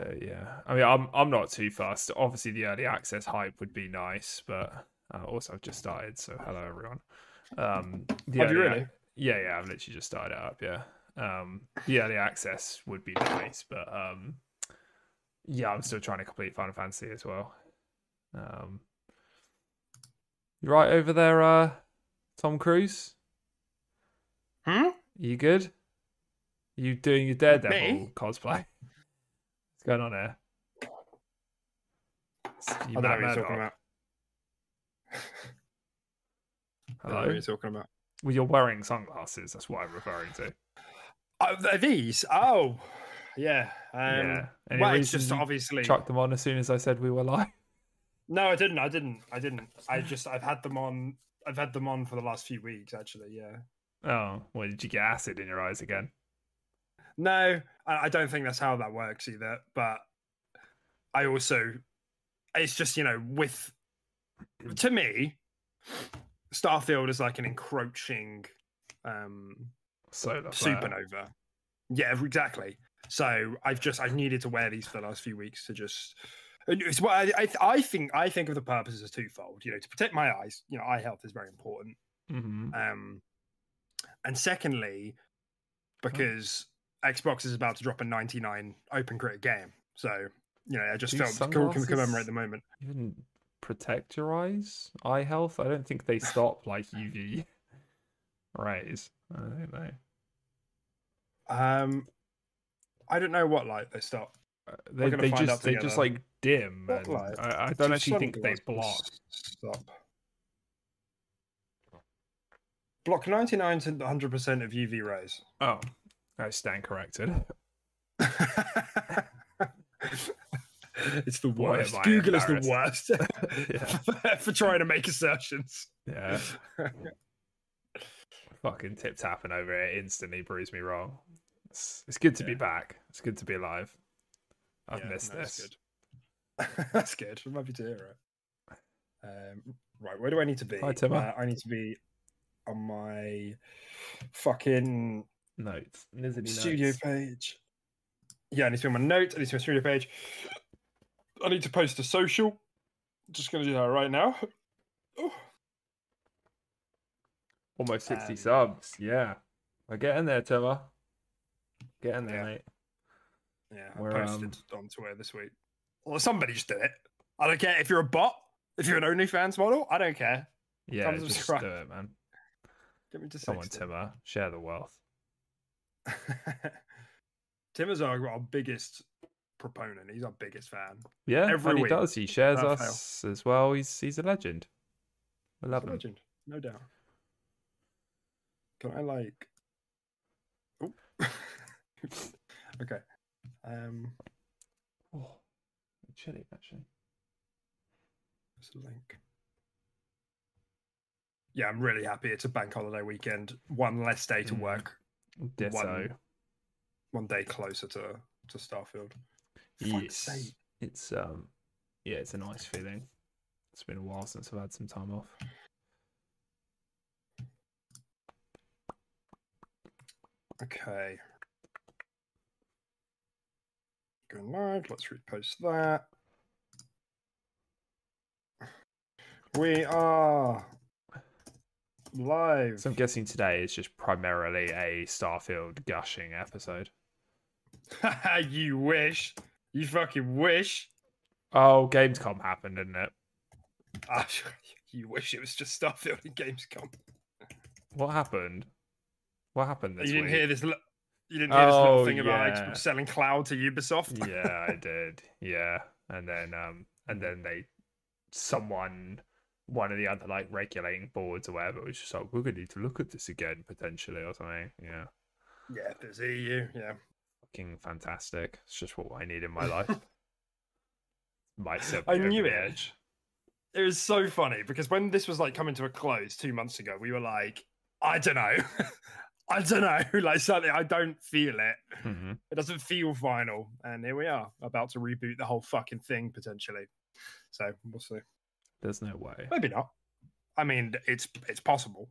Uh, yeah, I mean, I'm I'm not too fast. Obviously, the early access hype would be nice, but uh, also I've just started, so hello everyone. Um, Have you really? ac- yeah, yeah, I've literally just started it up. Yeah, um, the early access would be nice, but um, yeah, I'm still trying to complete Final Fantasy as well. Um, you right over there, uh, Tom Cruise? Hmm? You good? You doing your Daredevil Me? cosplay? What's going on here? I don't know what you're talking about. Know what Hello? you're talking about. Well, you're wearing sunglasses. That's what I'm referring to. Oh, th- these? Oh, yeah. Um, yeah. Any well, it's just obviously. chucked them on as soon as I said we were live. No, I didn't. I didn't. I didn't. I just I've had them on. I've had them on for the last few weeks, actually. Yeah. Oh, well, did you get acid in your eyes again? No, I, don't think that's how that works either. But I also, it's just you know, with to me, Starfield is like an encroaching um Solar flare. supernova. Yeah, exactly. So I've just I've needed to wear these for the last few weeks to just. It's what I, I I think I think of the purpose as twofold. You know, to protect my eyes. You know, eye health is very important. Mhm. Um, and secondly, because Xbox is about to drop a 99 open critic game, so you know I just Do felt cool can commemorate the moment. Even protect your eyes, eye health. I don't think they stop like UV rays. I don't know. Um, I don't know what light they stop. Uh, They, gonna they just they just like dim, and? I, I don't actually think they block. Stop. Block 99 to 100 percent of UV rays. Oh, I stand corrected. it's the worst. Google is the worst for trying to make assertions. Yeah. Fucking tip tapping over it instantly proves me wrong. It's, it's good to be back. It's good to be alive. I've Yeah, missed no, that's this. good. That's good. I'm happy to hear it. Um, right, where do I need to be? Hi. Uh, I need to be on my fucking Notes. Nizzly studio notes. page. Yeah, I need to be on my notes. I need to be on my studio page. I need to post a social. Just going to do that right now. Oh, Almost 60 Um, subs. Yeah. We're getting there, Timmer. Getting there, Yeah. mate. yeah, I We're, posted um, on Twitter this week. Well, somebody just did it. I don't care if you're a bot, if you're an OnlyFans model. I don't care. Yeah, Thumbs just subscribe. do it, man. Get me to Come on, Timmer. Share the wealth. Tim is our, our biggest proponent. He's our biggest fan. Yeah, Every he week, does. He shares without fail. us as well. He's he's a legend. I love He's a him. legend, no doubt. Can I like? Oh. okay. Um, Oh, chilly actually. what's the link? Yeah, I'm really happy. It's a bank holiday weekend. One less day to Mm. work. Ditto. One, one day closer to to Starfield. Yes. It's um yeah, it's a nice feeling. It's been a while since I've had some time off. Okay. Going live. Let's repost that. We are live. So I'm guessing today is just primarily a Starfield gushing episode. you wish. You fucking wish. Oh, Gamescom happened, didn't it? Ah, you wish it was just Starfield and Gamescom. What happened? What happened this you didn't week? hear this. li- You didn't hear this little Oh, thing about yeah. Xbox selling cloud to Ubisoft. yeah, I did. Yeah, and then um, and then they, someone, one of the other like regulating boards or whatever was just like, we're gonna need to look at this again potentially or something. Yeah, yeah, there's EU. Yeah. fucking fantastic. It's just what I need in my life. Set I knew it. edge. it was so funny because when this was like coming to a close two months ago, we were like, I don't know. I don't know. Like something I don't feel it. Mhm. It doesn't feel final. And here we are, about to reboot the whole fucking thing potentially. So we'll see. There's no way. Maybe not. I mean, it's it's possible.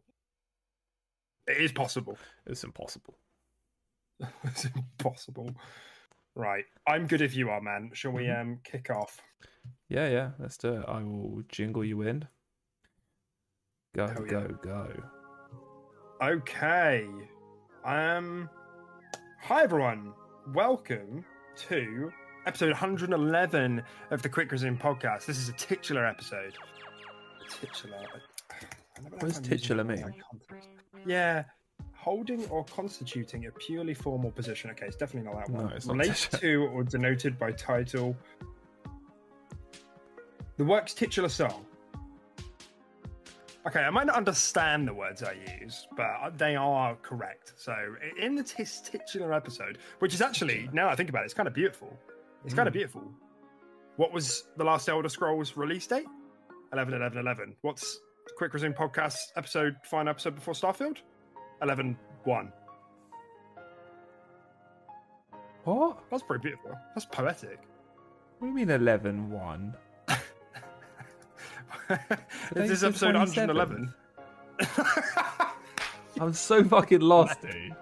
It is possible. It's impossible. it's impossible. Right. I'm good if you are, man. Shall we um kick off? Yeah, yeah. Let's do it. I will jingle you in. Go, Hell yeah. go, go. Okay. Um hi everyone. Welcome to episode 111 of the Quick Resume podcast. This is a titular episode. Titular. I never know What does if I'm using titular mean? Yeah. Holding or constituting a purely formal position. Okay, it's definitely not that one. No, it's not Related titular. to or denoted by title. The work's titular song. Okay, I might not understand the words I use, but they are correct. So, in the tis- titular episode, which is actually, now I think about it, it's kind of beautiful. It's kind of Mm. beautiful. What was the last Elder Scrolls release date? 11 11 11. What's Quick Resume Podcast episode, final episode before Starfield? 11 1. What? That's pretty beautiful. That's poetic. What do you mean 11 1? Is this say episode 111? I'm so fucking lost, dude.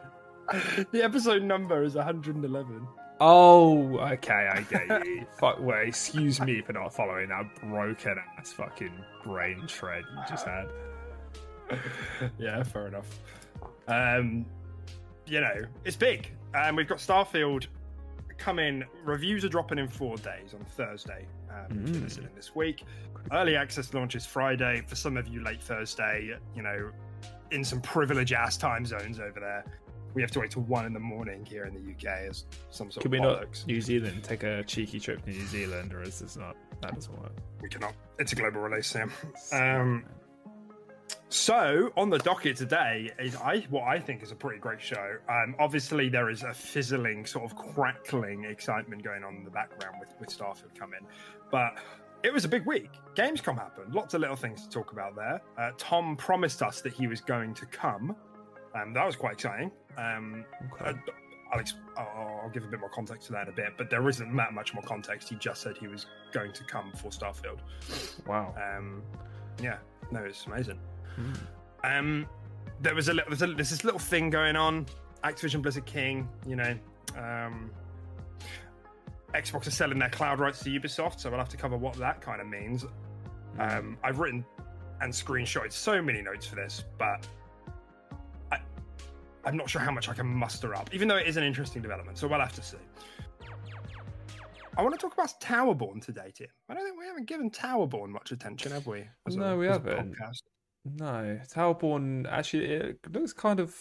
the episode number is 111. Oh, okay, I get you. Fuck, wait, excuse me for not following that broken ass fucking brain shred you just had. yeah, fair enough. Um, you know, it's big. Um, we've got Starfield coming. Reviews are dropping in four days on Thursday. Um, if you're Mm. listening this week. Early access launches Friday. For some of you, late Thursday. You know, in some privileged ass time zones over there. We have to wait till one in the morning here in the UK as some sort Can of we not. New Zealand take a cheeky trip to New Zealand, or is this not? That doesn't work. We cannot. It's a global release, Sam. Um, So on the docket today is I what I think is a pretty great show. Um, obviously there is a fizzling, sort of crackling excitement going on in the background with with Starfield coming, but it was a big week. Gamescom happened. Lots of little things to talk about there. Uh, Tom promised us that he was going to come. Um, that was quite exciting. Um, Okay. uh, I'll, I'll, I'll give a bit more context to that in a bit, but there isn't that much more context. He just said he was going to come for Starfield. wow. Um, yeah, no, it's amazing. Hmm. Um, there was a little, there's, a, there's this little thing going on. Activision Blizzard King, you know, um, Xbox are selling their cloud rights to Ubisoft, so we'll have to cover what that kind of means. Um, I've written and screenshotted so many notes for this, but I'm not sure how much I can muster up, even though it is an interesting development. So we'll have to see. I want to talk about Towerborn today, Tim. I don't think we haven't given Towerborn much attention, have we? No, we as haven't. podcast? No, Towerborn actually it looks kind of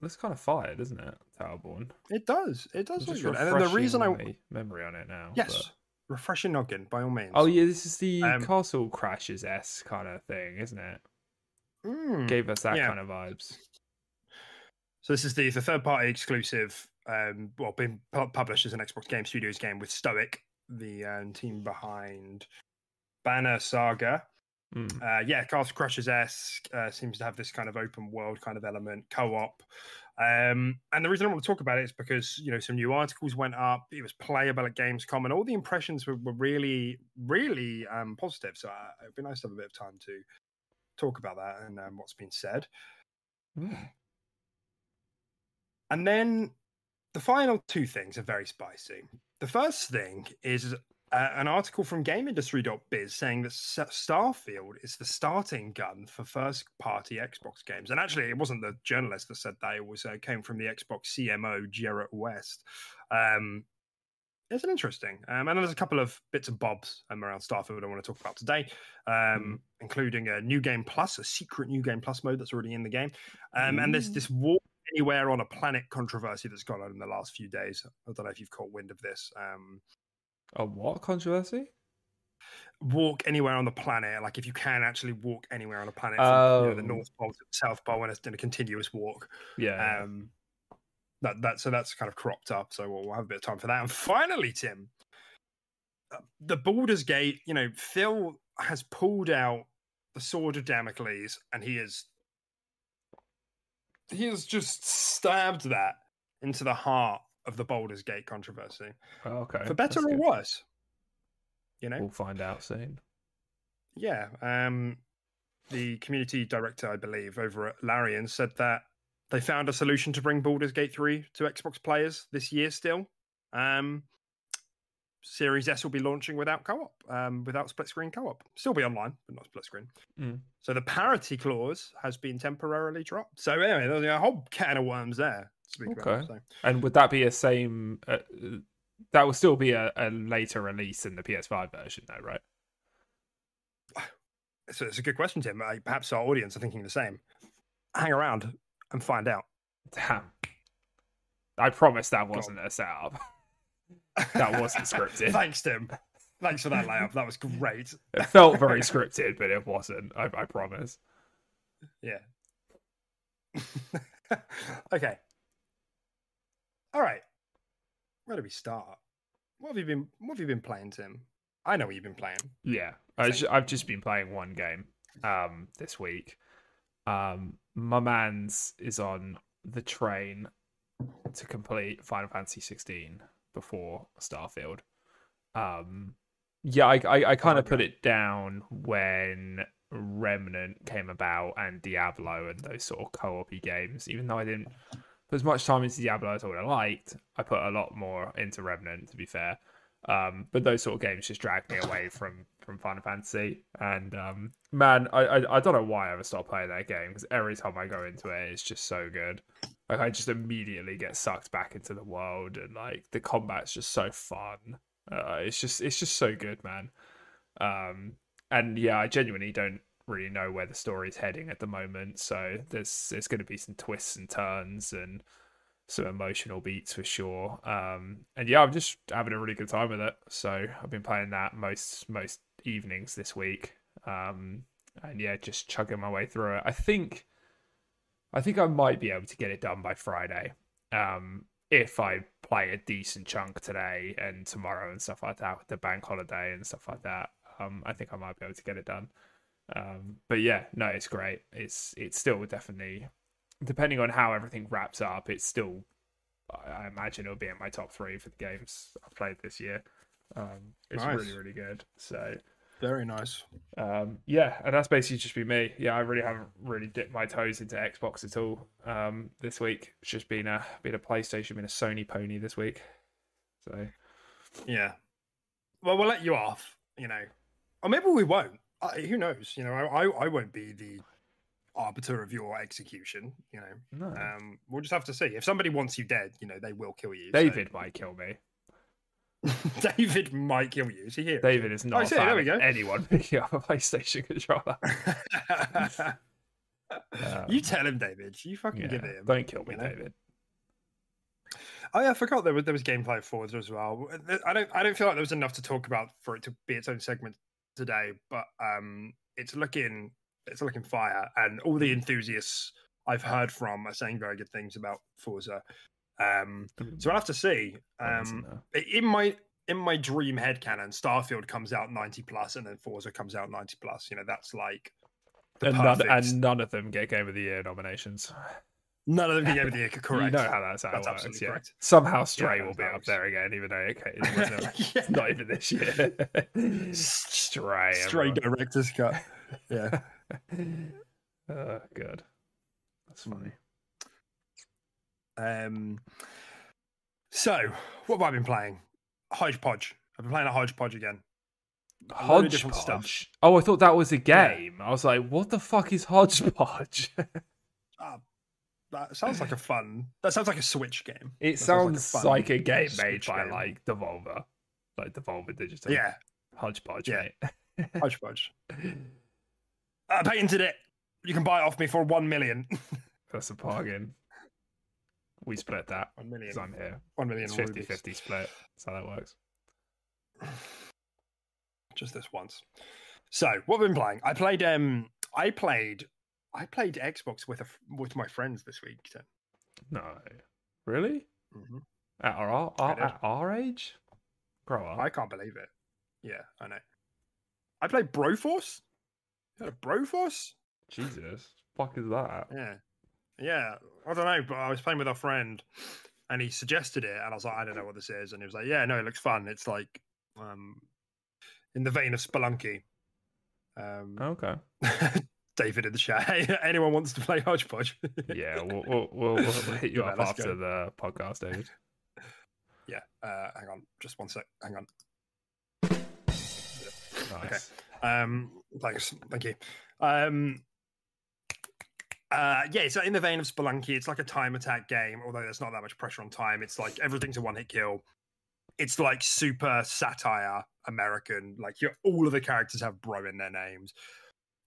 looks kind of fired, doesn't it? Towerborn. It does. It does look good. And then the reason I refreshing memory on it now. yes, but- refresh your noggin by all means. Oh yeah, this is the Um, Castle Crashers s kind of thing, isn't it? Mm. Gave us that yeah. kind of vibes. So this is the, the third party exclusive, um, well, being pu- published as an Xbox Game Studios game with Stoic, the um, team behind Banner Saga. Mm. Uh, yeah, Castle Crashers esque uh, seems to have this kind of open world kind of element, co op. Um, and the reason I want to talk about it is because you know some new articles went up. It was playable at Gamescom, and all the impressions were, were really, really um, positive. So uh, it'd be nice to have a bit of time to talk about that and um, what's been said. Mm. And then the final two things are very spicy. The first thing is uh, an article from GameIndustry.biz saying that Starfield is the starting gun for first-party Xbox games. And actually, it wasn't the journalist that said that; it was uh, came from the Xbox CMO Jerret West. Um, it's an interesting, um, and there's a couple of bits and bobs um, around Starfield I want to talk about today, um, including a new game plus, a secret new game plus mode that's already in the game, um, and there's this walk anywhere on a planet controversy that's gone on in the last few days. I don't know if you've caught wind of this. Um, A what controversy? walk anywhere on the planet, like if you can actually walk anywhere on a planet, from you know, the Oh. North Pole to the South Pole, and it's in a continuous walk. Yeah. Um, that that so that's kind of cropped up. So we'll, we'll have a bit of time for that. And finally, Tim, the Baldur's Gate, you know, Phil has pulled out the sword of Damocles, and he is he has just stabbed that into the heart of the Baldur's Gate controversy, Oh, okay. for better that's or good. worse. You know, We'll find out soon. yeah. Um, the community director, I believe, over at Larian said that they found a solution to bring Baldur's Gate 3 to Xbox players this year still. Um, Series S will be launching without co op, um, without split screen co op. Still be online, but not split screen. Mm. So the parity clause has been temporarily dropped. So anyway, there's a whole can of worms there. to speak about, Okay. so. And would that be a same? Uh, that will still be a, a later release in the PS5 version, though, right? So it's a good question, Tim. Uh, Perhaps our audience are thinking the same. Hang around and find out. Damn. I promise that wasn't a setup. That wasn't scripted. Thanks, Tim. Thanks for that layup. That was great. It felt very scripted, but it wasn't. I, I promise. Yeah. okay. All right. Where do we start? What have you been what have you been playing, Tim? I know what you've been playing. Yeah, I I've just been playing one game um, this week. Um, my man's is on the train to complete Final Fantasy 16 before Starfield. Um, yeah, I I, I kind of put it down when Remnant came about and Diablo and those sort of co-op games. Even though I didn't put as much time into Diablo as I would have liked, I put a lot more into Remnant. To be fair, um, but those sort of games just dragged me away from from Final Fantasy. And um, man, I, I I don't know why I ever stopped playing that game because every time I go into it, it's just so good. Like I just immediately get sucked back into the world, and like the combat's just so fun. Uh, it's just it's just so good, man. Um, and yeah, I genuinely don't really know where the story's heading at the moment. So there's there's going to be some twists and turns and some emotional beats for sure. Um, and yeah, I'm just having a really good time with it. So I've been playing that most most evenings this week. Um, and yeah, just chugging my way through it. I think I think I might be able to get it done by Friday. Um, if I play a decent chunk today and tomorrow and stuff like that with the bank holiday and stuff like that. Um, I think I might be able to get it done. Um, but yeah, no, it's great. It's it's still definitely depending on how everything wraps up, it's still I imagine it'll be in my top three for the games I've played this year. Um, it's Nice. really really good. So Very nice. um, yeah, and that's basically just been me. Yeah, I really haven't really dipped my toes into Xbox at all um, this week. It's just been a been a PlayStation, been a Sony pony this week. So Yeah. Well, we'll let you off, you know. Or maybe we won't. Uh, who knows? You know, I, I, I won't be the arbiter of your execution, you know. no, Um, we'll just have to see. If somebody wants you dead, you know, they will kill you. so- David might kill me. David might kill you. Is he here? David is not I a see, fan there we go. anyone picking up a PlayStation controller. Um, you tell him, David. You fucking yeah, give it him. don't kill me, you know? David. Oh yeah, I forgot there was there was gameplay of Forza as well. I don't I don't feel like there was enough to talk about for it to be its own segment today, but um, it's looking it's looking fire, and all Hmm. the enthusiasts I've heard from are saying very good things about Forza. Um, so I'll have to see. Um, in my in my dream headcanon, Starfield comes out ninety plus, and then Forza comes out ninety plus. You know, that's like and, none, and none of them get Game of the Year nominations. None of them get Game of the Year. correct. You know how that's how That's it works. absolutely Yeah. correct. Somehow Stray Yeah, will be up there again, even though it, it wasn't, Yeah. it's not even this year. Stray. Stray everyone. director's cut. Yeah. oh, good. That's funny. Um. So, what have I been playing? Hodgepodge. I've been playing a hodgepodge again. A. Hodgepodge. Oh, I thought that was a game. I was like, what the fuck is hodgepodge? Ah, that sounds like a fun. That sounds like a Switch game. it sounds sounds like like a a, fun game made Switch by game. like Devolver, like Devolver Digital. Yeah, hodgepodge. Yeah. mate. hodgepodge. I patented it. You can buy it off me for one million. That's a bargain. We split that one million. I'm here. One million. It's 50 50 split. That's how that works. Just this once. So, what have I been playing? I played. Um, I played. I played Xbox with a with my friends this week. Tim. No. Really? Mhm. At our, our, at our age? Grow up. I can't believe it. Yeah, I know. I played Broforce. You heard of Broforce? Jesus, fuck is that? Yeah. Yeah. I don't know, but I was playing with a friend and he suggested it and I was like, I don't know what this is. And he was like, Yeah, no, it looks fun. It's like um in the vein of Spelunky. Um Okay. David in the chat. Hey, anyone wants to play Hodgepodge? Yeah, we'll we'll, we'll, we'll hit you Yeah, up after go. the podcast, David. yeah. Uh hang on, just one sec. Hang on. Nice. Um, thanks, thank you. Um, uh, yeah, so in the vein of Spelunky, it's like a time attack game, although there's not that much pressure on time. It's like everything's a one hit kill. It's like super satire American. Like you're, all of the characters have bro in their names.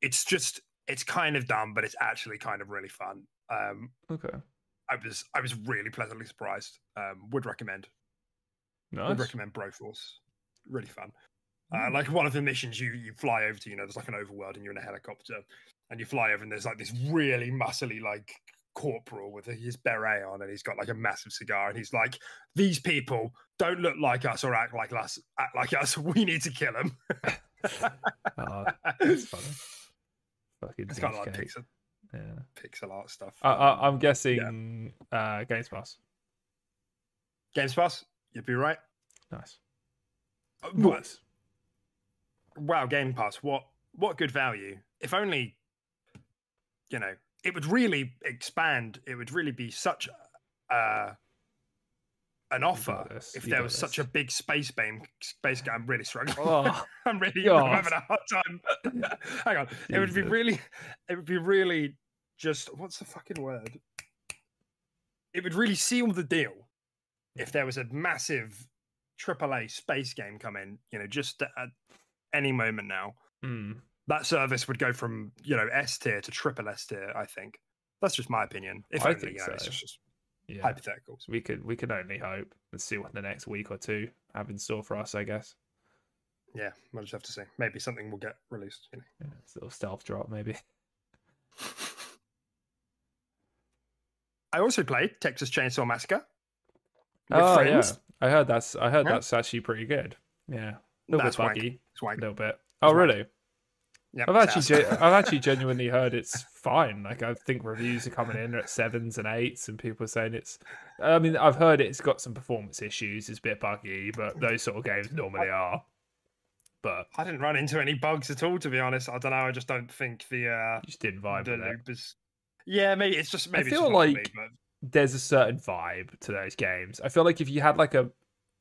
It's just it's kind of dumb, but it's actually kind of really fun. Um, Okay. I was I was really pleasantly surprised. Um, would recommend. Nice. Would recommend Broforce. Really fun. Uh, Hmm. like one of the missions, you you fly over to, you know, there's like an overworld, and you're in a helicopter, and you fly over, and there's like this really muscly like corporal with his beret on, and he's got like a massive cigar, and he's like, "These people don't look like us or act like us. Act like us. We need to kill them." Oh, that's funny. Fucking it's kind of like pixel Yeah. pixel art stuff. I, I, I'm Um, guessing uh, Games Pass. Games Pass, you'd be right. Nice. Uh, what- Nice. wow game pass what what good value if only you know it would really expand it would really be such uh an offer if you there was such a big space game space game. I'm really struggling. Oh, i'm really I'm having a hard time. Hang on. It would be really it would be really just what's the fucking word? It would really seal the deal if there was a massive AAA space game come in, you know, just at any moment now, mm. That service would go from you know S tier to triple S tier. I think that's just my opinion. If I only, think you know, it's so. just yeah. hypotheticals. We could we could only hope and see what the next week or two have in store for us. I guess. Yeah, we'll just have to see. Maybe something will get released. You know. Yeah, it's a little stealth drop maybe. I also played Texas Chainsaw Massacre with oh friends. yeah, I heard that's I heard Yeah. that's actually pretty good. Yeah, a little That's bit wank. buggy, It's a little bit. Oh wank. really? Yep, I've actually, I've actually genuinely heard it's fine. Like I think reviews are coming in at sevens and eights, and people are saying it's. I mean, I've heard it's got some performance issues. It's a bit buggy, but those sort of games normally are. But I didn't run into any bugs at all, to be honest. I don't know. I just don't think the uh, just didn't vibe the with it. loop is. Yeah, maybe it's just maybe. it's feel for me, like- but- There's a certain vibe to those games. I feel like if you had like a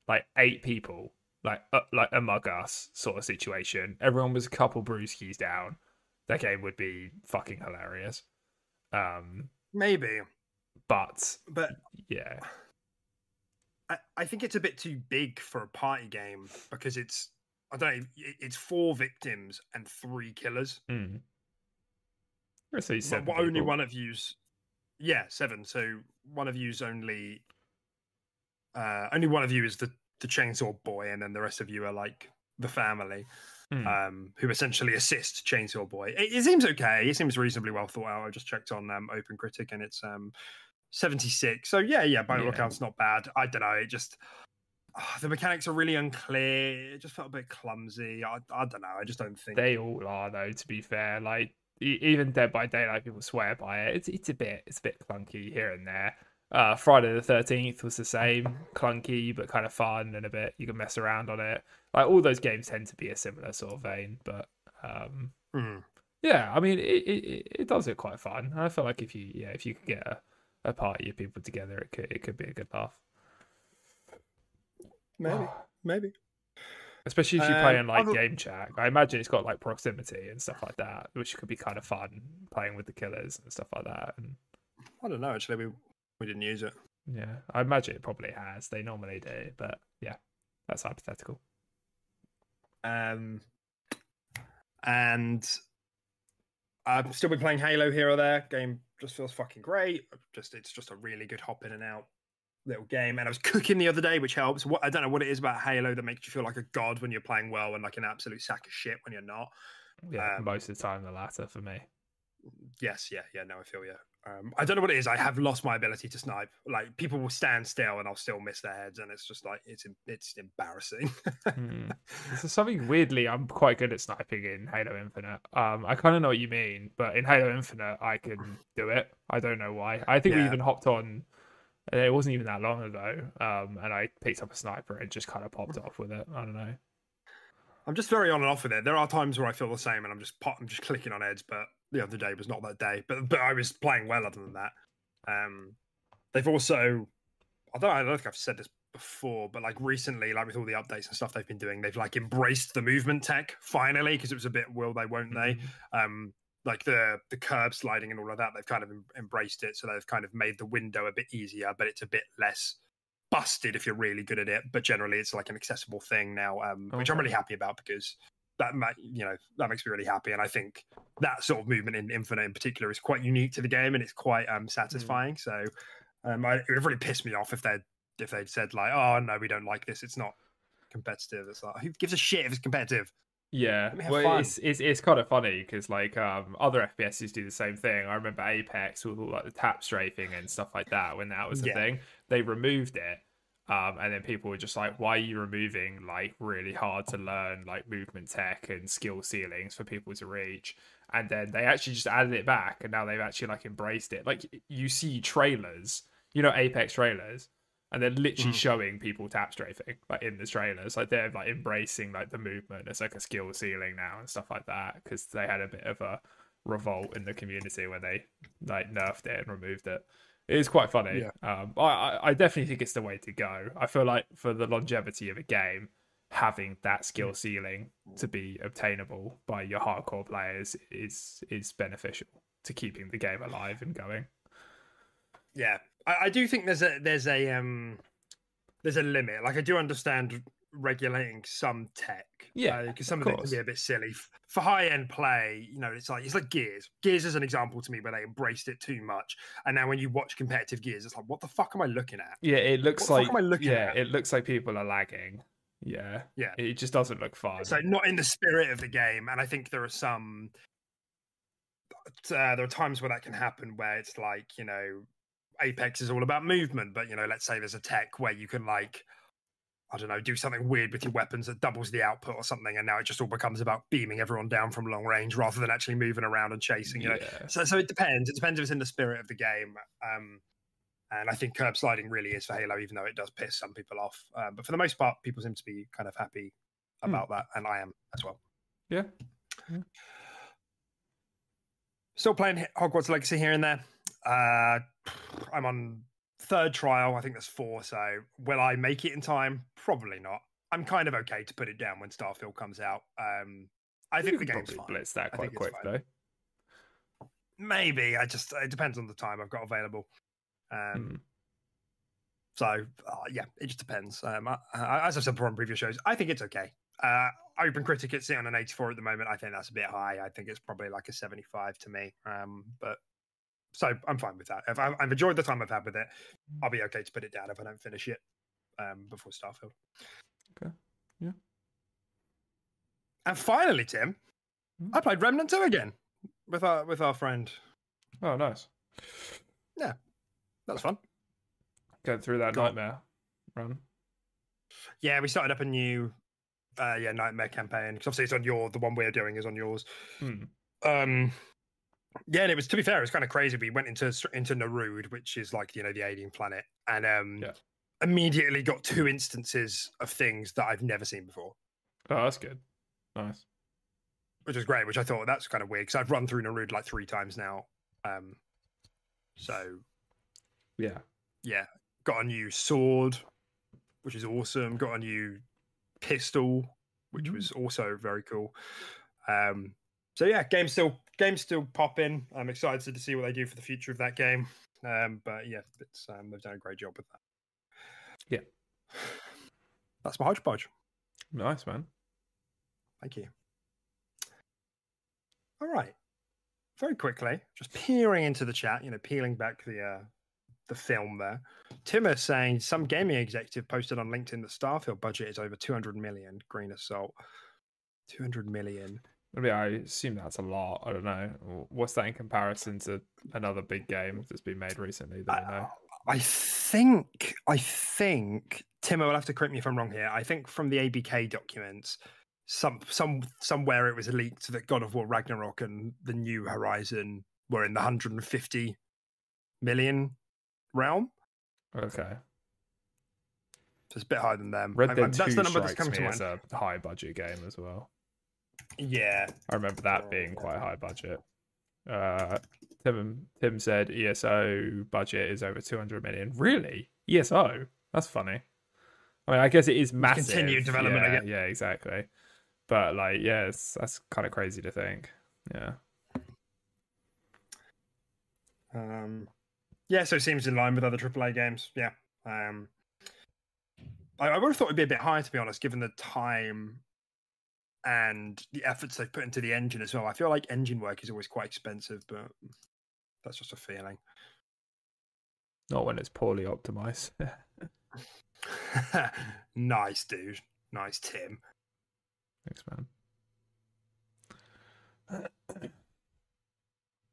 like eight people, like uh, like Among Us sort of situation, everyone was a couple brewskis down, that game would be fucking hilarious. Um, maybe, but but yeah, I, I think it's a bit too big for a party game because it's I don't know it's four victims and three killers. mm. Say seven what- only one of you's yeah seven. So one of you's only uh only one of you is the the chainsaw boy, and then the rest of you are like the family. Mm. Um, who essentially assist Chainsaw Boy. It, it seems okay. It seems reasonably well thought out. I just checked on um, Open Critic and it's um, 76. So yeah, yeah, by all Yeah. accounts, not bad. I don't know. It just ah, the mechanics are really unclear. It just felt a bit clumsy. I, I don't know. I just don't think. They all are though. To be fair, like even Dead by Daylight, people swear by it. It's it's a bit it's a bit clunky here and there. Uh, Friday the Thirteenth was the same, clunky but kind of fun and a bit you can mess around on it. Like all those games tend to be a similar sort of vein, but um, Hmm. yeah, I mean it, it it- it does it quite fun. I feel like if you yeah if you could get a, a party of people together, it could it could be a good laugh. maybe, maybe. Especially if you Um, play in like other- game chat. I imagine it's got like proximity and stuff like that, which could be kind of fun playing with the killers and stuff like that. And I don't know. Actually, we we didn't use it. yeah, I imagine it probably has. They normally do, but yeah, that's hypothetical. Um, and I've still been playing Halo here or there. Game just feels fucking great. Just it's just a really good hop in and out little game. And I was cooking the other day, which helps. What I don't know what it is about Halo that makes you feel like a god when you're playing well and like an absolute sack of shit when you're not. Yeah, Um, most of the time the latter for me. Yes, yeah, yeah. No, I feel you. Um, I don't know what it is. I have lost my ability to snipe. Like people will stand still and I'll still miss their heads, and it's just like it's it's embarrassing. hmm. Something weirdly I'm quite good at sniping in Halo Infinite. Um, I kind of know what you mean, but in Halo Infinite I can do it. I don't know why. I think we even hopped on. uh, It wasn't even that long ago, um, and I picked up a sniper and just kind of popped off with it. I don't know. I'm just very on and off with it. There are times where I feel the same, and I'm just I'm just clicking on heads. But the other day was not that day. But but I was playing well other than that. Um, they've also, I don't, I don't think I've said this before, but like recently, like with all the updates and stuff they've been doing, they've like embraced the movement tech finally because it was a bit will they won't they. Mhm. Um, like the the curb sliding and all of that, they've kind of em- embraced it. So they've kind of made the window a bit easier, but it's a bit less busted if you're really good at it. But generally, it's like an accessible thing now, um, which I'm really happy about because that ma- you know that makes me really happy. And I think that sort of movement in Infinite in particular is quite unique to the game, and it's quite um, satisfying. So um, I, it would have really pissed me off if they if they'd said like, oh no, we don't like this. It's not competitive. It's like who gives a shit if it's competitive? Yeah, Let me have well, fun. it's it's it's kind of funny because like um other FPSs do the same thing. I remember Apex with all like the tap strafing and stuff like that when that was a Yeah. thing. They removed it, um, and then people were just like, "Why are you removing like really hard to learn like movement tech and skill ceilings for people to reach?" And then they actually just added it back, and now they've actually like embraced it. Like you see trailers, you know, Apex trailers, and they're literally Mhm. showing people tap strafing like in the trailers like they're like embracing like the movement as like a skill ceiling now and stuff like that because they had a bit of a revolt in the community when they like nerfed it and removed it it is quite funny. Yeah. um I, I i definitely think it's the way to go. I feel like for the longevity of a game having that skill ceiling to be obtainable by your hardcore players is is beneficial to keeping the game alive and going. Yeah, I, I do think there's a there's a um there's a limit. Like I do understand regulating some tech. Yeah, because some of of, it can be a bit silly for high end play. You know, it's like it's like Gears. Gears is an example to me where they embraced it too much, and now when you watch competitive Gears, it's like, what the fuck am I looking at? Yeah, it looks What like am I looking yeah, at? it looks like people are lagging. Yeah, Yeah. it just doesn't look fun. So not in the spirit of the game, and I think there are some. Uh, there are times where that can happen where it's like you know, Apex is all about movement, but you know, let's say there's a tech where you can like, I don't know, do something weird with your weapons that doubles the output or something, and now it just all becomes about beaming everyone down from long range rather than actually moving around and chasing. You know, yeah. so so it depends. It depends if it's in the spirit of the game. Um, and I think curb sliding really is for Halo, even though it does piss some people off. Um, but for the most part, people seem to be kind of happy Hmm. about that, and I am as well. Yeah. Still playing Hogwarts Legacy here and there. Uh, I'm on third trial. I think there's four. So will I make it in time? Probably not. I'm kind of okay to put it down when Starfield comes out. Um, I You think the game's probably fine. blitz that quite quick though. Maybe I just it depends on the time I've got available. Um, Mm. So uh, yeah, it just depends. Um, I, I, as I've said before on previous shows, I think it's okay. Uh, Open Critic it's sitting on an 84 at the moment. I think that's a bit high. I think it's probably like a 75 to me. Um, but so I'm fine with that. If I, I've enjoyed the time I've had with it, I'll be okay to put it down if I don't finish it um, before Starfield. Okay. Yeah. And finally, Tim, Hmm. I played Remnant 2 again with our with our friend. Oh, nice. Yeah. That was fun. Going through that Go on. nightmare run. Yeah, we started up a new uh yeah, nightmare campaign. Because obviously it's on your the one we're doing is on yours. Hmm. Um yeah, and it was to be fair, it was kind of crazy. We went into into N'Erud, which is like, you know, the alien planet, and um Yeah. immediately got two instances of things that I've never seen before. Oh, that's good. Nice. Which is great, which I thought that's kind of weird because I've run through N'Erud like three times now. Um so Yeah. yeah, got a new sword, which is awesome. Got a new pistol, which Mhm. was also very cool. Um, so yeah, game still game still popping. I'm excited to see what they do for the future of that game. Um, but yeah, it's um, they've done a great job with that. Yeah. that's my hodgepodge. Nice, man. Thank you. All right. Very quickly, just peering into the chat, you know, peeling back the uh, the film there. Tim is saying some gaming executive posted on LinkedIn that Starfield budget is over 200 million. Green assault. 200 million. I mean, I assume that's a lot. I don't know. What's that in comparison to another big game that's been made recently that we know? I think, I think, Timo will have to correct me if I'm wrong here. I think from the ABK documents, some some somewhere it was leaked that God of War Ragnarok and the New Horizon were in the 150 million realm. Okay. So it's a bit higher than them. Red I- Dead I- 2 that's the number that's come me to mind. a high budget game as well. Yeah. I remember that being quite high budget. Uh, Tim Tim said ESO budget is over 200 million. Really? ESO? That's funny. I mean, I guess it is massive. continued development, Yeah, yeah, exactly. But like, yeah, that's kind of crazy to think. Yeah. Um, yeah, so it seems in line with other AAA games. Yeah. Um, I, I would have thought it'd be a bit higher, to be honest, given the time and the efforts they've put into the engine as well. I feel like engine work is always quite expensive, but that's just a feeling. Not when it's poorly optimized. nice, dude. Nice, Tim. Thanks, man.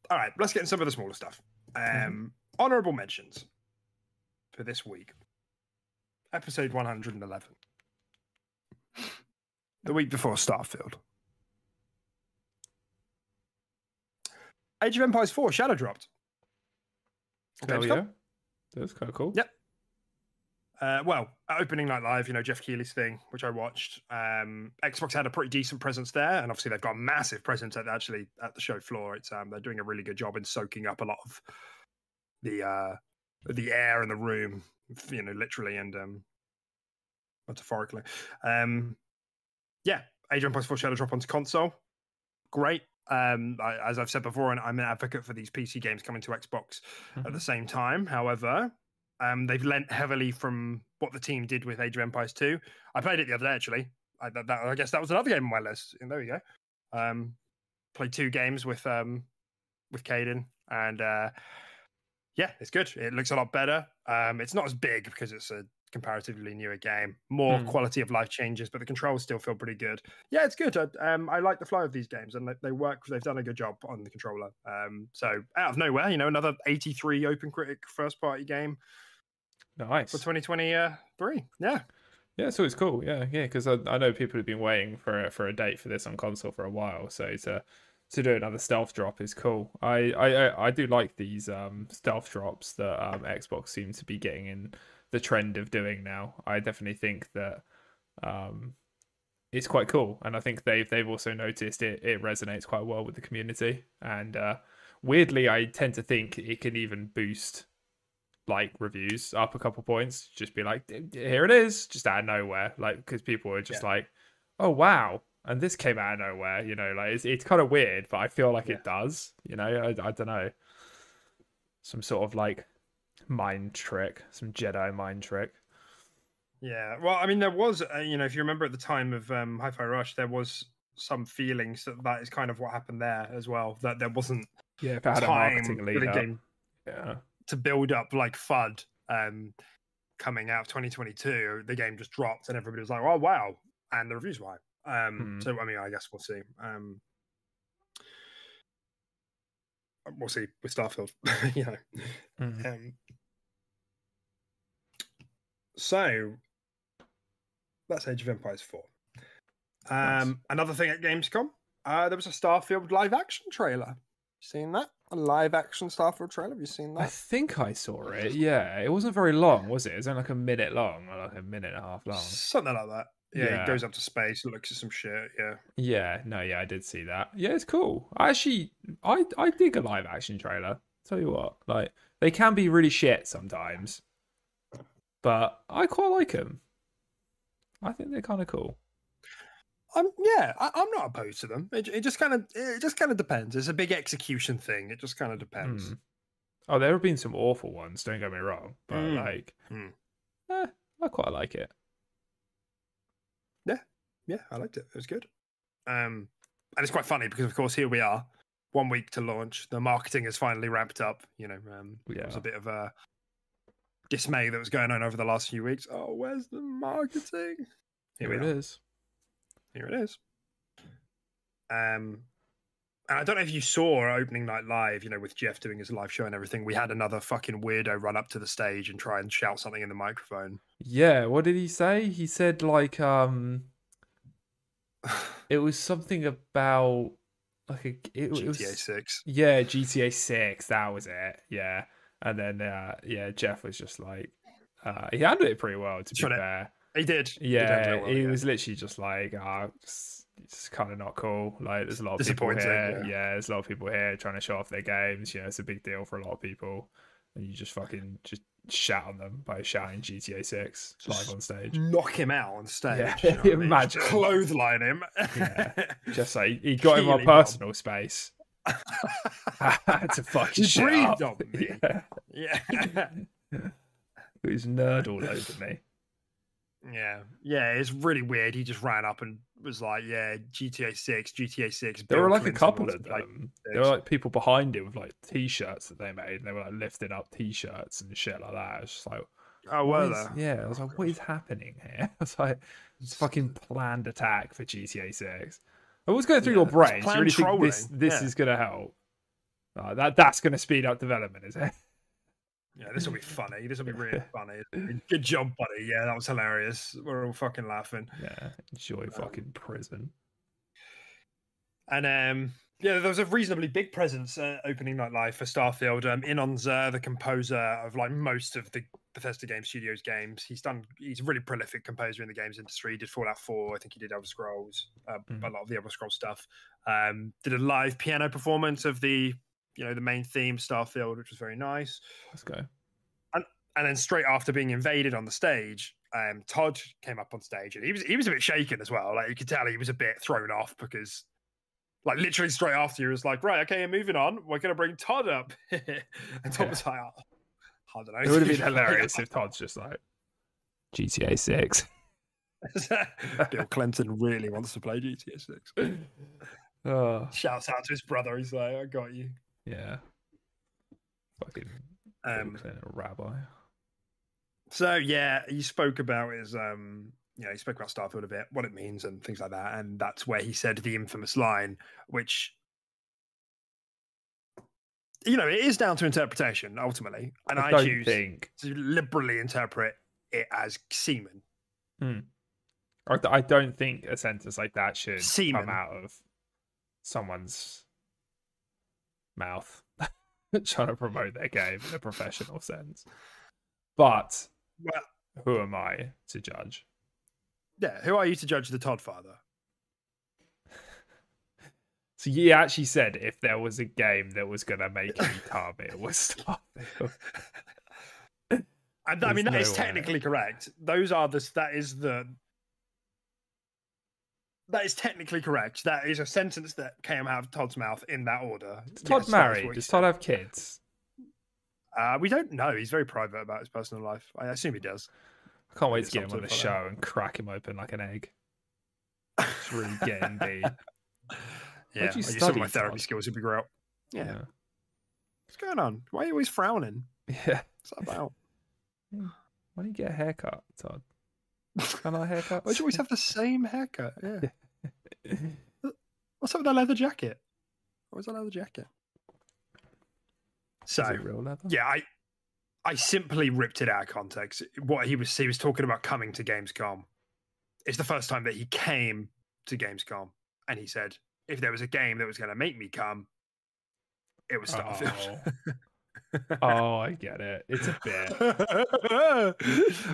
All right, let's get in some of the smaller stuff. Um, Honorable mentions for this week. Episode 111. The week before Starfield. Age of Empires 4 Shadow dropped. Hell yeah. That's kind of cool. Yep. Uh, well, opening night live, you know Geoff Keighley's thing, which I watched. Um, Xbox had a pretty decent presence there, and obviously they've got a massive presence at actually at the show floor. It's um, they're doing a really good job in soaking up a lot of the uh, the air in the room, you know, literally and um, metaphorically. Um, yeah, Age of Empires 4 Shadow drop onto console. Great. Um, I, as I've said before, and I'm an advocate for these PC games coming to Xbox at the same time. However, um, they've lent heavily from what the team did with Age of Empires 2. I played it the other day, actually. I, that, that- I guess that was another game on my list. And there we go. Um, played two games with um, with Caden, and uh, yeah, it's good. It looks a lot better. Um, it's not as big because it's a comparatively newer game. More Hmm. quality of life changes, but the controls still feel pretty good. Yeah, it's good. I, um, I like the flow of these games, and they, they work. They've done a good job on the controller. Um, so out of nowhere, you know, another 83 Open Critic first party game Nice. for 2023. Yeah, Yeah, it's always cool. Yeah, yeah, because I, I know people have been waiting for a, for a date for this on console for a while. So to to do another stealth drop is cool. I I I- I do like these um stealth drops that um Xbox seems to be getting in the trend of doing now. I definitely think that um it's quite cool, and I think they've they've also noticed it it resonates quite well with the community. And uh, weirdly, I tend to think it can even boost like reviews up a couple points. Just be like, here it is, just out of nowhere. Like because people are just like, oh wow, and this came out of nowhere. You know, like it's it's kind of weird, but I feel like it does. You know, I I don't know, some sort of like mind trick, some Jedi mind trick. yeah. Well, I mean, there was, uh, you know, if you remember at the time of um, Hi-Fi Rush, there was some feelings that that is kind of what happened there as well. That there wasn't Yeah, if had time for the game Yeah, to build up like FUD um, coming out of 2022. The game just dropped, and everybody was like, "Oh wow!" and the reviews were high. Um, Hmm. So I mean, I guess we'll see. Um, we'll see with Starfield. you know. Mhm. Um, so that's Age of Empires 4. Nice. Um, Another thing at Gamescom, uh, there was a Starfield live action trailer. Seen that? A live action Starfield trailer? Have you seen that? I think I saw it. Yeah, it wasn't very long, was it? It was only like a minute long, or like a minute and a half long. Something like that. Yeah, Yeah. he goes up to space, looks at some shit. Yeah. Yeah, no, yeah, I did see that. Yeah, it's cool. I actually, I, I dig a live action trailer. Tell you what, like they can be really shit sometimes, but I quite like them. I think they're kind of cool. Um, yeah, I, I'm not opposed to them. It, it just kind of, it just kind of depends. It's a big execution thing. It just kind of depends. Mm. Oh, there have been some awful ones. Don't get me wrong, but Mm. like, Mm. eh, I quite like it. yeah, yeah, I liked it. It was good. Um, and it's quite funny because, of course, here we are, one week to launch. The marketing is finally ramped up. You know, um, there was a bit of a dismay that was going on over the last few weeks. Oh, where's the marketing? Here Here, it is. Here it is. Um, and I don't know if you saw opening night live, you know, with Geoff doing his live show and everything. We had another fucking weirdo run up to the stage and try and shout something in the microphone. Yeah, what did he say? He said like um it was something about like a it, GTA it was Six. yeah GTA Six. That was it. Yeah, and then uh, yeah, Jeff was just like uh, he handled it pretty well. To be to- fair, He did. He yeah, it well, he yeah. was literally just like, oh, it's, it's kind of not cool. Like, there's a lot of people here. yeah. Yeah. there's a lot of people here trying to show off their games. You know, it's a big deal for a lot of people, and you just fucking just shout on them by shouting GTA Six live on stage. knock him out on stage. Yeah, you know what I mean? imagine. Clothesline him. Yeah. Just like he got in my personal space. I a fucking You shut breathed on me. Yeah, yeah. it was nerd all over me. Yeah, yeah, it's really weird. He just ran up and was like, "Yeah, GTA Six, GTA Six." There were like a couple of them. There were like people behind it with like t-shirts that they made. And they were like lifting up t-shirts and shit like that. It's just like, Oh, were is- yeah. I was like, what is happening here? I was like, it's a fucking planned attack for GTA Six. And What's going through Yeah, your brain? You really think this this yeah. is going to help? Uh, that that's going to speed up development, is it? Yeah, this will be funny. This will be really funny. Good job, buddy. Yeah, that was hilarious. We're all fucking laughing. Yeah, enjoy fucking prison. And um, yeah, there was a reasonably big presence uh, opening night live for Starfield. Um, Inon Zur, the composer of like most of the Bethesda Game Studios games, he's done. He's a really prolific composer in the games industry. He did Fallout Four. I think he did Elder Scrolls. Uh, Mhm. A lot of the Elder Scrolls stuff. Um, did a live piano performance of the you know the main theme Starfield, which was very nice. Let's go. and and then straight after being invaded on the stage, um, Todd came up on stage and he was he was a bit shaken as well. Like you could tell he was a bit thrown off because, like literally straight after he was like, right, okay, I'm moving on. We're gonna bring Todd up, and Todd Yeah. was like, oh, I don't know. It would have been hilarious if Todd's just like GTA Six. Bill Clinton really wants to play GTA Six. Oh Shouts out to his brother. He's like, I got you. yeah, fucking Um, rabbi. So yeah, he spoke about his um you know, he spoke about Starfield a bit, what it means and things like that. And that's where he said the infamous line, which you know, it is down to interpretation ultimately. And I, I choose think to liberally interpret it as semen. Hmm. I don't think a sentence like that should Semen. come out of someone's mouth trying to promote their game in a professional sense. But Well, who am I to judge? yeah, who are you to judge the Todd father? So he actually said if there was a game that was going to make me come, it was Starfield. And I mean that no is way. technically correct. Those are the that is the that is technically correct. That is a sentence that came out of Todd's mouth in that order. Is Todd Yes, married? Does. Todd have kids? Uh, we don't know. He's very private about his personal life. I assume he does. I can't wait to get him on the show and crack him open like an egg. It's really getting deep. Yeah, Where'd you I use some of study, my therapy Todd? skills would be great. Yeah. Yeah. what's going on? Why are you always frowning? Yeah. What's that about? Why don't you get a haircut, Todd? Can I haircut? Why do you always have the same haircut? Yeah. What's up with that leather jacket? What's that leather jacket? So Is it real leather? yeah, I I simply ripped it out of context. What he was he was talking about coming to Gamescom. It's the first time that he came to Gamescom, and he said if there was a game that was going to make me come, it was Starfield. Oh. oh, I get it. It's a bit.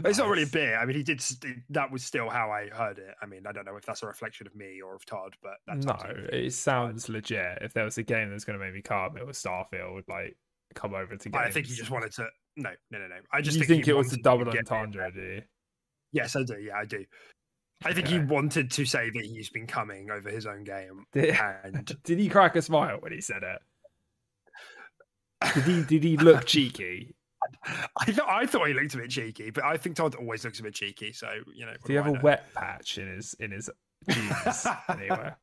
it's not really a bit. I mean, he did. St- that was still how I heard it. I mean, I don't know if that's a reflection of me or of Todd, but that's no, up to you. it sounds legit. If there was a game that's going to make me come, it was Starfield. Like, come over to games. I think he just wanted to. No, no, no, no. I just you think, think it was a double entendre, do you? Yes, I do. Yeah, I do. I think he wanted to say that he's been coming over his own game, Did, and did he crack a smile when he said it? Did he? Did he look cheeky? I thought I thought he looked a bit cheeky, but I think Todd always looks a bit cheeky. So you know, Did he have do a I know? wet patch in his in his jeans anywhere?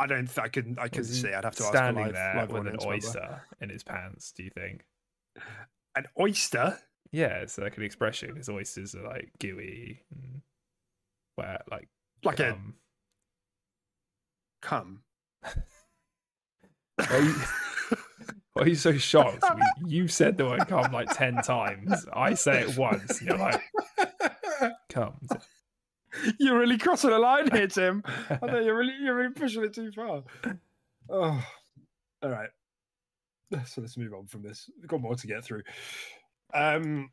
I don't. Th- I couldn't. I couldn't see. I'd have to ask standing there live with an oyster in his pants. Do you think? An oyster. Yeah, it's like an expression because oysters are like gooey and wet, like Like a come. Why are you, why are you so shocked? We- You said the word come like 10 times. I say it once. You're like, come. you're really crossing the line here, Tim. I think you're really you're really pushing it too far. Oh, all right. So let's move on from this. We've got more to get through. Um,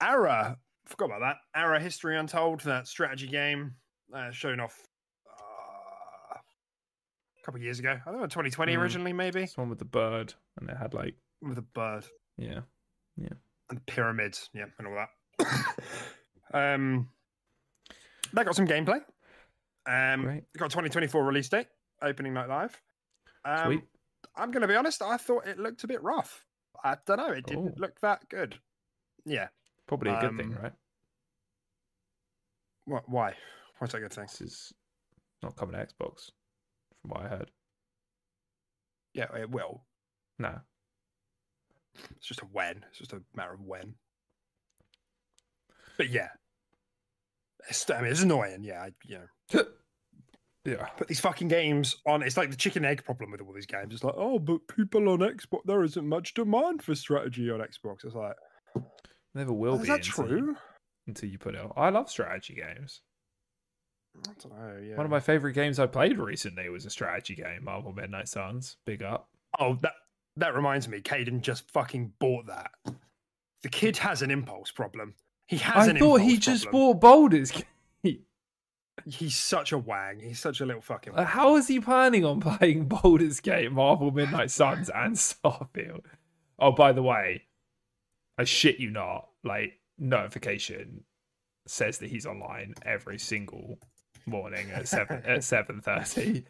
Ara, forgot about that. Ara History Untold, that strategy game uh, shown off uh, a couple years ago. I think in 2020 Mm. originally, maybe This one with the bird. And it had like, with the bird yeah. Yeah, and pyramids, yeah, and all that. um, that got some gameplay. Um, Great. got a 2024 release date, opening night live. Um, Sweet. I'm going to be honest. I thought it looked a bit rough. I don't know. It didn't Oh. look that good. Yeah. Probably a good thing, um, right? What? Why? What's that a good thing? This is not coming to Xbox, from what I heard. Yeah, it will. No. It's just a when. It's just a matter of when. But yeah, it's, I mean, it's annoying. Yeah, I, you know, yeah. put these fucking games on. It's like the chicken egg problem with all these games. It's like, oh, but people on Xbox, there isn't much demand for strategy on Xbox. It's like, Never will is be. that until true? Until you put it. I love strategy games. I don't know. Yeah. One of my favorite games I played recently was a strategy game, Marvel Midnight Suns. Big up. Oh, that that reminds me. Caden just fucking bought that. The kid has an impulse problem. He has I thought he impulse just bought Gate. He's such a wang. He's such a little fucking. Uh, How is he planning on playing Baldur's Gate, Marvel Midnight Suns, and Starfield? Oh, by the way, I shit you not. Like notification says that he's online every single morning at seven at seven thirty,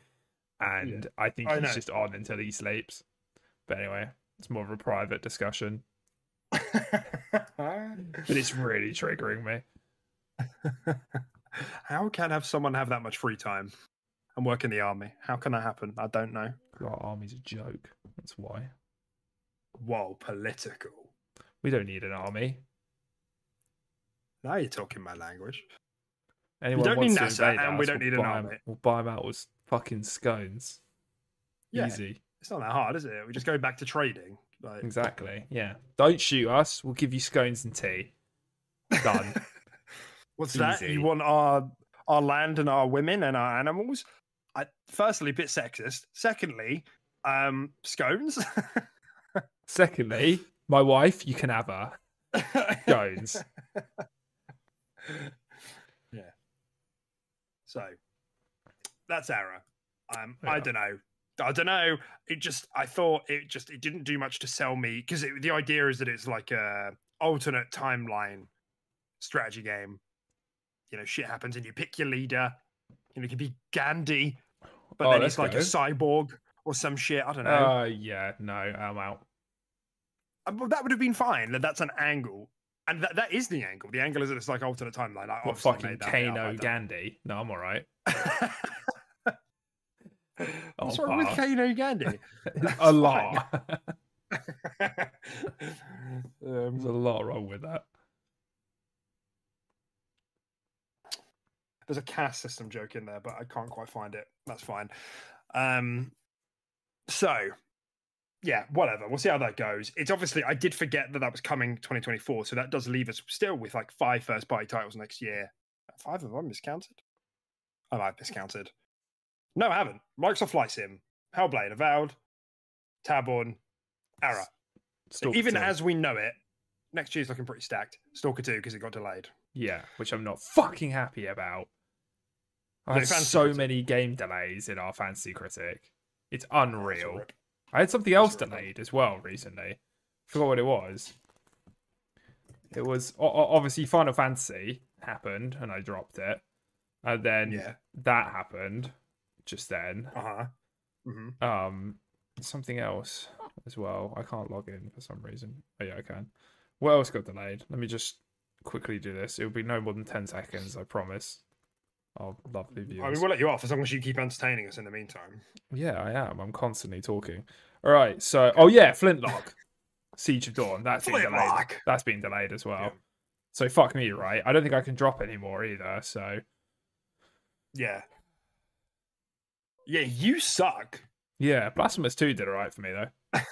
and I think I he's know. just on until he sleeps. But anyway, it's more of a private discussion. But it's really triggering me. How can have someone have that much free time and work in the army? How can that happen? I don't know. Our army's a joke. That's why Whoa, political. we don't need an army. Now you're talking my language. Anyone don't wants need to NASA, invade and we don't we'll need an buy army. We'll buy them out with fucking scones. Yeah. Easy. It's not that hard, is it? We just go back to trading. Like, Exactly. Yeah. Don't shoot us. We'll give you scones and tea. Done. What's that? You want our our land and our women and our animals? I, firstly, a bit sexist. Secondly, um, scones. Secondly, my wife, you can have her. Scones. yeah. So that's Ara. Um, I don't know. I don't know. It just I thought it just it didn't do much to sell me because the idea is that it's like a alternate timeline strategy game. You know, shit happens and you pick your leader. You know, it could be Gandhi, but Oh, then he's like go. a cyborg or some shit. I don't know. Uh, yeah. No, I'm out. Uh, well, that would have been fine. That's an angle, and that, that is the angle. The angle is that it's like alternate timeline. I What fucking made that bit up, I Kano Gandhi? No, I'm all right. What's Oh, wrong with. Kano Gandhi? a lot. um, There's a lot wrong with that. There's a caste system joke in there, but I can't quite find it. That's fine. Um, so, yeah, whatever. We'll see how that goes. It's obviously I did forget that that was coming 2024, so that does leave us still with like five first party titles next year. Five of them miscounted. I might miscounted. No, I haven't. Microsoft Flight Sim, Hellblade, Avowed, Towerborne, Ara. Stalker Even 2. as we know it, next year's looking pretty stacked. Stalker 2 because it got delayed. Yeah, which I'm not fucking happy about. Had so Critic. many game delays in our fantasy critic. It's unreal. I had something else delayed as well recently. Forgot what it was. It was obviously Final Fantasy happened and I dropped it, and then Yeah. that happened just then. Uh huh. hmm Um, something else as well. I can't log in for some reason. Oh yeah, I can. What else got delayed? Let me just quickly do this. It'll be no more than ten seconds. I promise. Our lovely viewers. I mean, we'll let you off as long as you keep entertaining us in the meantime. Yeah, I am. I'm constantly talking. All right. So, oh yeah, Flintlock, Siege of Dawn. That's been delayed. Flintlock. That's been delayed as well. Yeah. So fuck me, right? I don't think I can drop anymore either. So Yeah. Yeah, you suck. Yeah, Blasphemous 2 did alright for me though.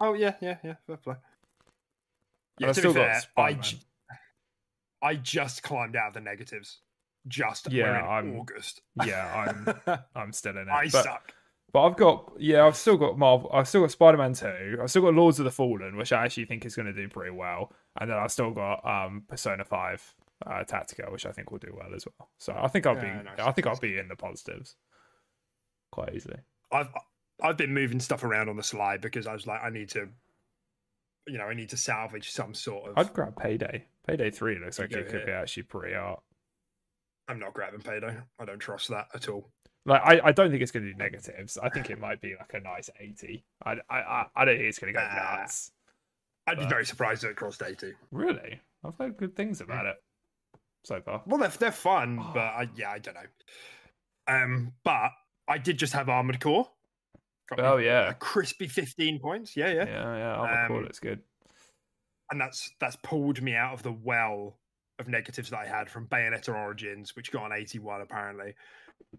Oh yeah, yeah, yeah. Fair play. Yeah, to still be got fair, I, just climbed out of the negatives. Just Yeah, in I'm- August. Yeah, I'm I'm still in it. I but, suck. but I've got yeah, I've still got Marvel. I've still got Spider Man Two. I've still got Lords of the Fallen, which I actually think is going to do pretty well. And then I've still got um Persona Five uh, Tactica, which I think will do well as well. So I think I'll be Yeah, nice, I think I'll be in the positives quite easily. I've I've been moving stuff around on the slide because I was like, I need to, you know, I need to salvage some sort of. I'd grab Payday. Payday Three looks like it could be actually pretty art. I'm not grabbing payday. I don't trust that at all. Like I, I don't think it's going to do negatives. I think it might be like a nice eighty. I I I, I don't think it's going to go Nah. nuts. I'd be very surprised if it crossed 80. Really, I've heard good things about it so far. Well, they're they're fun, Oh. but I, yeah, I don't know. Um, but I did just have Armored Core. Got Oh yeah, a crispy 15 points. Yeah, yeah. yeah, yeah. Armored Core Um, looks good. and that's that's pulled me out of the well of negatives that I had from Bayonetta Origins, which got an 81 apparently,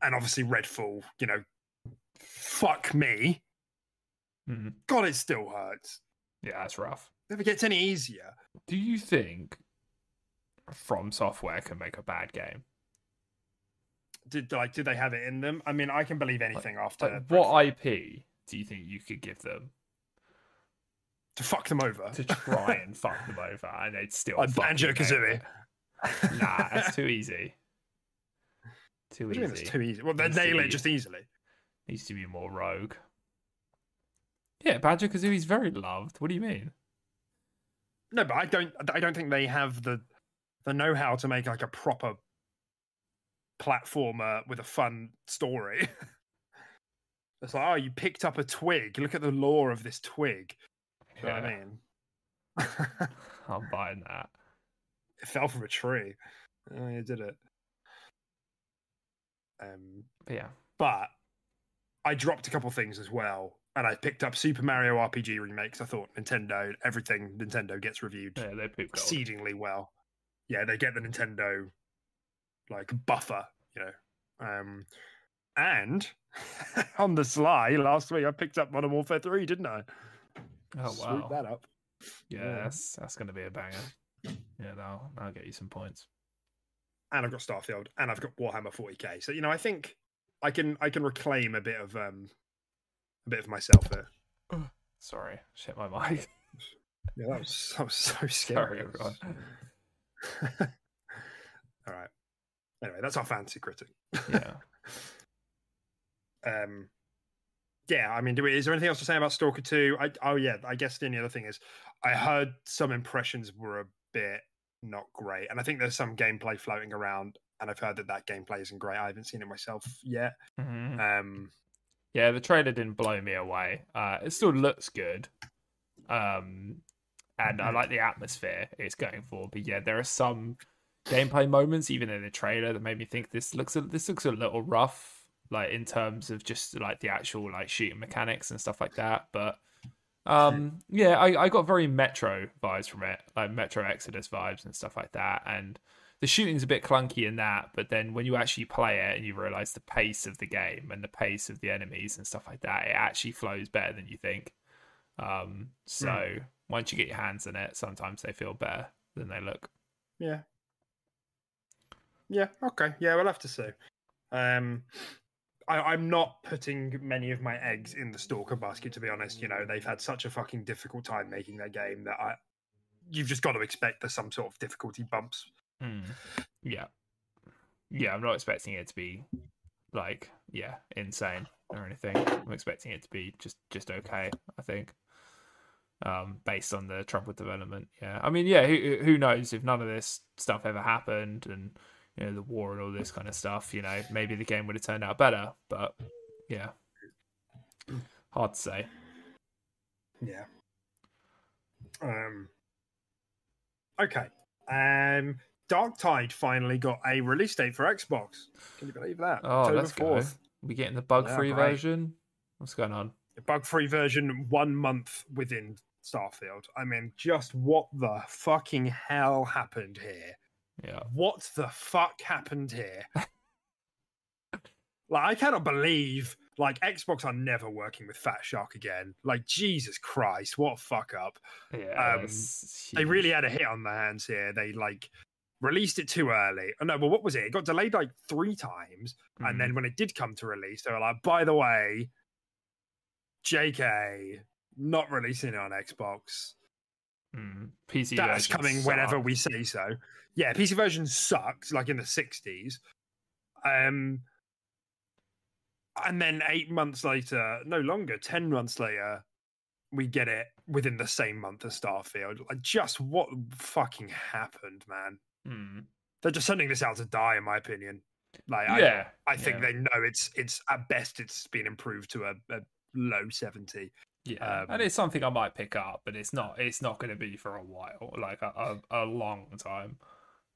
and obviously Redfall. You know, fuck me. Mhm. God, it still hurts. Yeah, that's rough. Never gets any easier. Do you think From Software can make a bad game? Did like did they have it in them? I mean, I can believe Like- anything after Like, what IP do you think you could give them to fuck them over. to try and fuck them over, and they'd still Like Banjo Kazooie. Nah, that's too easy. Too What you mean easy. it's too easy? Well, they nail it just easily. Needs to be more rogue. Yeah, Banjo Kazooie's very loved. What do you mean? No, but I don't. I don't think they have the the know how to make like a proper platformer with a fun story. it's like, oh, you picked up a twig. Look at the lore of this twig. You know what I mean? I'm buying that. It fell from a tree. Oh, you did it. Um, But yeah, but I dropped a couple things as well, and I picked up Super Mario RPG remakes. I thought Nintendo, everything Nintendo gets reviewed yeah, they poop exceedingly well. Yeah, they get the Nintendo like buffer, you know. Um, and on the sly, last week I picked up Modern Warfare Three, didn't I? Oh wow, that up. Yes, yeah. that's that's gonna be a banger. Yeah, that'll that'll get you some points. And I've got Starfield, and I've got Warhammer 40k. So you know, I think I can I can reclaim a bit of um a bit of myself here. Sorry, shit my mic. Yeah, that was that was so Sorry, scary. everyone. All right. Anyway, that's our fancy critic. Yeah. um yeah i mean do we, is there anything else to say about stalker 2 I, oh yeah i guess the only other thing is i heard some impressions were a bit not great and i think there's some gameplay floating around and i've heard that that gameplay isn't great i haven't seen it myself yet Mhm. um Yeah, the trailer didn't blow me away. Uh, it still looks good, um, and I Mhm. like the atmosphere it's going for. But yeah, there are some gameplay moments, even in the trailer, that made me think this looks a, this looks a little rough, like in terms of just like the actual like shooting mechanics and stuff like that. But um, yeah, I, I got very Metro vibes from it, like Metro Exodus vibes and stuff like that, and the shooting's a bit clunky in that, but then when you actually play it and you realize the pace of the game and the pace of the enemies and stuff like that, it actually flows better than you think. Um, so once you get your hands in it, sometimes they feel better than they look. yeah. Yeah okay. Yeah we'll have to see. Um I, i'm not putting many of my eggs in the stalker basket to be honest you know they've had such a fucking difficult time making their game that i you've just got to expect there's some sort of difficulty bumps Mm. Yeah, yeah. I'm not expecting it to be like yeah insane or anything. I'm expecting it to be just just okay. I think. Um, based on the troubled development, yeah. I mean, yeah. Who who knows if none of this stuff ever happened and you know the war and all this kind of stuff, you know, maybe the game would have turned out better. But yeah, hard to say. Yeah. Um. Okay. Um. Darktide finally got a release date for Xbox. Can you believe that? Oh, October let's go. We getting the bug-free Yeah, version. What's going on? Bug-free version one month within Starfield. I mean, just what the fucking hell happened here? Yeah, What the fuck happened here? Like I cannot believe like Xbox are never working with Fatshark again. Like Jesus Christ, what a fuck up. Yeah, Um, They really had a hit on their hands here. They like released it too early. Oh no, but what was it? It got delayed like three times. And Mhm. then when it did come to release, they were like, by the way, JK, not releasing it on Xbox. Mm. PC That's version coming whenever we say so. Yeah, PC version sucks, like in the 60s. Um and then eight months later, no longer, ten months later, we get it within the same month as Starfield. Like just what fucking happened, man? Mm. They're just sending this out to die, in my opinion. Like I, Yeah, I think yeah. they know it's it's at best it's been improved to a, a low seventy. Yeah, Um, and it's something I might pick up, but it's not. It's not going to be for a while, like a, a, a long time,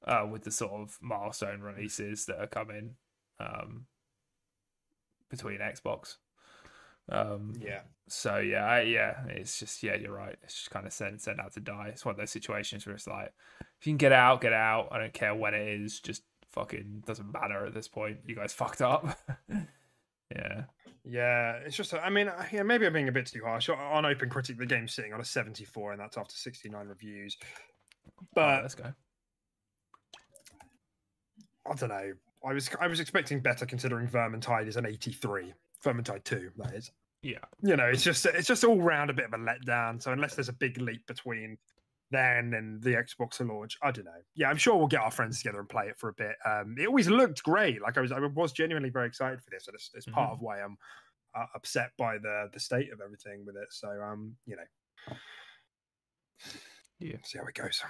uh, with the sort of milestone releases that are coming um, between Xbox. Um, Yeah. So yeah, I, yeah, it's just yeah, you're right. It's just kind of sent sent out to die. It's one of those situations where it's like, if you can get out, get out. I don't care when it is. Just fucking doesn't matter at this point. You guys fucked up. yeah. Yeah, it's just. I mean, yeah, maybe I'm being a bit too harsh. On Open Critic, the game's sitting on a 74, and that's after 69 reviews. But let's go. I don't know. I was I was expecting better considering Vermintide is an 83. Vermintide 2, that is. Yeah. You know, it's just it's just all round a bit of a letdown. So unless there's a big leap between then and the Xbox launch, I don't know. Yeah, I'm sure we'll get our friends together and play it for a bit. Um, it always looked great. Like I was I was genuinely very excited for this. And it's, it's part Mhm. of why I'm uh, upset by the the state of everything with it. So um, you know, Yeah. see how it goes.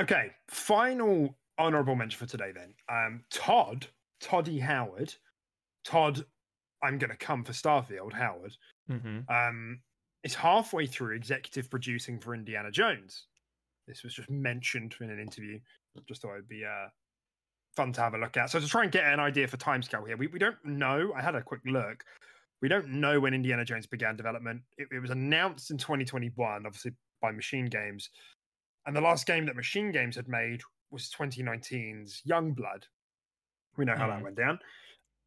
Okay, final honorable mention for today then. Um, Todd, Toddy Howard, Todd. I'm going to come for Starfield. Howard Mm-hmm. um, is halfway through executive producing for Indiana Jones. This was just mentioned in an interview. Just thought it'd be uh, fun to have a look at. So to try and get an idea for timescale here, we, we don't know. I had a quick look. We don't know when Indiana Jones began development. It, it was announced in 2021, obviously by Machine Games, and the last game that Machine Games had made was 2019's Youngblood. We know how that Mm. went down.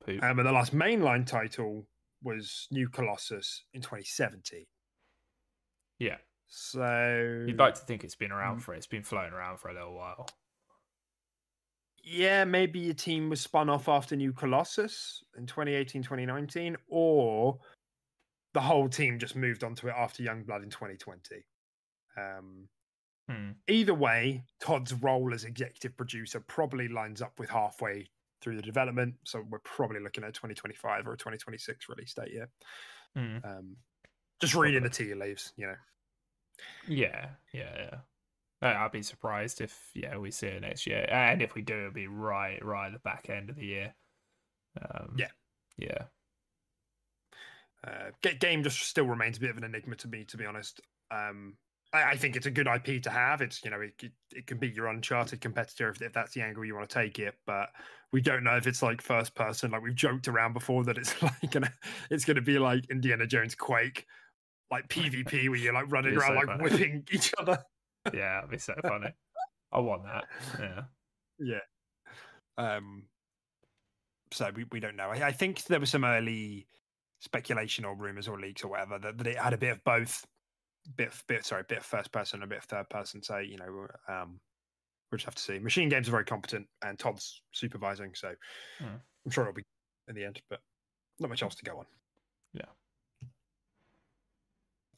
Poop. Um, and the last mainline title was New Colossus in 2017. Yeah. So You'd like to think it's been around for it's been floating around for a little while. yeah, maybe your team was spun off after New Colossus in 2018, 2019, or the whole team just moved on to it after Youngblood in 2020. Um, Hmm. either way, Todd's role as executive producer probably lines up with halfway through the development. So we're probably looking at 2025 or a 2026 release date. Yeah. Hmm. Um, just reading the tea leaves, you know. Yeah, yeah, yeah. I'd be surprised if yeah we see it next year, and if we do, it'll be right, right at the back end of the year. Um, Yeah. yeah, Uh, game just still remains a bit of an enigma to me, to be honest. Um, I, I think it's a good IP to have. It's you know it, it, it can be your Uncharted competitor if, if that's the angle you want to take it, but we don't know if it's like first person. Like we've joked around before that it's like gonna it's gonna be like Indiana Jones Quake, like PvP where you're like running around so like funny. whipping each other. yeah. That'd be so funny. I want that. Yeah. Yeah. Um. So we, we don't know. I, I think there was some early speculation or rumors or leaks or whatever that, that it had a bit of both, bit of, bit sorry, bit of first person and a bit of third person. So you know, um, we'll just have to see. Machine Games are very competent, and Todd's supervising, so Hmm. I'm sure it'll be in the end. But not much else to go on. Yeah.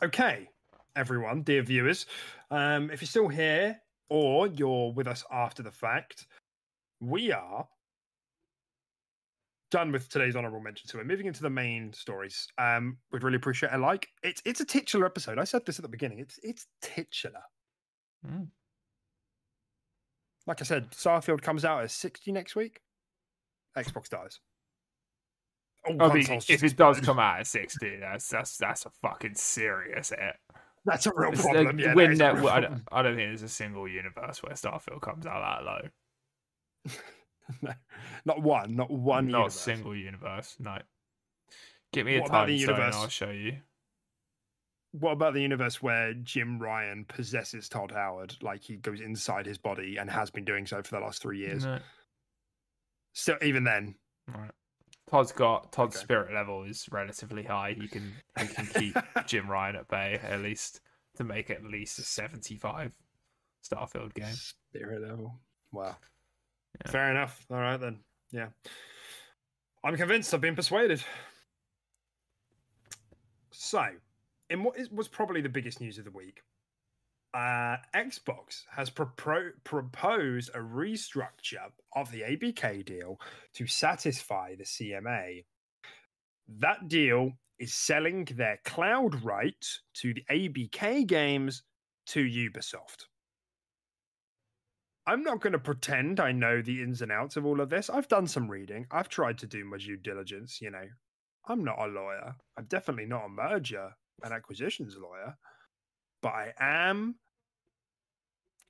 Okay, everyone, dear viewers, um, if you're still here or you're with us after the fact, we are done with today's honorable mention. So we're moving into the main stories. Um, we'd really appreciate a like. It's it's a titular episode. I said this at the beginning. It's it's titular. Mm. Like I said, Starfield comes out at 60 next week. Xbox dies. All I mean, if it does come out at sixty, that's that's that's a fucking serious hit. that's a real It's problem. like Yeah, when that is that- real I, don't. I don't think there's a single universe where Starfield comes out that low. no, not one, not one. Not universe. a single universe. No. Give me a What about the time zone. I'll show you. What about the universe where Jim Ryan possesses Todd Howard, like he goes inside his body and has been doing so for the last three years? No. still, even then, Right. Todd's got Todd's Okay. spirit level is relatively high. He can he can keep Jim Ryan at bay at least to make at least a seventy-five Starfield game. spirit level. Wow. Yeah. Fair enough. All right then. Yeah. I'm convinced. I've been persuaded. So, in what is, was probably the biggest news of the week, uh, Xbox has proposed a restructure of the ABK deal to satisfy the CMA. That deal is selling their cloud rights to the ABK games to Ubisoft. I'm not going to pretend I know the ins and outs of all of this. I've done some reading. I've tried to do my due diligence. You know, I'm not a lawyer. I'm definitely not a merger and acquisitions lawyer, but I am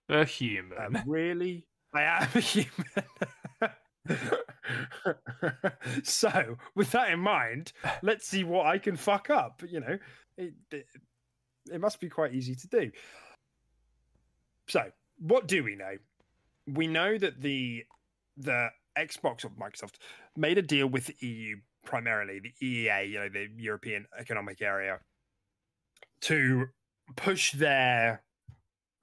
A human. a really, I am a human. so, with that in mind, let's see what I can fuck up. You know, it, it, it must be quite easy to do. So, what do we know? We know that the the Xbox or Microsoft made a deal with the EU, primarily the EEA, you know, the European Economic Area, to push their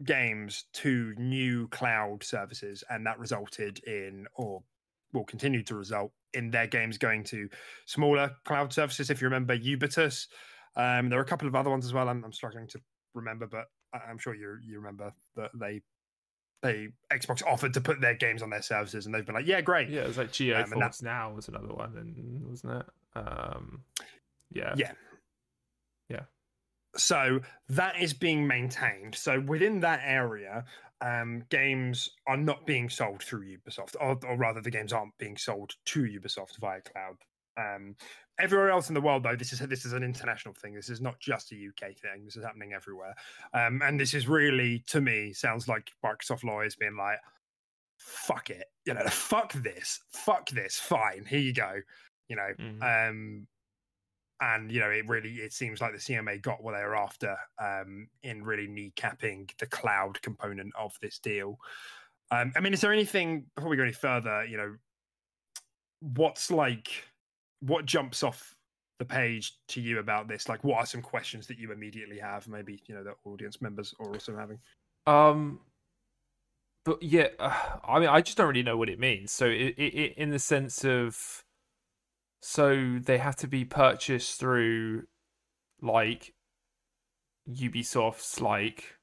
games to new cloud services, and that resulted in, or will continue to result in their games going to smaller cloud services. If you remember Ubitus, um, there are a couple of other ones as well. I'm, I'm struggling to remember, but I'm sure you you remember that they they Xbox offered to put their games on their services, and they've been like, yeah, great, yeah, it was like Um, and GeForce that- now was another one, and wasn't it? Um, yeah, Yeah. Yeah. So that is being maintained. So within that area, um, games are not being sold through Ubisoft, or, or rather, the games aren't being sold to Ubisoft via cloud. Um, everywhere else in the world, though, this is this is an international thing. This is not just a UK thing. This is happening everywhere, um, and this is really, to me, sounds like Microsoft lawyers being like, "Fuck it, you know, fuck this, fuck this, fine, here you go." You know, Mhm. um, and you know it really it seems like the CMA got what they were after um, in really kneecapping the cloud component of this deal. Um, I mean, is there anything before we go any further? You know, what's like what jumps off the page to you about this? Like, what are some questions that you immediately have? Maybe you know the audience members are also having. Um, but yeah, uh, I mean, I just don't really know what it means. So, it, it, it, in the sense of, so they have to be purchased through, like, Ubisoft's like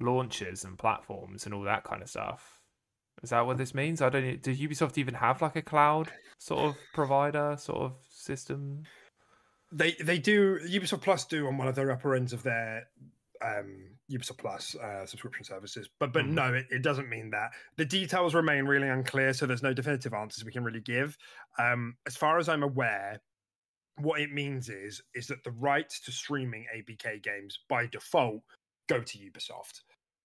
launches and platforms and all that kind of stuff. Is that what this means? I don't. Does Ubisoft even have like a cloud sort of provider sort of system? They they do Ubisoft Plus do on one of their upper ends of their um, Ubisoft Plus uh, subscription services, but but Mhm. no, it, it doesn't mean that. The details remain really unclear, so there's no definitive answers we can really give. Um, as far as I'm aware, what it means is is that the rights to streaming ABK games by default go to Ubisoft.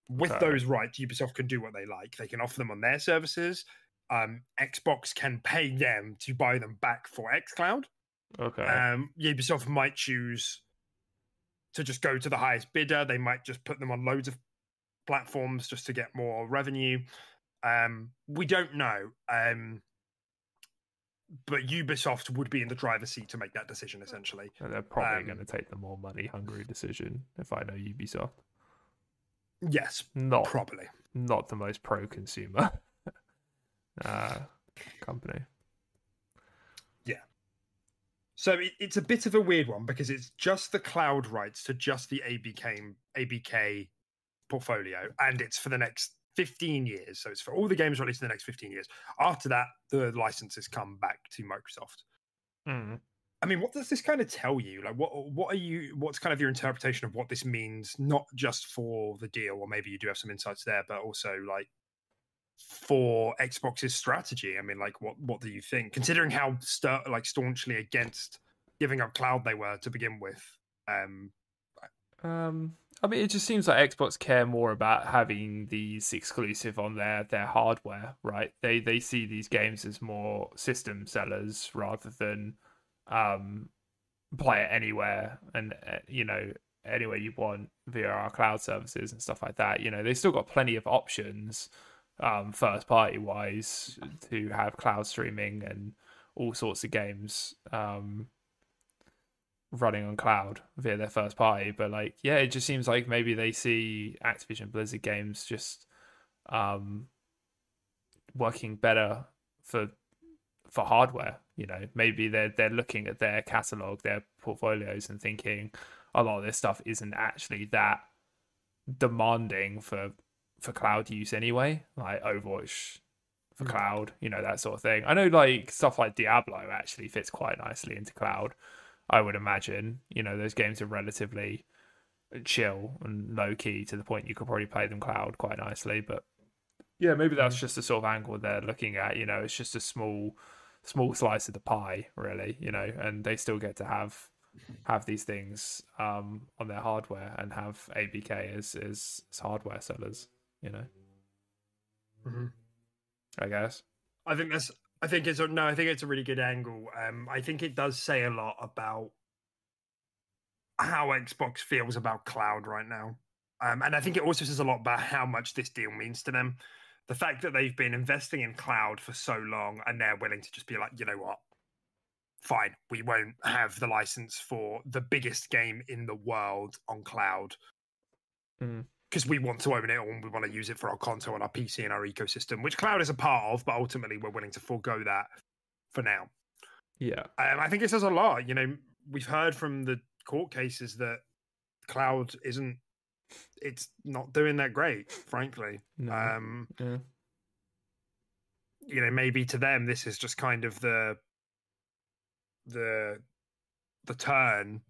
With Okay. those rights, Ubisoft can do what they like. They can offer them on their services. Um, Xbox can pay them to buy them back for XCloud. Okay. Um, Ubisoft might choose to just go to the highest bidder. They might just put them on loads of platforms just to get more revenue. Um, we don't know. Um, but Ubisoft would be in the driver's seat to make that decision, essentially. And they're probably um, going to take the more money hungry decision if I know Ubisoft. Yes, Not probably. not the most pro consumer uh, company. So it, it's a bit of a weird one because it's just the cloud rights to just the ABK ABK portfolio, and it's for the next 15 years. So it's for all the games released in the next 15 years. After that, the licenses come back to Microsoft. Mm. I mean, what does this kind of tell you? Like, what what are you? What's kind of your interpretation of what this means? Not just for the deal, or maybe you do have some insights there, but also like for Xbox's strategy. I mean, like, what what do you think? Considering how like staunchly against giving up cloud they were to begin with. Um, Um, I mean, it just seems like Xbox care more about having these exclusive on their their hardware, right? They they see these games as more system sellers rather than um play it anywhere and uh, you know anywhere you want via our cloud services and stuff like that. You know, they still got plenty of options, um, first party wise to have cloud streaming and all sorts of games um, running on cloud via their first party. But like, yeah, it just seems like maybe they see Activision Blizzard games just um, working better for for hardware. You know, maybe they're they're looking at their catalog, their portfolios, and thinking a lot of this stuff isn't actually that demanding for for cloud use anyway, like Overwatch for mm. cloud, you know, that sort of thing. I know like stuff like Diablo actually fits quite nicely into cloud. I would imagine, you know, those games are relatively chill and low key to the point you could probably play them cloud quite nicely. But yeah, maybe that's mm. just the sort of angle they're looking at. You know, it's just a small, small slice of the pie, really. You know, and they still get to have have these things um, on their hardware and have ABK as as, as hardware sellers. You know, mm-hmm. I guess. I think that's. I think it's a, no. I think it's a really good angle. Um, I think it does say a lot about how Xbox feels about cloud right now. Um, and I think it also says a lot about how much this deal means to them. The fact that they've been investing in cloud for so long and they're willing to just be like, you know what, fine, we won't have the license for the biggest game in the world on cloud because we want to own it and we want to use it for our console and our PC and our ecosystem, which cloud is a part of, but ultimately we're willing to forego that for now. Yeah. Um, I think it says a lot. You know, we've heard from the court cases that cloud isn't it's not doing that great frankly no. um yeah. you know maybe to them this is just kind of the the the turn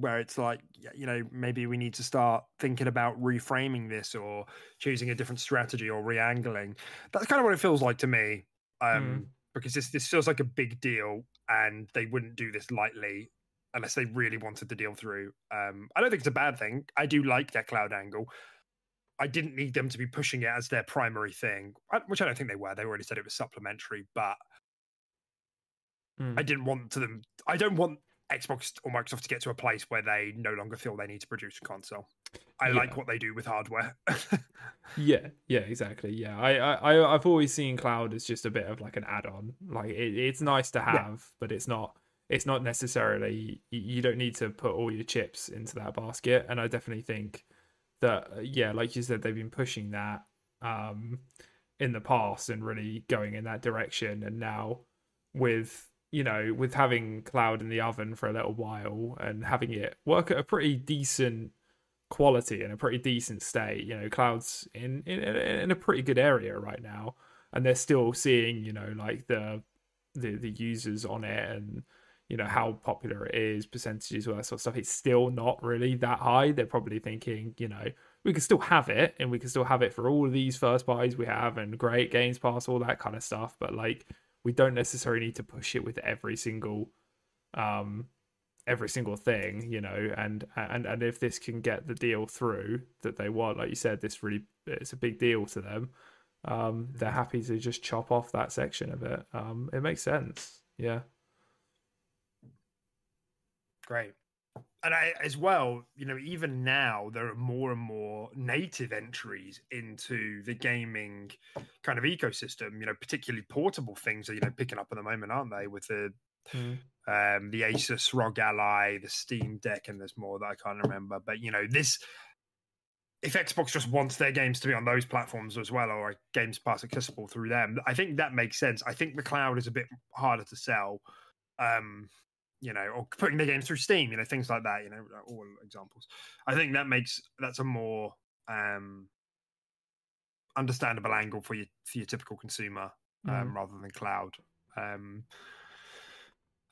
where it's like you know maybe we need to start thinking about reframing this or choosing a different strategy or re-angling that's kind of what it feels like to me um mm. because this this feels like a big deal and they wouldn't do this lightly unless they really wanted the deal through um i don't think it's a bad thing i do like their cloud angle i didn't need them to be pushing it as their primary thing which i don't think they were they already said it was supplementary but Mm. I didn't want to them. I don't want Xbox or Microsoft to get to a place where they no longer feel they need to produce a console. I yeah. like what they do with hardware. yeah, yeah, exactly. Yeah, I, I, I've always seen cloud as just a bit of like an add-on. Like it, it's nice to have, yeah. but it's not. It's not necessarily. You don't need to put all your chips into that basket. And I definitely think that, yeah, like you said, they've been pushing that um, in the past and really going in that direction. And now with you know, with having cloud in the oven for a little while and having it work at a pretty decent quality and a pretty decent state, you know, cloud's in in in a pretty good area right now, and they're still seeing, you know, like the the the users on it and you know how popular it is, percentages, all that sort of stuff. It's still not really that high. They're probably thinking, you know, we can still have it and we can still have it for all of these first buys we have and great games pass, all that kind of stuff. But like we don't necessarily need to push it with every single um every single thing you know and and and if this can get the deal through that they want like you said this really it's a big deal to them um they're happy to just chop off that section of it. Um it makes sense. Yeah. Great and I, as well, you know, even now there are more and more native entries into the gaming kind of ecosystem. You know, particularly portable things are you know picking up at the moment, aren't they? With the mm. um, the Asus ROG Ally, the Steam Deck, and there's more that I can't remember. But you know, this if Xbox just wants their games to be on those platforms as well, or Games Pass accessible through them, I think that makes sense. I think the cloud is a bit harder to sell. Um, you know, or putting the games through Steam, you know, things like that, you know, all examples. I think that makes that's a more um understandable angle for your for your typical consumer um, mm. rather than cloud. Um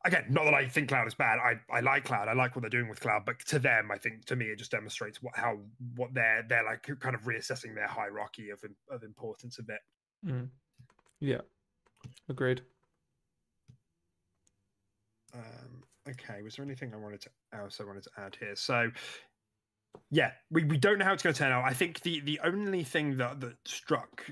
again, not that I think cloud is bad. I, I like cloud. I like what they're doing with cloud, but to them, I think to me it just demonstrates what how what they're they're like kind of reassessing their hierarchy of of importance a bit. Mm. Yeah, agreed. Um, okay, was there anything I wanted to else I wanted to add here? So, yeah, we, we don't know how it's going to turn out. I think the the only thing that that struck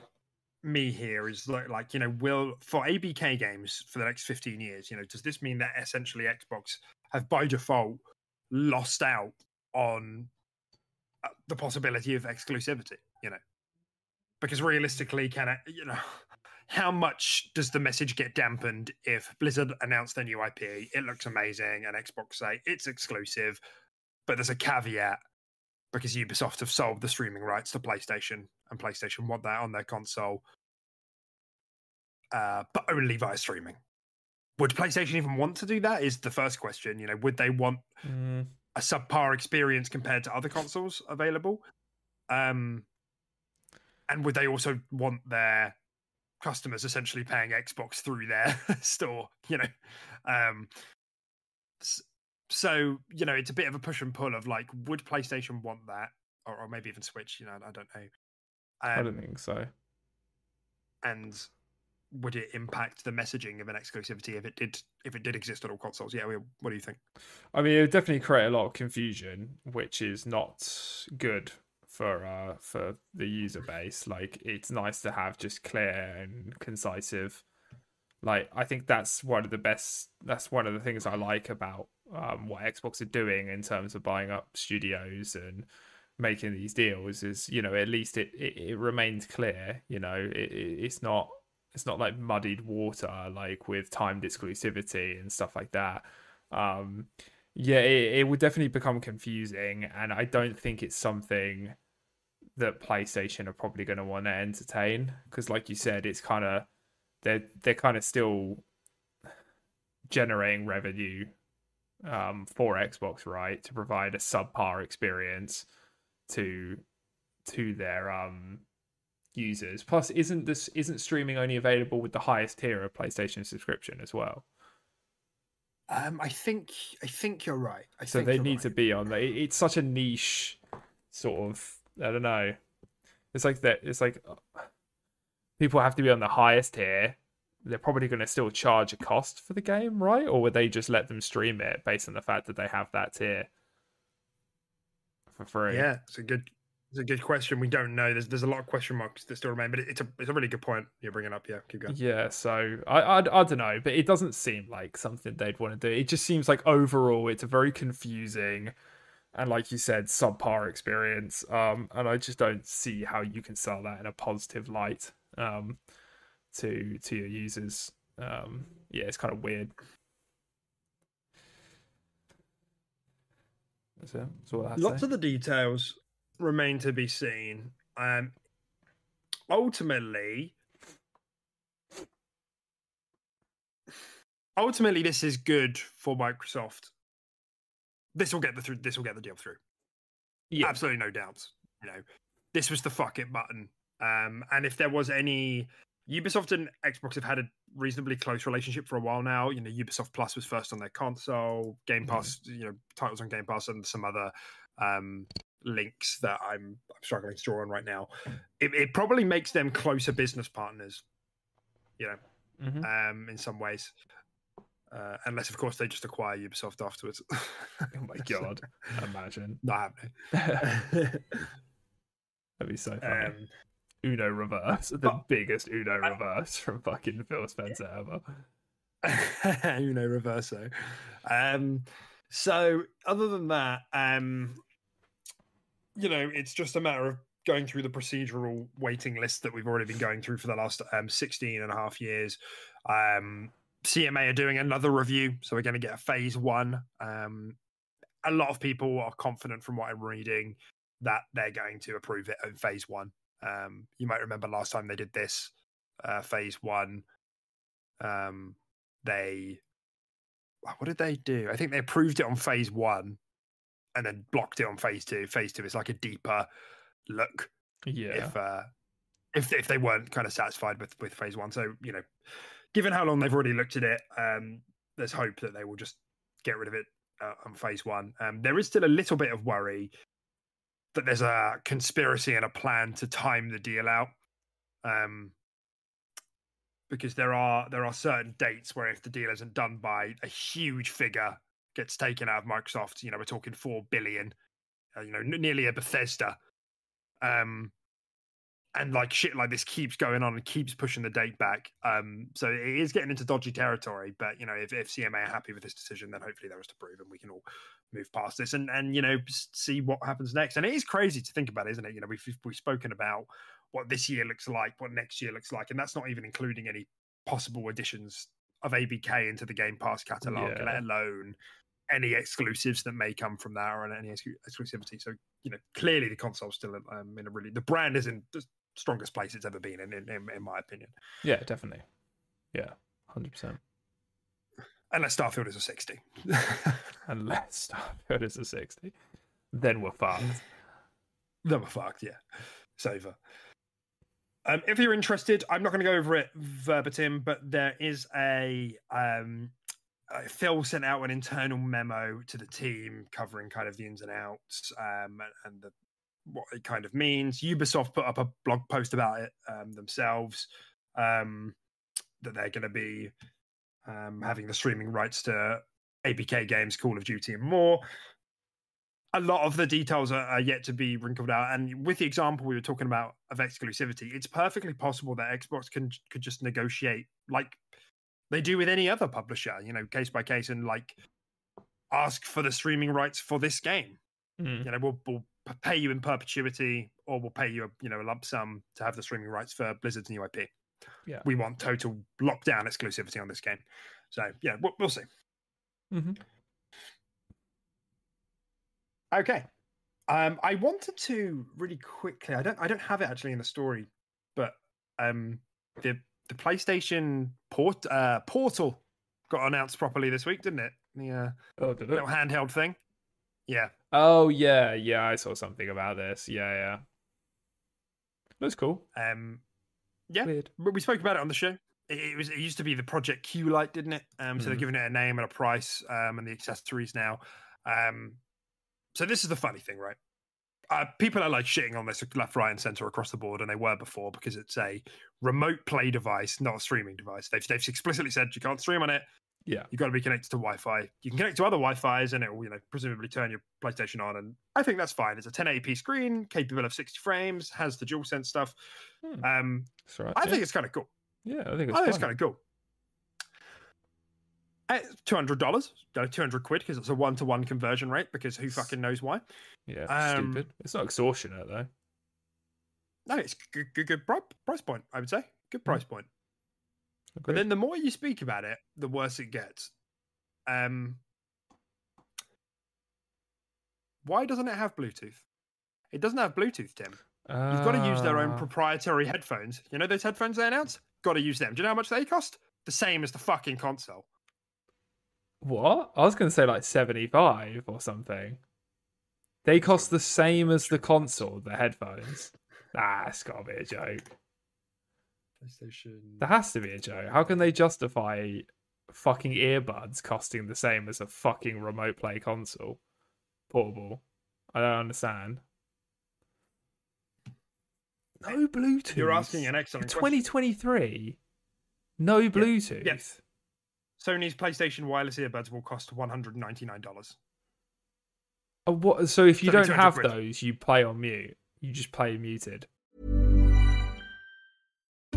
me here is like, like you know, will for ABK games for the next fifteen years, you know, does this mean that essentially Xbox have by default lost out on uh, the possibility of exclusivity? You know, because realistically, can it, you know, how much does the message get dampened if Blizzard announced their new IP? It looks amazing, and Xbox say it's exclusive, but there's a caveat because Ubisoft have sold the streaming rights to PlayStation, and PlayStation want that on their console, uh, but only via streaming. Would PlayStation even want to do that? Is the first question. You know, would they want Mm, a subpar experience compared to other consoles available? Um, and would they also want their customers essentially paying Xbox through their store? You know, um, so you know it's a bit of a push and pull of like, would PlayStation want that, or, or maybe even Switch? You know, I don't know. I Um, don't think so. and would it impact the messaging of an exclusivity if it did if it did exist on all consoles? Yeah, we- what do you think? I mean, it would definitely create a lot of confusion, which is not good for uh for the user base. Like, it's nice to have just clear and concisive. Like, I think that's one of the best. That's one of the things I like about um, what Xbox are doing in terms of buying up studios and making these deals. Is you know at least it it, it remains clear. You know, it, it, it's not it's not like muddied water like with timed exclusivity and stuff like that. Um, yeah, it, it would definitely become confusing, and I don't think it's something that PlayStation are probably going to want to entertain because, like you said, it's kind of they're they're kind of still generating revenue um, for Xbox, right, to provide a subpar experience to to their um users. Plus, isn't this isn't streaming only available with the highest tier of PlayStation subscription as well? Um, I think I think you're right. I so they need right. to be on It's such a niche sort of. I don't know. It's like that. It's like people have to be on the highest tier. They're probably going to still charge a cost for the game, right? Or would they just let them stream it based on the fact that they have that tier for free? Yeah, it's a good it's a good question. We don't know. There's there's a lot of question marks that still remain, but it's a it's a really good point you're bringing up. Yeah, keep going. Yeah, so I, I I don't know, but it doesn't seem like something they'd want to do. It just seems like overall it's a very confusing and like you said, subpar experience. Um, and I just don't see how you can sell that in a positive light um to to your users. Um, yeah, it's kind of weird. That's it. That's all I Lots of the details remain to be seen. Um, ultimately, ultimately, this is good for Microsoft. This will get the through. This will get the deal through. yeah, Absolutely no doubts. You know, this was the fuck it button. Um, and if there was any, Ubisoft and Xbox have had a reasonably close relationship for a while now. You know, Ubisoft Plus was first on their console, Game Mhm. Pass, you know, titles on Game Pass, and some other um, links that I'm, I'm struggling to draw on right now. It, it probably makes them closer business partners. You know, Mhm. um, in some ways. Uh, unless, of course, they just acquire Ubisoft afterwards. Oh my god! Imagine Not that'd be so funny. um, Uno reverse, the But- biggest Uno reverse from fucking Phil Spencer ever. Uno Reverso. Um, so other than that, um, you know, it's just a matter of going through the procedural waiting list that we've already been going through for the last um, 16 and a half years. Um, CMA are doing another review, so we're going to get a phase one. Um, a lot of people are confident from what I'm reading that they're going to approve it in phase one. Um, you might remember last time they did this, uh, phase one. Um, they what did they do? I think they approved it on phase one and then blocked it on phase two. Phase two is like a deeper look Yeah, if uh if if they weren't kind of satisfied with with phase one. So, you know, given how long they've already looked at it, um, there's hope that they will just get rid of it uh, on phase one. Um, there is still a little bit of worry that there's a conspiracy and a plan to time the deal out. Um, because there are there are certain dates where if the deal isn't done by a huge figure gets taken out of Microsoft, you know, we're talking four billion, uh, you know, n- nearly a Bethesda. Um, and like shit like this keeps going on and keeps pushing the date back. Um, so it is getting into dodgy territory. But you know, if, if CMA are happy with this decision, then hopefully there is to prove, and we can all move past this and and you know see what happens next. And it is crazy to think about, isn't it? You know, we've we've spoken about what this year looks like, what next year looks like, and that's not even including any possible additions of ABK into the Game Pass catalog, Yeah. let alone any exclusives that may come from that or any exclusivity. So you know, clearly the console's still um, in a really the brand is in strongest place it's ever been in, in, in, my opinion. Yeah, definitely. Yeah, hundred percent. Unless Starfield is a sixty. Unless Starfield is a sixty, then we're fucked. Then we're fucked, yeah. It's over. Um, if you're interested, I'm not going to go over it verbatim, but there is a um, uh, Phil sent out an internal memo to the team covering kind of the ins and outs um, and, and the, what it kind of means. Ubisoft put up a blog post about it um, themselves um, that they're going to be um, having the streaming rights to ABK games, Call of Duty, and more a lot of the details are, are, yet to be wrinkled out. And with the example we were talking about of exclusivity, it's perfectly possible that Xbox can could just negotiate like they do with any other publisher, you know, case by case, and like ask for the streaming rights for this game. Mm. You know, we'll, we'll pay you in perpetuity, or we'll pay you a you know a lump sum to have the streaming rights for Blizzard's new IP. Yeah, we want total lockdown exclusivity on this game. So yeah, we'll, we'll see. Mm-hmm. Okay. Um, I wanted to really quickly. I don't. I don't have it actually in the story, but um, the the PlayStation port uh, portal got announced properly this week, didn't it? The uh, oh, did it? little handheld thing. Yeah. Oh yeah, yeah. I saw something about this. Yeah, yeah. That's cool. Um, yeah. Weird. We spoke about it on the show. It, it was. It used to be the Project Q Light, didn't it? Um, so Mm. they're giving it a name and a price, um, and the accessories now. Um, so this is the funny thing, right? Uh, people are like shitting on this left, right, and center across the board, and they were before because it's a remote play device, not a streaming device. They've, they've explicitly said you can't stream on it. Yeah. You've got to be connected to Wi-Fi. You can connect to other Wi-Fi's, and it will, you know, presumably turn your PlayStation on. And I think that's fine. It's a 1080p screen, capable of 60 frames, has the DualSense stuff. Hmm. Um, That's right. I yeah. think it's kind of cool. Yeah, I think it's, I think it's kind of cool. Uh, Two hundred dollars, two hundred quid, because it's a one-to-one conversion rate. Because who fucking knows why? Yeah, um, stupid. It's not extortionate though. No, it's good, good, good price point. I would say good price point. But then the more you speak about it, the worse it gets. Um, why doesn't it have Bluetooth? It doesn't have Bluetooth, Tim. You've got to use their own Ah, proprietary headphones. You know those headphones they announced? Got to use them. Do you know how much they cost? The same as the fucking console. What? I was going to say like 75 or something. They cost the same as the console, the headphones. Nah, it's got to be a joke. PlayStation. There has to be a joke. How can they justify fucking earbuds costing the same as a fucking remote play console? Portable. I don't understand. No Bluetooth. You're asking an In excellent question. 2023. No Bluetooth. Yes. Sony's PlayStation wireless earbuds will cost one hundred ninety nine dollars. Uh, what? So if you It's only don't have those, you play on mute. You just play muted.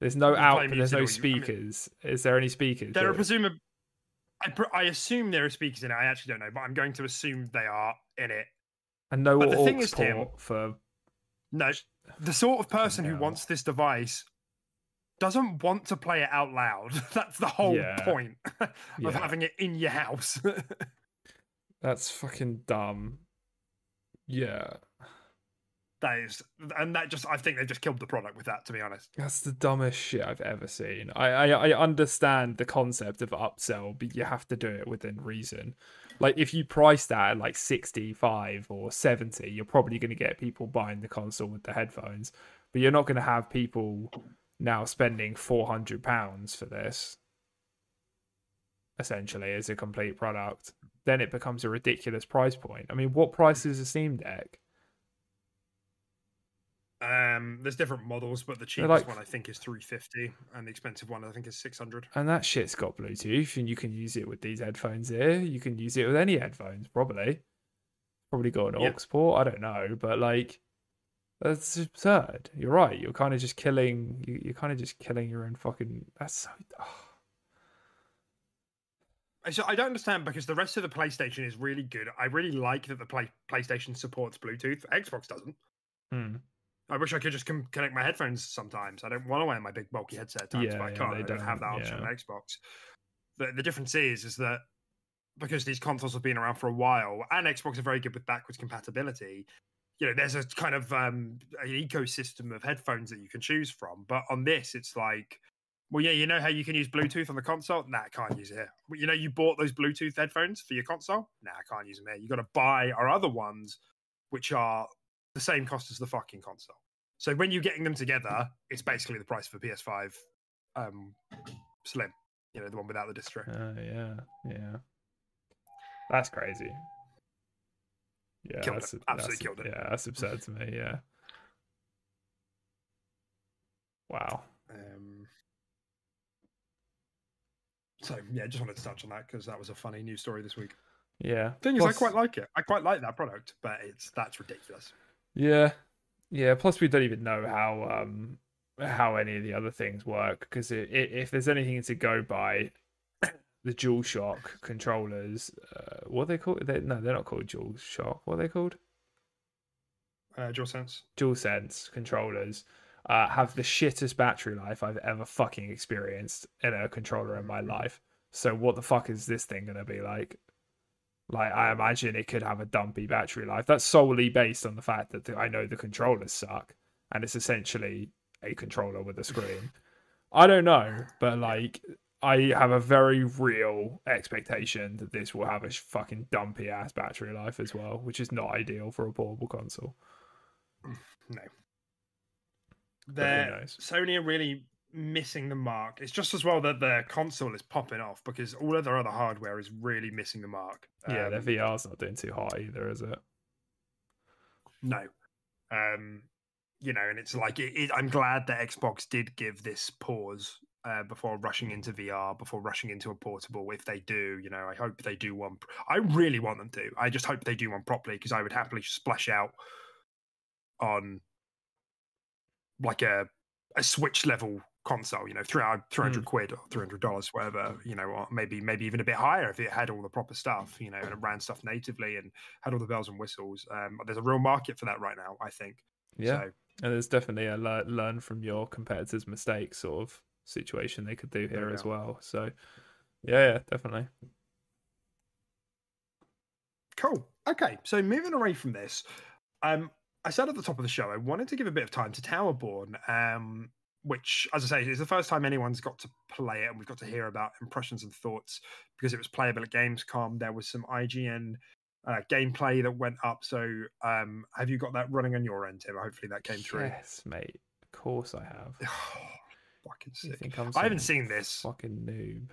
There's no out. There's no you- I mean- speakers. Is there any speakers? There are presumably. I, pr- I assume there are speakers in it. I actually don't know, but I'm going to assume they are in it. and no but the thing is, Tim- for. No, the sort of person who wants this device doesn't want to play it out loud. That's the whole Yeah. point of Yeah. having it in your house. That's fucking dumb. Yeah. That is, and that just I think they just killed the product with that. To be honest, That's the dumbest shit I've ever seen. I, I I understand the concept of upsell, but you have to do it within reason. Like if you price that at like sixty five or seventy, you're probably going to get people buying the console with the headphones, but you're not going to have people now spending four hundred pounds for this. Essentially, as a complete product, then it becomes a ridiculous price point. I mean, what price is a Steam Deck? Um, there's different models, but the cheapest like- one I think is 350, and the expensive one I think is 600. And that shit's got Bluetooth, and you can use it with these headphones here. You can use it with any headphones, probably. Probably got an Yeah. aux port. I don't know, but like, that's absurd. You're right. You're kind of just killing. You, you're kind of just killing your own fucking. That's so. oh. I- So I don't understand because the rest of the PlayStation is really good. I really like that the play, PlayStation supports Bluetooth. Xbox doesn't. Hmm. I wish I could just com- connect my headphones sometimes. I don't want to wear my big bulky headset at times, Yeah, but I can't. they I don't have that option yeah. on Xbox. The, the difference is, is that because these consoles have been around for a while, and Xbox are very good with backwards compatibility. You know, there's a kind of um, an ecosystem of headphones that you can choose from. But on this, it's like, well, yeah, you know how you can use Bluetooth on the console? Nah, I can't use it here. You know, you bought those Bluetooth headphones for your console? Nah, I can't use them here. You got to buy our other ones, which are the same cost as the fucking console. So when you're getting them together, it's basically the price for PS5 um, Slim. You know, the one without the disc tray. Uh, yeah, yeah. That's crazy. Yeah, Killed it. that's, Absolutely that's- killed it. Yeah, that's absurd to me. Yeah. Wow. Um, so yeah, just wanted to touch on that because that was a funny news story this week. Yeah. Thing is, I quite like it. I quite like that product, but it's that's ridiculous. Yeah, yeah. Plus, we don't even know how um how any of the other things work because if there's anything to go by, the DualShock controllers, uh, what are they called? They, no, they're not called DualShock. What are they called? Uh, DualSense. DualSense controllers. Uh, have the shittest battery life I've ever fucking experienced in a controller in my life. So what the fuck is this thing gonna be like? Like I imagine it could have a dumpy battery life. That's solely based on the fact that the, I know the controllers suck, and it's essentially a controller with a screen. I don't know, but like I have a very real expectation that this will have a fucking dumpy ass battery life as well, which is not ideal for a portable console. Mm, no. who They're. Sony are really missing the mark. It's just as well that their console is popping off because all of their other hardware is really missing the mark. Yeah, their Um, VR's not doing too hot either, is it? No. Um, you know, and it's like it, it, I'm glad that Xbox did give this pause uh, before rushing into VR, before rushing into a portable. If they do, you know, I hope they do one. I really want them to. I just hope they do one properly because I would happily splash out on like a a Switch level console. You know, 300 300 quid or three hundred dollars, whatever. You know, or maybe maybe even a bit higher if it had all the proper stuff. You know, and it ran stuff natively and had all the bells and whistles. Um, there's a real market for that right now. I think. Yeah. So, And there's definitely a lear- learn from your competitors' mistakes sort of situation they could do here as well. So, yeah, yeah, definitely. Cool. Okay, so moving away from this, um, I said at the top of the show I wanted to give a bit of time to Towerborne, um, which, as I say, is the first time anyone's got to play it, and we've got to hear about impressions and thoughts because it was playable at Gamescom. There was some IGN uh, gameplay that went up. So, um, have you got that running on your end, Tim? Hopefully, that came through. Yes, mate. Of course I have. Fucking You sick. I'm haven't seen this. Fucking noob.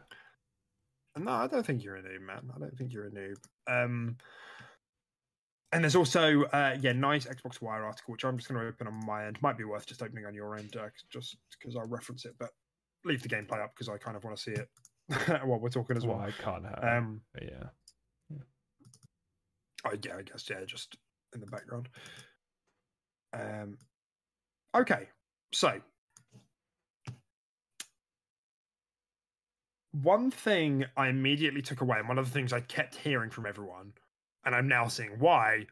No, I don't think you're a noob, man. I don't think you're a noob. Um, and there's also, uh, yeah, nice Xbox Wire article, which I'm just going to open on my end. Might be worth just opening on your end, uh, just because I'll reference it, but leave the gameplay up because I kind of want to see it while we're talking as Well, well. I can't have. Um, but yeah. Oh, yeah, I guess, yeah, just in the background. Um, okay, so one thing I immediately took away, and one of the things I kept hearing from everyone, and I'm now seeing why,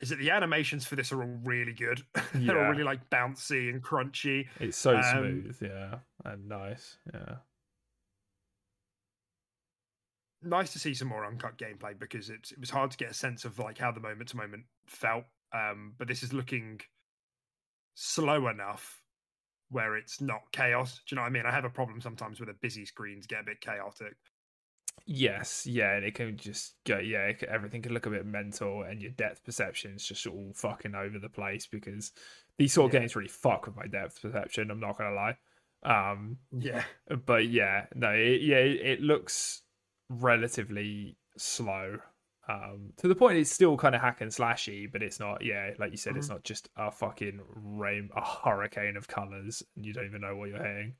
is that the animations for this are all really good. They're all really like bouncy and crunchy. It's so um, smooth, yeah, and nice, yeah. nice to see some more uncut gameplay because it's it was hard to get a sense of like how the moment to moment felt um, but this is looking slow enough where it's not chaos. Do you know what I mean? I have a problem sometimes with the busy screens get a bit chaotic. Yes, yeah, and it can just go, yeah, it, everything can look a bit mental, and your depth perception is just all fucking over the place because these sort of Yeah. games really fuck with my depth perception. I'm not gonna lie. Um, Yeah. but yeah, no, it, yeah, it, it looks relatively slow. Um, to the point it's still kind of hack and slashy, but it's not. Yeah, like you said, it's not just a fucking rain, a hurricane of colors, and you don't even know what you're hitting.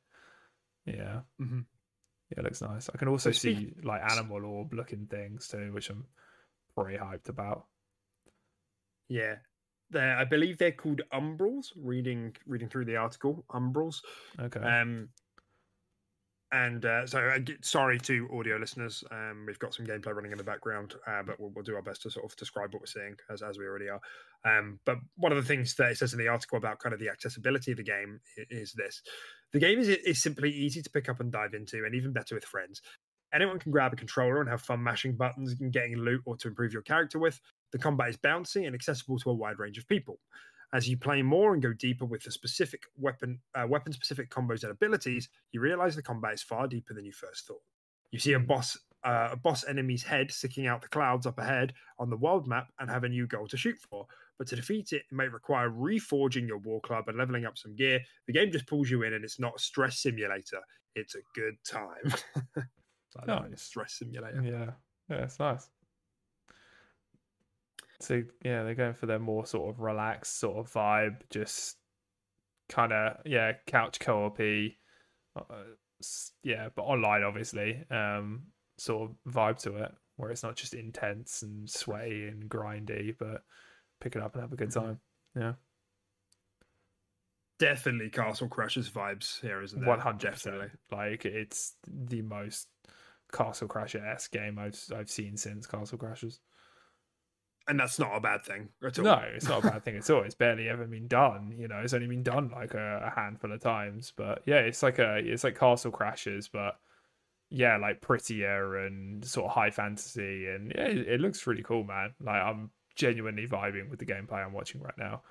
Yeah, Mhm. Yeah, it looks nice. I can also see like animal orb looking things too, which I'm pretty hyped about. Yeah. They're, I believe they're called umbrals. Reading reading through the article, umbrals. Okay, Um, and uh, so, uh, sorry to audio listeners. Um, we've got some gameplay running in the background, uh, but we'll, we'll do our best to sort of describe what we're seeing as, as we already are. Um, but one of the things that it says in the article about kind of the accessibility of the game is this: the game is is simply easy to pick up and dive into, and even better with friends. Anyone can grab a controller and have fun mashing buttons and getting loot or to improve your character with. The combat is bouncy and accessible to a wide range of people. As you play more and go deeper with the specific weapon, uh, weapon-specific combos and abilities, you realize the combat is far deeper than you first thought. You see a boss, uh, a boss enemy's head sticking out the clouds up ahead on the world map, and have a new goal to shoot for. But to defeat it, it may require reforging your war club and leveling up some gear. The game just pulls you in, and it's not a stress simulator. It's a good time. so I love it, Nice. stress simulator. yeah, yeah, it's nice. So yeah, they're going for their more sort of relaxed sort of vibe, just kind of yeah, couch co-op uh, yeah, but online obviously, um, sort of vibe to it, where it's not just intense and sweaty and grindy, but pick it up and have a good time. Yeah, Definitely Castle Crashers vibes here, isn't there? one hundred Definitely. percent. Like it's the most Castle Crasher s game I've I've seen since Castle Crashers. And that's not a bad thing at all. No, it's not a bad thing at all. It's barely ever been done. You know, it's only been done like a, a handful of times. But yeah, it's like a it's like Castle Crashers, but yeah, like prettier and sort of high fantasy, and yeah, it, it looks really cool, man. Like I'm genuinely vibing with the gameplay I'm watching right now.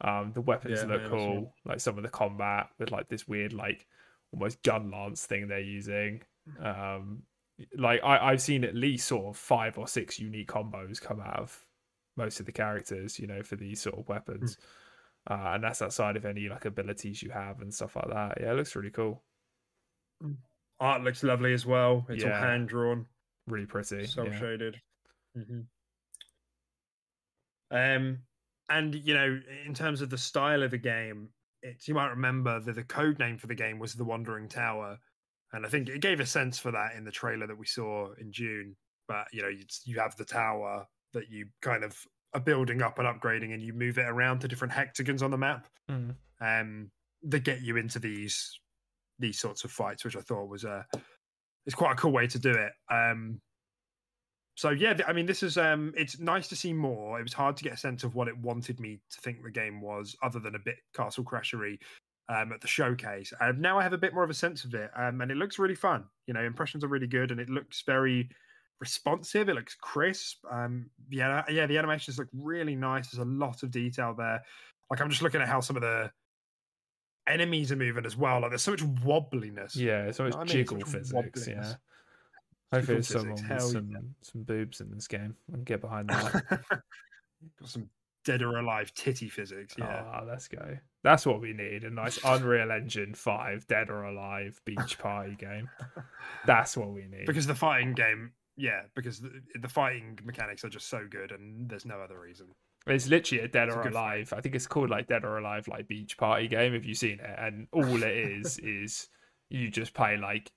Um, the weapons Yeah, look yeah, I've cool, seen- like some of the combat with like this weird like almost gun lance thing they're using. Um, like I, I've seen at least sort of five or six unique combos come out of most of the characters, you know, for these sort of weapons. Uh, and that's outside of any like abilities you have and stuff like that. Yeah, it looks really cool. Art looks lovely as well. It's all hand drawn, Really pretty. cell yeah. shaded. hmm Um, and you know, in terms of the style of the game, it's you might remember that the code name for the game was the Wandering Tower, and I think it gave a sense for that in the trailer that we saw in June. But you know, you, you have the tower that you kind of are building up and upgrading, and you move it around to different hexagons on the map. Mm. um, that get you into these these sorts of fights, which I thought was a it's quite a cool way to do it. Um, so yeah, I mean, this is um, it's nice to see more. It was hard to get a sense of what it wanted me to think the game was, other than a bit Castle Crashery um, at the showcase. And now I have a bit more of a sense of it, um, and it looks really fun. You know, impressions are really good, and it looks very responsive. It looks crisp. Um, yeah, yeah, the animations look really nice. There's a lot of detail there. Like I'm just looking at how some of the enemies are moving as well. Like there's so much wobbliness. Yeah, it's always I mean, jiggle physics. wobbliness. Yeah. Hopefully, there's someone with some, yeah. some boobs in this game. I can get behind that. Got some dead or alive titty physics. Yeah. Ah, let's go. That's what we need. A nice Unreal Engine 5 Dead or Alive beach party game. That's what we need. because the fighting game, yeah, because the, the fighting mechanics are just so good, and there's no other reason. It's literally a Dead It's a or fight. Alive. I think it's called like Dead or Alive, like beach party game. If you've seen it, and all it is is you just play like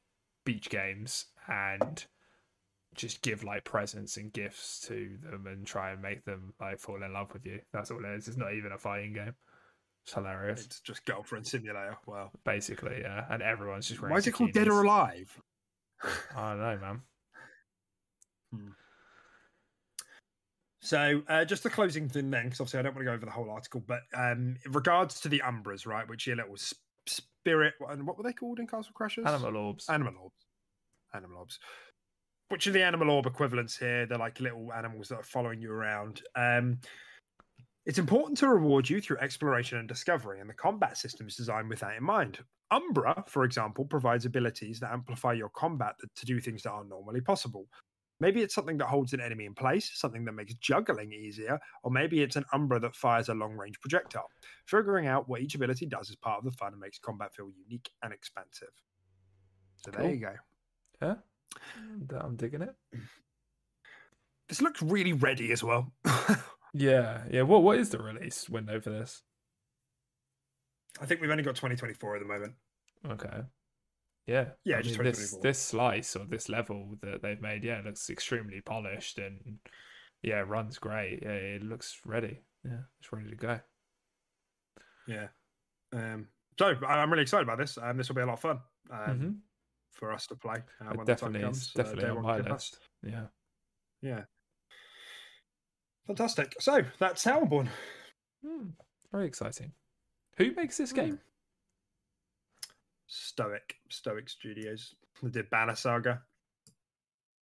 beach games and just give like presents and gifts to them and try and make them like fall in love with you. That's all it is. It's not even a fighting game. It's hilarious, It's just girlfriend simulator. Wow. basically. Yeah, and everyone's just wearing Why is it called Dead or. Alive? I don't know, man. So, uh, just the closing thing then, because obviously I don't want to go over the whole article, but um, in regards to the Umbras, right, which are little sp- spirit, and what were they called in Castle Crashers? Animal orbs. Animal orbs. Animal orbs. Which are the animal orb equivalents here? They're like little animals that are following you around. Um, It's important to reward you through exploration and discovery, and the combat system is designed with that in mind. Umbra, for example, provides abilities that amplify your combat to do things that aren't normally possible. Maybe it's something that holds an enemy in place, something that makes juggling easier, or maybe it's an Umbra that fires a long range projectile. Figuring out what each ability does is part of the fun and makes combat feel unique and expansive. So Cool. there you go. Yeah, I'm digging it. This looks really ready as well. Yeah, yeah. What what is the release window for this? I think we've only got 2024 at the moment. Okay. Yeah. Yeah, I mean, this this slice or this level that they've made, yeah, looks extremely polished and yeah, runs great. Yeah, it looks ready. Yeah, it's ready to go. Yeah. Um, so I'm really excited about this. Um, this will be a lot of fun um, Mhm. for us to play uh, when the time definitely comes. uh, definitely on my list. Yeah. Yeah. Fantastic. So that's Towerborne. Hmm, very exciting. Who makes this game? Stoic. Stoic Studios. They did Banner Saga.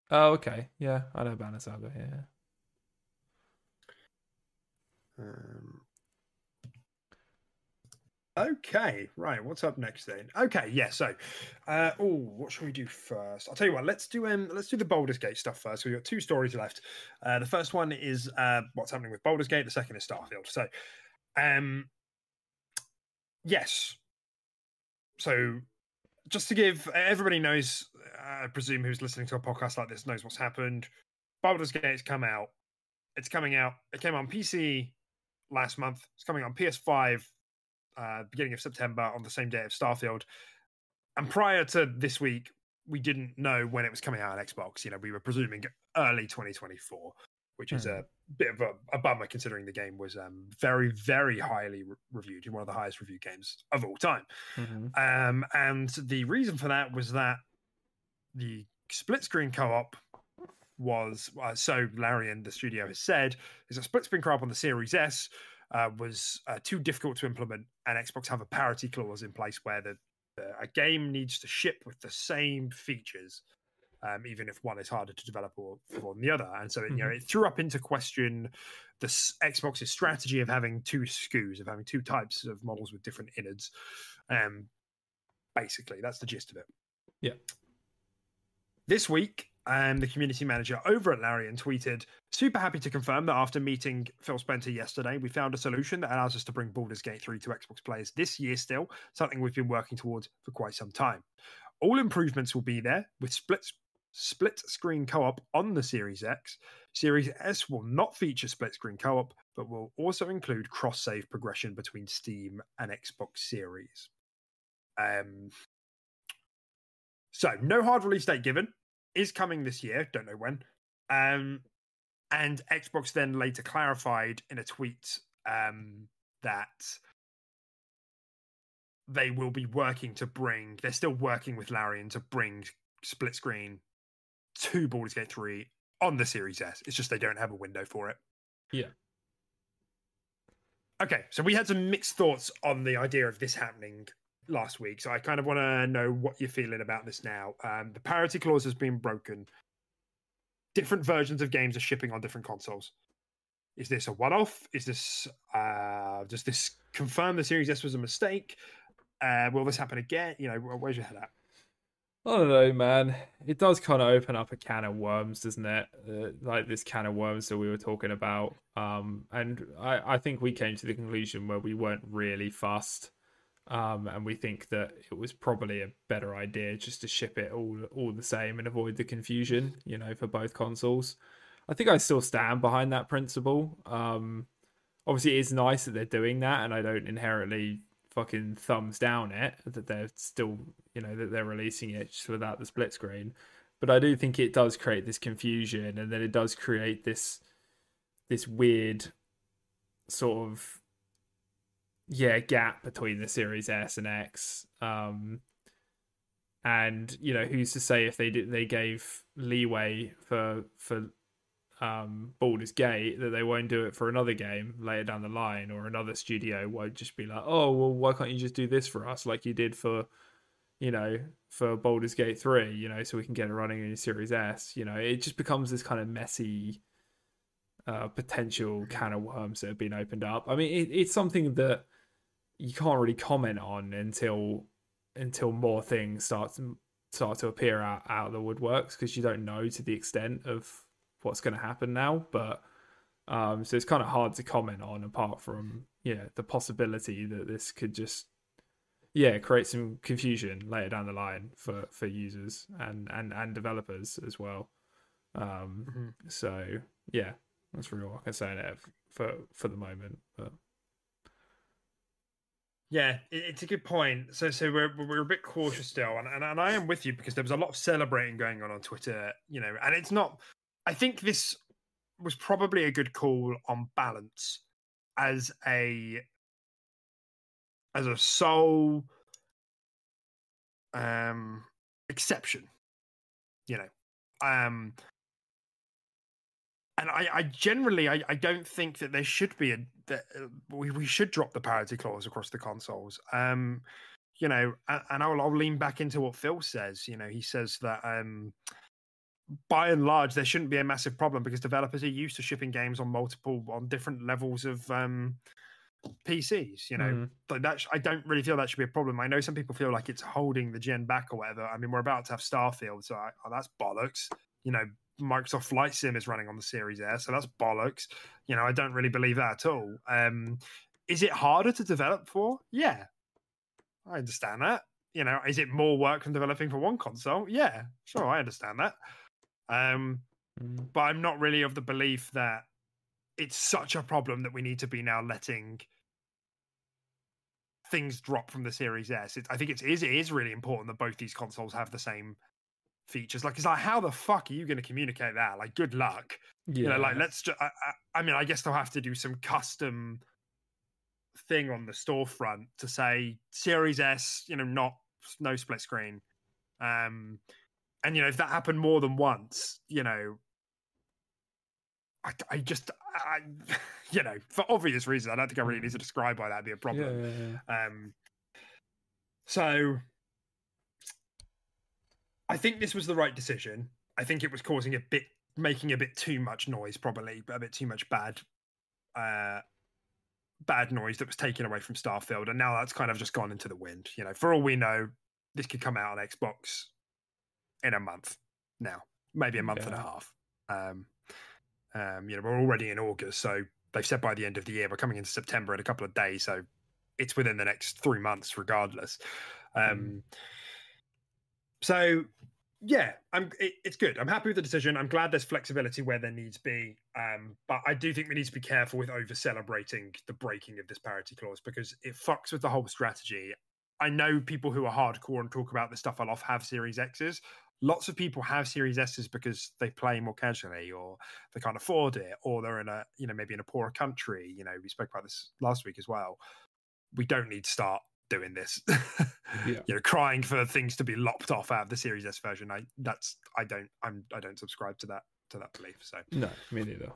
Oh, okay. Yeah, I know Banner Saga. Yeah. Um, okay, right. What's up next then? Okay, yeah. So, uh, oh, what should we do first? I'll tell you what. Let's do um, let's do the Baldur's Gate stuff first. We've got two stories left. Uh, the first one is uh, what's happening with Baldur's Gate. The second is Starfield. So, um, yes. So, just to give everybody knows, I presume who's listening to a podcast like this knows what's happened. Baldur's Gate's come out. It's coming out. It came on PC last month. It's coming on PS5 uh, beginning of September on the same day of Starfield. And prior to this week, we didn't know when it was coming out on Xbox. You know, we were presuming early 2024, which is a bit of a, a bummer considering the game was um, very, very highly re- reviewed, one of the highest reviewed games of all time. Mhm. Um, and the reason for that was that the split screen co op was uh, so Larian, the studio, has said is a split screen co op on the Series S uh, was uh, too difficult to implement, and Xbox have a parity clause in place where the, the a game needs to ship with the same features. Um, even if one is harder to develop or for than the other, and so it, you know it threw up into question the Xbox's strategy of having two SKUs, of having two types of models with different innards. Um, basically, that's the gist of it. Yeah. This week, um, the community manager over at Larian tweeted, Super happy to confirm that after meeting Phil Spencer yesterday, we found a solution that allows us to bring Baldur's Gate 3 to Xbox players this year still, something we've been working towards for quite some time. All improvements will be there with split split screen co-op on the Series X. Series S will not feature split screen co-op, but will also include cross-save progression between Steam and Xbox Series. Um, so no hard release date given. Is coming this year. Don't know when. Um, and Xbox then later clarified in a tweet um, that they will be working to bring. They're still working with Larian to bring split screen to Baldur's Gate 3 on the Series S. It's just they don't have a window for it. Yeah. Okay, so we had some mixed thoughts on the idea of this happening last week. So I kind of want to know what you're feeling about this now. Um, the parity clause has been broken. Different versions of games are shipping on different consoles. Is this a one-off? Is this uh, does this confirm the Series S was a mistake? Uh, will this happen again? You know, where's your head at? I don't know, man. It does kind of open up a can of worms, doesn't it? Uh, like this can of worms that we were talking about. Um, and I, I think we came to the conclusion where we weren't really fussed. Um, and we think that it was probably a better idea just to ship it all all the same and avoid the confusion, you know, for both consoles. I think I still stand behind that principle. Um, obviously, it is nice that they're doing that, and I don't inherently fucking thumbs down it that they're still, you know, that they're releasing it just without the split screen. But I do think it does create this confusion, and then it does create this this weird sort of yeah gap between the Series S and X. Um, and you know, who's to say if they did they gave leeway for for um Baldur's Gate that they won't do it for another game later down the line or another studio won't just be like, oh well, why can't you just do this for us like you did for you know for Baldur's Gate three, you know, so we can get it running in Series S. You know, it just becomes this kind of messy uh, potential can of worms that have been opened up. I mean, it, it's something that you can't really comment on until until more things start to start to appear out, out of the woodworks because you don't know to the extent of what's going to happen now. But um, so it's kind of hard to comment on apart from yeah the possibility that this could just yeah create some confusion later down the line for for users and and and developers as well. Um, Mm-hmm. So yeah, that's really all I can say there for for the moment. But Yeah, it's a good point. So, so we're we're a bit cautious still, and, and and I am with you because there was a lot of celebrating going on on Twitter, you know, and it's not. I think this was probably a good call on balance as a as a sole um exception, you know, um. And I, I generally, I, I don't think that there should be a that uh, we, we should drop the parity clause across the consoles. Um, you know, and, and I'll, I'll lean back into what Phil says. You know, he says that um, by and large there shouldn't be a massive problem because developers are used to shipping games on multiple on different levels of um, PCs. You know, Mhm. but that sh- I don't really feel that should be a problem. I know some people feel like it's holding the gen back or whatever. I mean, we're about to have Starfield, so I, oh, that's bollocks. You know, Microsoft Flight Sim is running on the Series S, so that's bollocks. You know, I don't really believe that at all. Um, is it harder to develop for? Yeah, I understand that. You know, is it more work than developing for one console? Yeah, sure, I understand that. Um, mm, but I'm not really of the belief that it's such a problem that we need to be now letting things drop from the Series S. It, I think it is it is really important that both these consoles have the same features. Like, it's like how the fuck are you going to communicate that? Like, good luck. yeah, You know, like let's just. I, I, I mean, I guess they'll have to do some custom thing on the storefront to say Series S. You know, not no split screen. Um, and you know, if that happened more than once, you know, I, I just, I, you know, for obvious reasons, I don't think I really need to describe why that'd be a yeah, problem. yeah, yeah. Um, so I think this was the right decision. I think it was causing a bit, making a bit too much noise, probably a bit too much bad, uh, bad noise that was taken away from Starfield, and now that's kind of just gone into the wind. You know, for all we know, this could come out on Xbox in a month now, maybe a month and a half. Um, um, you know, we're already in August, so they've said by the end of the year we're coming into September in a couple of days, so it's within the next three months, regardless. Um, so yeah, I'm. It, it's good. I'm happy with the decision. I'm glad there's flexibility where there needs to be. Um, but I do think we need to be careful with over celebrating the breaking of this parity clause because it fucks with the whole strategy. I know people who are hardcore and talk about this stuff a lot have Series X's. Lots of people have Series S's because they play more casually, or they can't afford it, or they're in a you know maybe in a poorer country. You know, we spoke about this last week as well. We don't need to start doing this. Yeah. You know, crying for things to be lopped off out of the Series S version. I that's I don't I'm I don't subscribe to that to that belief. So No, me neither.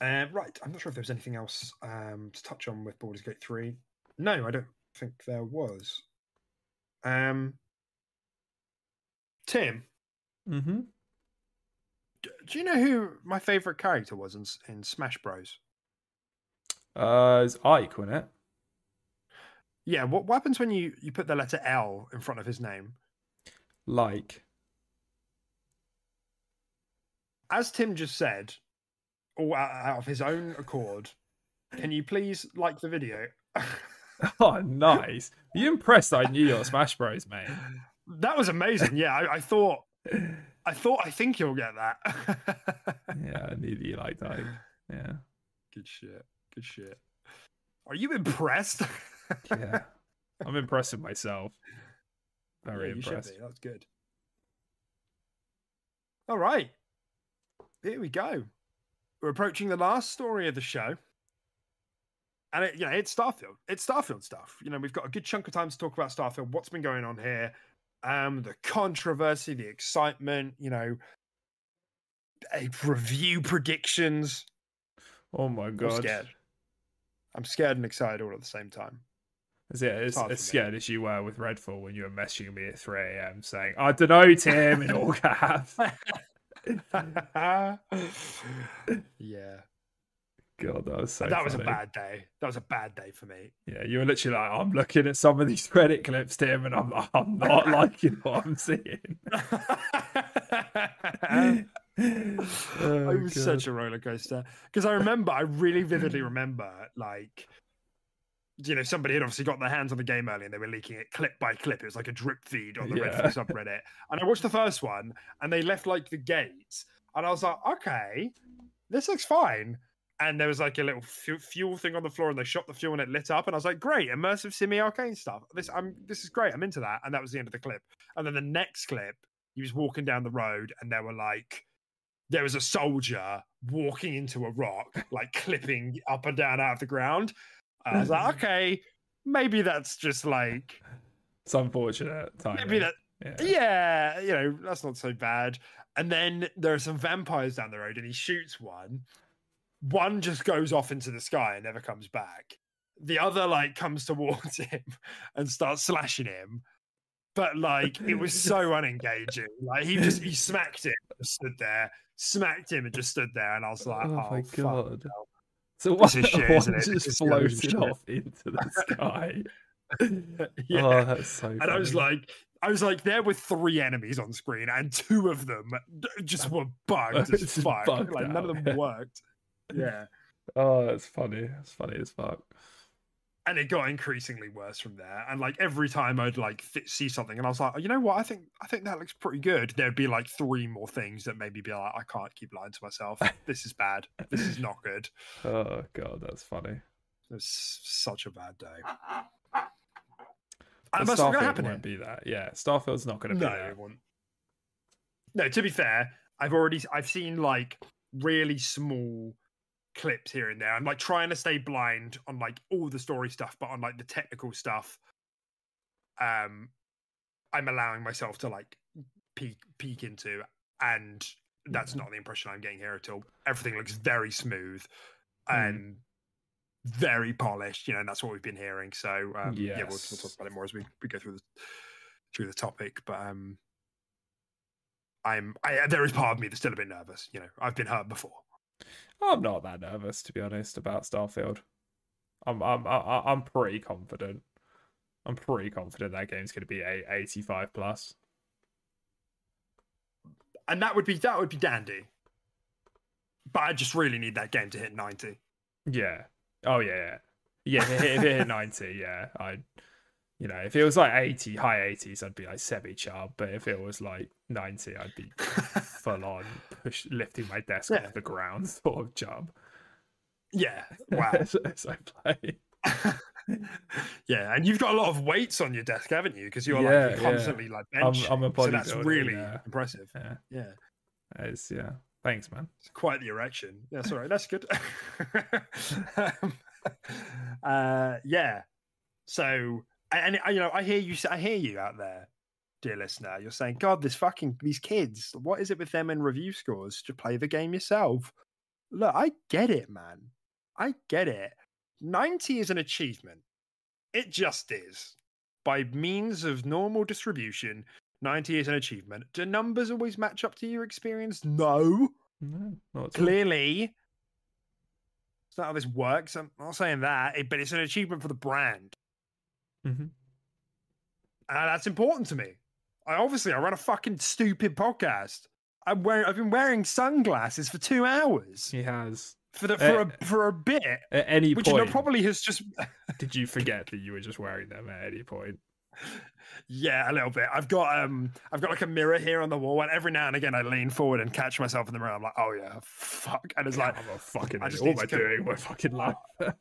Uh, right. I'm not sure if there's anything else um, to touch on with Baldur's Gate 3. No, I don't think there was. Um, Tim, Mm-hmm. d- do you know who my favorite character was in, in Smash Bros? Uh, it's Ike, wasn't it? Yeah, what, what happens when you, you put the letter L in front of his name? Like. As Tim just said, all out of his own accord, can you please like the video? Oh, nice. Are you impressed I knew your Smash Bros, mate? that was amazing. Yeah, I, I thought, I thought, I think you'll get that. Yeah, I knew that you liked Ike. Yeah. Good shit. Good shit. Are you impressed? Yeah. I'm impressed with myself. Yeah, Very you impressed. That's good. All right. Here we go. We're approaching the last story of the show. And it, you know, it's Starfield. It's Starfield stuff. You know, we've got a good chunk of time to talk about Starfield. What's been going on here? Um, the controversy, the excitement. You know, a review predictions. Oh my god! I'm scared. I'm scared and excited all at the same time. Is it as, hard as for me. scared as you were with Redfall when you were messaging me at 3 a.m. saying, I don't know, Tim, in all caps? yeah, God, that was so. that was a bad day. That was a bad day for me. Yeah, you were literally like, I'm looking at some of these credit clips, Tim, and I'm I'm not liking what I'm seeing. it oh, was such a roller coaster because I remember, I really vividly remember, like, you know, somebody had obviously got their hands on the game early and they were leaking it clip by clip. It was like a drip feed on the Yeah. Subreddit. And I watched the first one and they left like the gates, and I was like, okay, this looks fine. And there was like a little fu- fuel thing on the floor, and they shot the fuel and it lit up. And I was like, great, immersive semi arcane stuff. This, I'm, this is great. I'm into that. And that was the end of the clip. And then the next clip, he was walking down the road, and there were like there was a soldier walking into a rock, like clipping up and down out of the ground. I was like, okay, maybe that's just like It's unfortunate. Timing. maybe that Yeah. yeah, you know, that's not so bad. And then there are some vampires down the road, and he shoots one. One just goes off into the sky and never comes back. The other like comes towards him and starts slashing him. But like it was so unengaging. Like he just he smacked him, just stood there, smacked him and just stood there, and I was like, Oh oh, my God. hell." So This one, is shit, one isn't it? This just floated off into the sky. Oh, yeah. Oh, that's so. and I was like, I was like, there were three enemies on screen, and two of them just were bugged as fuck. bugged Like none of them worked. Yeah, oh, that's funny. That's funny as fuck. and it got increasingly worse from there. And like every time I'd like th- see something, and I was like, oh, you know what? I think I think that looks pretty good. There'd be like three more things that maybe be like, I can't keep lying to myself. This is bad. This is not good. Oh god, that's funny. It's such a bad day. But And that's not Starfield going to happen won't be that. Yeah, Starfield's not going to be No, that. won't. No, to be fair, I've already I've seen like really small clips here and there. I'm like trying to stay blind on like all the story stuff, but on like the technical stuff, um, I'm allowing myself to like peek peek into, and that's not the impression I'm getting here at all. Everything looks very smooth Mm. and very polished, you know, and that's what we've been hearing. So um, yeah, we'll, we'll talk about it more as we, we go through the through the topic. But um, I'm I, there is part of me that's still a bit nervous. You know, I've been hurt before. I'm not that nervous to be honest about Starfield. I'm I'm I'm pretty confident. I'm pretty confident that game's going to be a 85 plus. and that would be that would be dandy. But I just really need that game to hit ninety. Yeah. Oh yeah. Yeah. Yeah. If it hit, if it hit 90, yeah, I. You know, if it was like 80, high 80s, I'd be like semi chub. But if it was like 90, I'd be full on push lifting my desk Yeah. off the ground sort of chub. Yeah, wow. so, I play. yeah, and you've got a lot of weights on your desk, haven't you? Because you're Yeah, like yeah. constantly like I'm- I'm a so that's really yeah. impressive. Yeah. Yeah, It's, yeah. Thanks, man. it's quite the erection. That's all right. That's good. um, uh, yeah. So, and, you know, I hear you. I hear you out there, dear listener. You're saying, "God, this fucking these kids. What is it with them and review scores? To play the game yourself." Look, I get it, man. I get it. 90 is an achievement. It just is. By means of normal distribution, 90 is an achievement. Do numbers always match up to your experience? No. No, all. Clearly. It's not how this works. I'm not saying that, but it's an achievement for the brand. Mhm. And that's important to me. I obviously I run a fucking stupid podcast. I'm wearing I've been wearing sunglasses for two hours He has. for the Uh, for a for a bit. At any point. Which you know probably has just did you forget that you were just wearing them at any point? Yeah, a little bit. I've got um I've got like a mirror here on the wall, and every now and again I lean forward and catch myself in the mirror. I'm like, oh yeah, fuck. And it's like I'm a fucking. I just what am I doing my fucking life?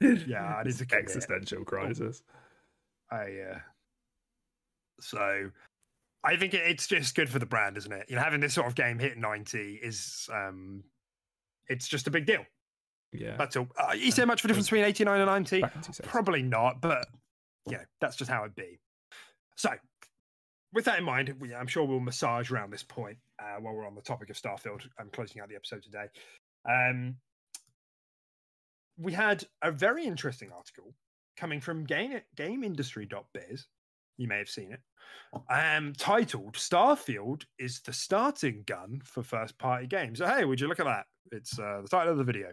Yeah, I need It's to existential crisis. I uh so I think it's just good for the brand, isn't it? You know, having this sort of game hit 90 is um it's just a big deal. Yeah. That's all. Uh, is there much of a difference between 89 and 90? Back in two seconds. Probably not, but yeah, that's just how it'd be. So, with that in mind, we, I'm sure we'll massage around this point uh, while we're on the topic of Starfield. I'm closing out the episode today. Um, we had a very interesting article coming from game, GameIndustry.biz You may have seen it. Um, titled "Starfield is the starting gun for first-party games." So, hey, would you look at that? It's uh, the title of the video.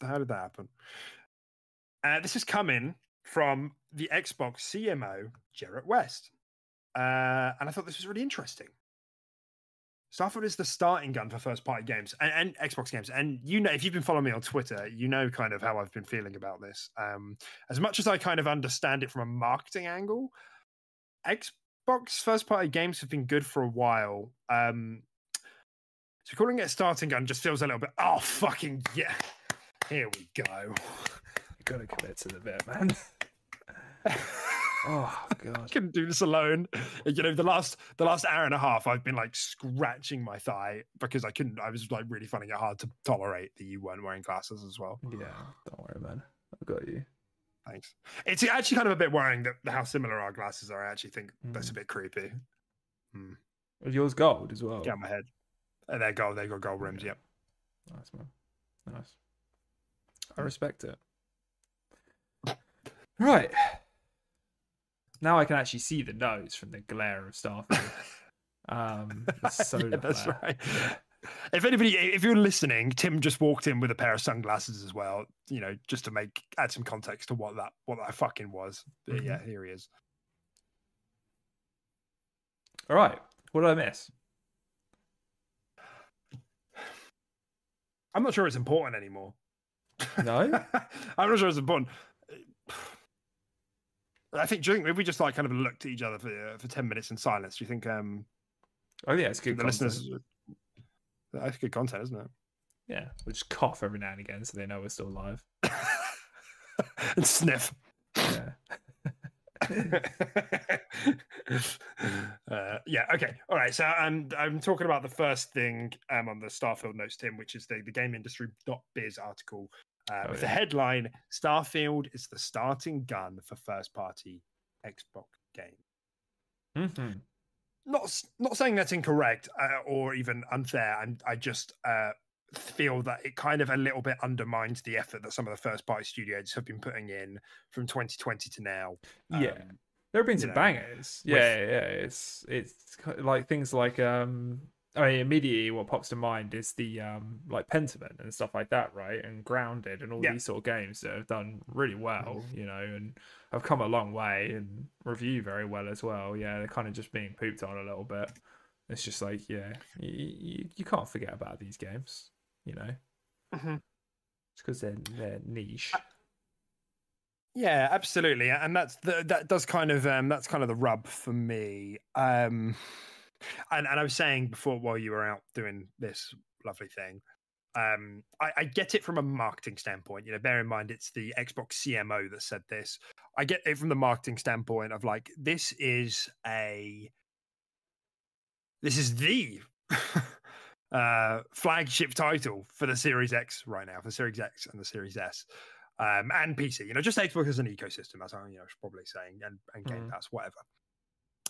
How did that happen? Uh, this is coming from the Xbox CMO, Jerret West. Uh, and I thought this was really interesting. Starfield is the starting gun for first party games and, and, Xbox games. And you know, if you've been following me on Twitter, you know kind of how I've been feeling about this. Um, as much as I kind of understand it from a marketing angle, Xbox first party games have been good for a while. Um, so calling it a starting gun just feels a little bit, oh, fucking yeah. Here we go. Gotta commit to the bit, man. oh god. I couldn't do this alone. You know, the last the last hour and a half I've been like scratching my thigh because I couldn't I was like really finding it hard to tolerate that you weren't wearing glasses as well. Yeah, don't worry, man. I've got you. Thanks. It's actually kind of a bit worrying that how similar our glasses are. I actually think that's a Mm. bit creepy. Hmm. Was yours gold as well? Yeah, my head. And they're gold, they got gold rims, yep. Nice man. Nice. I respect it. Right. Now I can actually see the nose from the glare of Starfield. Um, solar Yeah, that's flare. right. If anybody, if you're listening, Tim just walked in with a pair of sunglasses as well. You know, just to make add some context to what that what that fucking was. But Mm-hmm. Yeah, here he is. All right. What did I miss? I'm not sure it's important anymore. No? I'm not sure it's important. I think. Think if we just like kind of looked at each other for uh, for ten minutes in silence? Do you think um Oh yeah, it's good the content. listeners? That's good content, isn't it? Yeah, we'll just cough every now and again so they know we're still alive. and sniff. Yeah. uh, yeah. Okay. All right. So I'm I'm talking about the first thing um, on the Starfield notes, Tim, which is the the game industry.biz article uh, Oh, with the headline: "Starfield is the starting gun for first party Xbox games." hmm Not not saying that's incorrect uh, or even unfair. I'm, I just uh, feel that it kind of a little bit undermines the effort that some of the first party studios have been putting in from 2020 to now. Yeah. Um, There have been some know, bangers. with- Yeah, yeah. It's it's like things like um I mean immediately what pops to mind is the um like Pentiment and stuff like that, right? And Grounded and all Yeah. these sort of games that have done really well, you know, and have come a long way and review very well as well. Yeah, they're kind of just being pooped on a little bit. It's just like, yeah, you, you, you can't forget about these games, you know. Mhm. It's because they're they're niche. Yeah, absolutely, and that's the, that does kind of um, that's kind of the rub for me. Um, and and I was saying before while you were out doing this lovely thing, um, I, I get it from a marketing standpoint. You know, bear in mind it's the Xbox CMO that said this. I get it from the marketing standpoint of like this is a this is the uh, flagship title for the Series X right now, for the Series X and the Series S um, and PC. You know, just Xbox as an ecosystem. That's how you know, probably saying, and, and Game Mhm. Pass, whatever.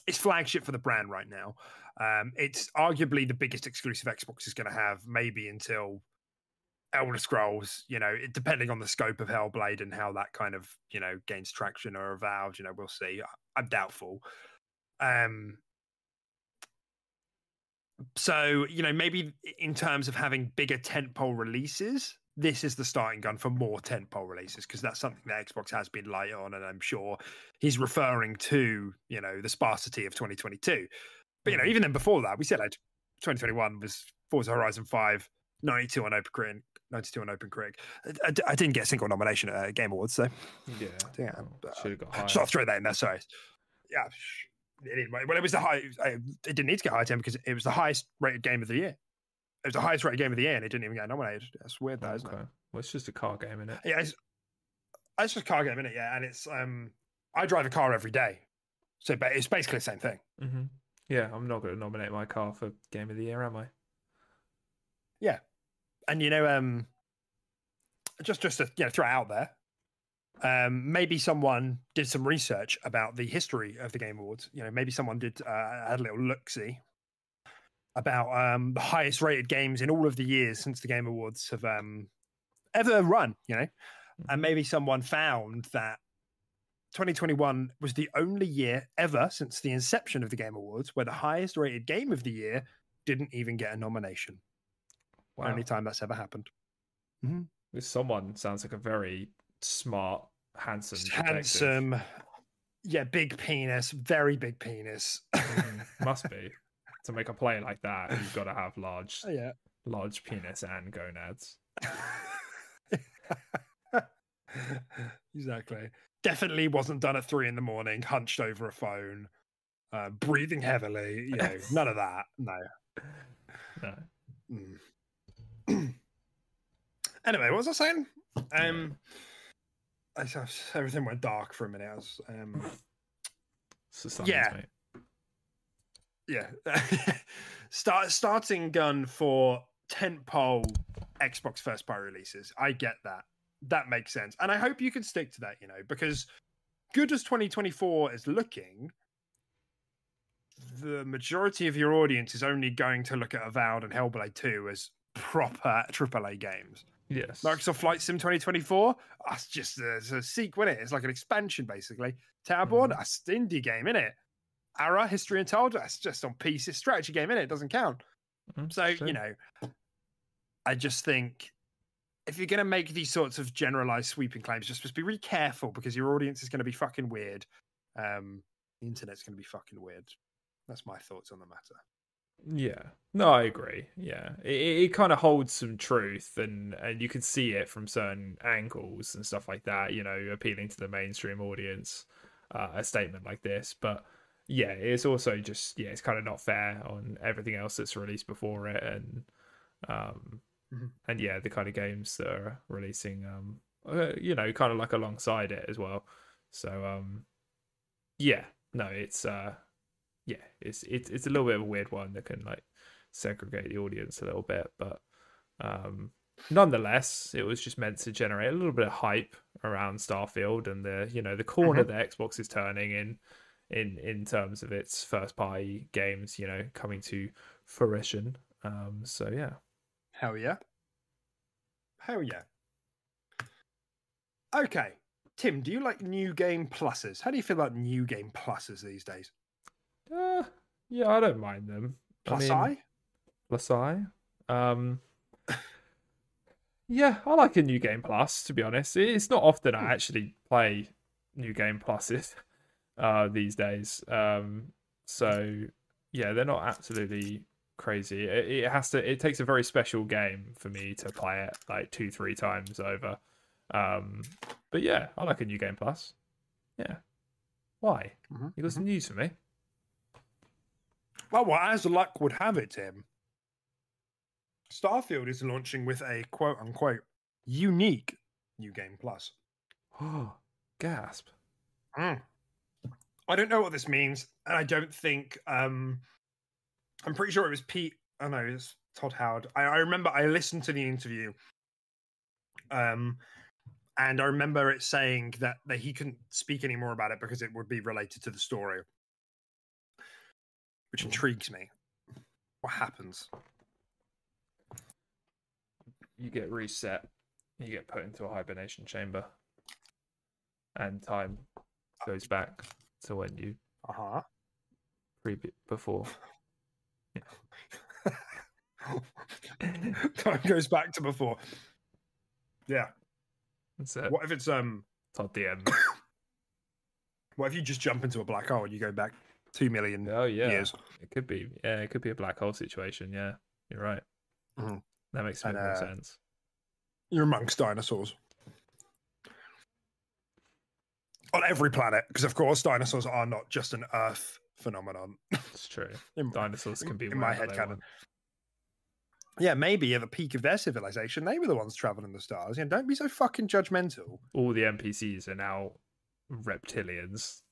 It's flagship for the brand right now. Um, it's arguably the biggest exclusive Xbox is going to have, maybe until Elder Scrolls. You know, it, depending on the scope of Hellblade and how that kind of you know gains traction or avowed. You know, we'll see. I- I'm doubtful. Um, so you know maybe in terms of having bigger tentpole releases this is the starting gun for more tentpole releases because that's something that xbox has been light on and i'm sure he's referring to you know the sparsity of 2022 but you know even then before that we said like 2021 was forza horizon 5 92 on OpenCritic 92 on open I, I- I didn't get a single nomination at uh, game awards so Yeah. Yeah, Should have got higher. just I'll throw that in there. Sorry. Yeah. Anyway, well, it was the high. It didn't need to get high ten because it was the highest rated game of the year. It was the highest rated game of the year, and it didn't even get nominated. That's weird, though, isn't okay. it? Well, it's just a car game, isn't it? Yeah, it's, it's just a car game, isn't it? Yeah, and it's um, I drive a car every day, so but it's basically the same thing. hmm Yeah, I'm not going to nominate my car for Game of the Year, am I? Yeah, and you know, um, just just to you know throw it out there, um, maybe someone did some research about the history of the Game Awards. You know, maybe someone did uh, had a little look see about um, the highest rated games in all of the years since the Game Awards have um, ever run. You know, and maybe someone found that 2021 was the only year ever since the inception of the Game Awards where the highest rated game of the year didn't even get a nomination. Wow. Only time that's ever happened. This someone sounds like a very smart, handsome, detective. Handsome, yeah, big penis, very big penis. Mm, Must be to make a play like that. You've got to have large, yeah. large penis and gonads. exactly. Definitely wasn't done at three in the morning, hunched over a phone, uh, breathing heavily. You know, none of that. No. No. Mm. anyway, what was I saying? Um, I, everything went dark for a minute. I was, um, Society's Yeah. mate. Yeah, start starting gun for tentpole Xbox first party releases. I get that. That makes sense, and I hope you can stick to that. You know, because good as 2024 is looking, the majority of your audience is only going to look at Avowed and Hellblade 2 as proper AAA games. Yes. Microsoft Flight Sim 2024, that's just a, it's a sequel, is it? It's like an expansion, basically. Towerborne, that's mm-hmm. an indie game, innit? Ara, History Untold, that's just on PC strategy game, innit? It doesn't count. Mhm, So, true. you know, I just think if you're going to make these sorts of generalized sweeping claims, just, just be really careful because your audience is going to be fucking weird. Um, the internet's going to be fucking weird. That's my thoughts on the matter. Yeah. No, I agree. Yeah. It, it, it kind of holds some truth and and you can see it from certain angles and stuff like that, you know, appealing to the mainstream audience, uh, a statement like this. But yeah, it's also just yeah, it's kind of not fair on everything else that's released before it and um Mhm. and yeah, the kind of games that are releasing um uh, you know, kind of like alongside it as well. So um yeah, no, it's uh yeah, it's it's it's a little bit of a weird one that can like segregate the audience a little bit, but um nonetheless, it was just meant to generate a little bit of hype around Starfield and the you know the corner that Xbox is turning in in in terms of its first party games, you know, coming to fruition. Um so yeah. Hell yeah. Hell yeah. Okay. Tim, do you like new game pluses? How do you feel about new game pluses these days? Uh, yeah, I don't mind them. Plus I mean, Plus I. Um, yeah, I like a new game plus. To be honest, it's not often I actually play new game pluses uh, these days. Um, so yeah, they're not absolutely crazy. It, it has to. It takes a very special game for me to play it like two, three times over. Um, but yeah, I like a new game plus. Yeah. Why? Mhm, You got some news for me? Well, well, as luck would have it, Tim, Starfield is launching with a quote unquote unique new game plus. Oh, gasp. Mm. I don't know what this means, and I don't think um I'm pretty sure it was Pete. I Oh no, it's Todd Howard. I, I remember I listened to the interview. Um and I remember it saying that, that he couldn't speak any more about it because it would be related to the story. Which intrigues me. What happens? You get reset. You get put into a hibernation chamber. And time goes back to when you Uh-huh. pre before. Time goes back to before. Yeah. That's it. What if it's um Todd end. what if you just jump into a black hole and you go back two million Oh yeah. years? It could be. Yeah, it could be a black hole situation. Yeah, you're right. Mhm. That makes And, more uh, sense. You're amongst dinosaurs. On every planet, because of course dinosaurs are not just an Earth phenomenon. It's true. in- Dinosaurs can be in my head canon. want. Yeah, maybe at the peak of their civilization, they were the ones traveling the stars. Yeah, don't be so fucking judgmental. All the NPCs are now reptilians.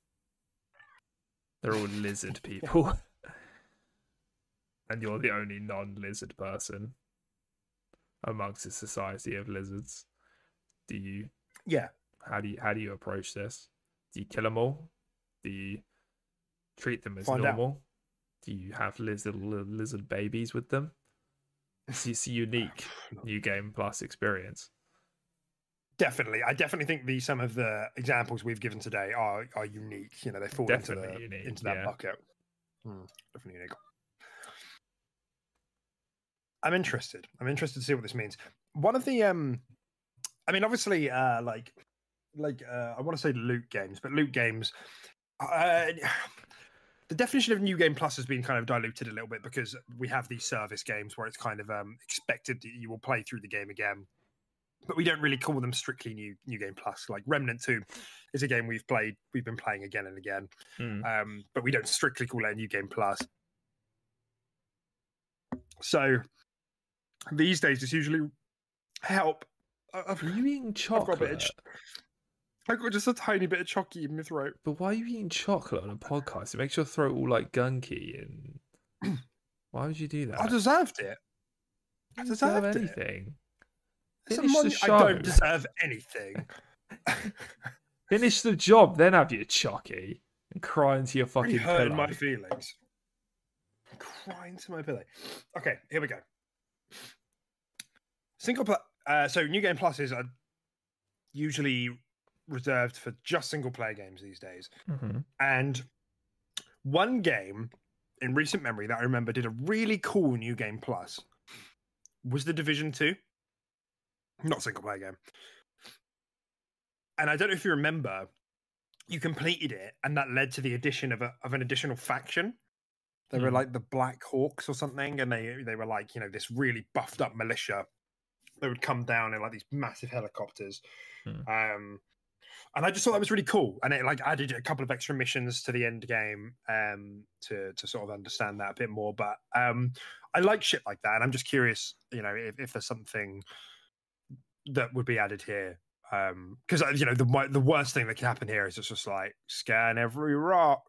They're all lizard people. and you're the only non lizard person amongst a society of lizards. Do you Yeah. How do you how do you approach this? Do you kill them all? Do you treat them as Find out. normal? Do you have lizard lizard babies with them? It's, it's a unique new game plus experience. definitely. I definitely think the some of the examples we've given today are are unique. You know, they fall into the unique, into that yeah. bucket. Hmm, definitely unique. I'm interested. I'm interested to see what this means. One of the um, I mean, obviously, uh, like, like uh, I want to say loot games, but loot games. Uh, the definition of new game plus has been kind of diluted a little bit because we have these service games where it's kind of um, expected that you will play through the game again but we don't really call them strictly new new game plus like remnant 2 is a game we've played we've been playing again and again Mm. um, but we don't strictly call it a new game plus so these days it's usually help I- I've, Are you eating I've got a chocolate? Bit of ch- I've got just a tiny bit of chocky in my throat But why are you eating chocolate on a podcast? It makes your throat all like gunky and. Why would you do that? I deserved it I deserve deserved it. anything. It's a Finish the mon- I don't deserve anything Finish the job, then have your chocky and cry into your fucking hurting pillow. my feelings. Cry into my pillow. Okay, here we go. Single player. Uh, so new game pluses are usually reserved for just single player games these days. Mhm. And one game in recent memory that I remember did a really cool new game plus was the Division Two. Not single player game. And I don't know if you remember, you completed it, and that led to the addition of a of an additional faction. They were Hmm. like the Black Hawks or something, and they they were like you know this really buffed up militia. They would come down in like these massive helicopters, Hmm. um, and I just thought that was really cool. And it like added a couple of extra missions to the end game um, to to sort of understand that a bit more. But um, I like shit like that, and I'm just curious, you know, if, if there's something that would be added here. Because you know the the worst thing that can happen here is it's just like scan every rock,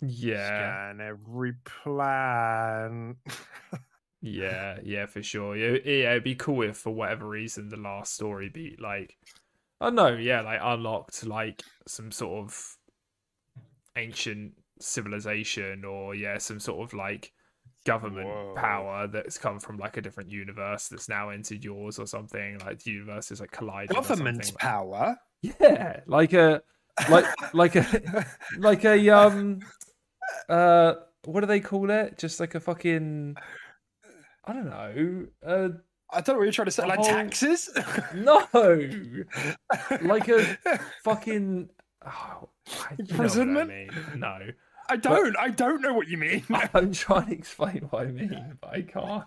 Yeah, scan every plan. yeah, yeah, for sure. Yeah, yeah, it'd be cool if for whatever reason the last story be like, I don't know, yeah, like unlocked like some sort of ancient civilization or yeah, some sort of like government Whoa. power that's come from like a different universe that's now entered yours or something. Like the universe is like colliding. or Government power. Yeah, like a like like a like a um uh what do they call it? Just like a fucking I don't know. Uh I don't know what you're trying to say. Like whole- taxes? no. Like a fucking oh, I- you know what I Imprisonment? mean. No. I don't. I don't know what you mean. I'm trying to explain what I mean, but I can't.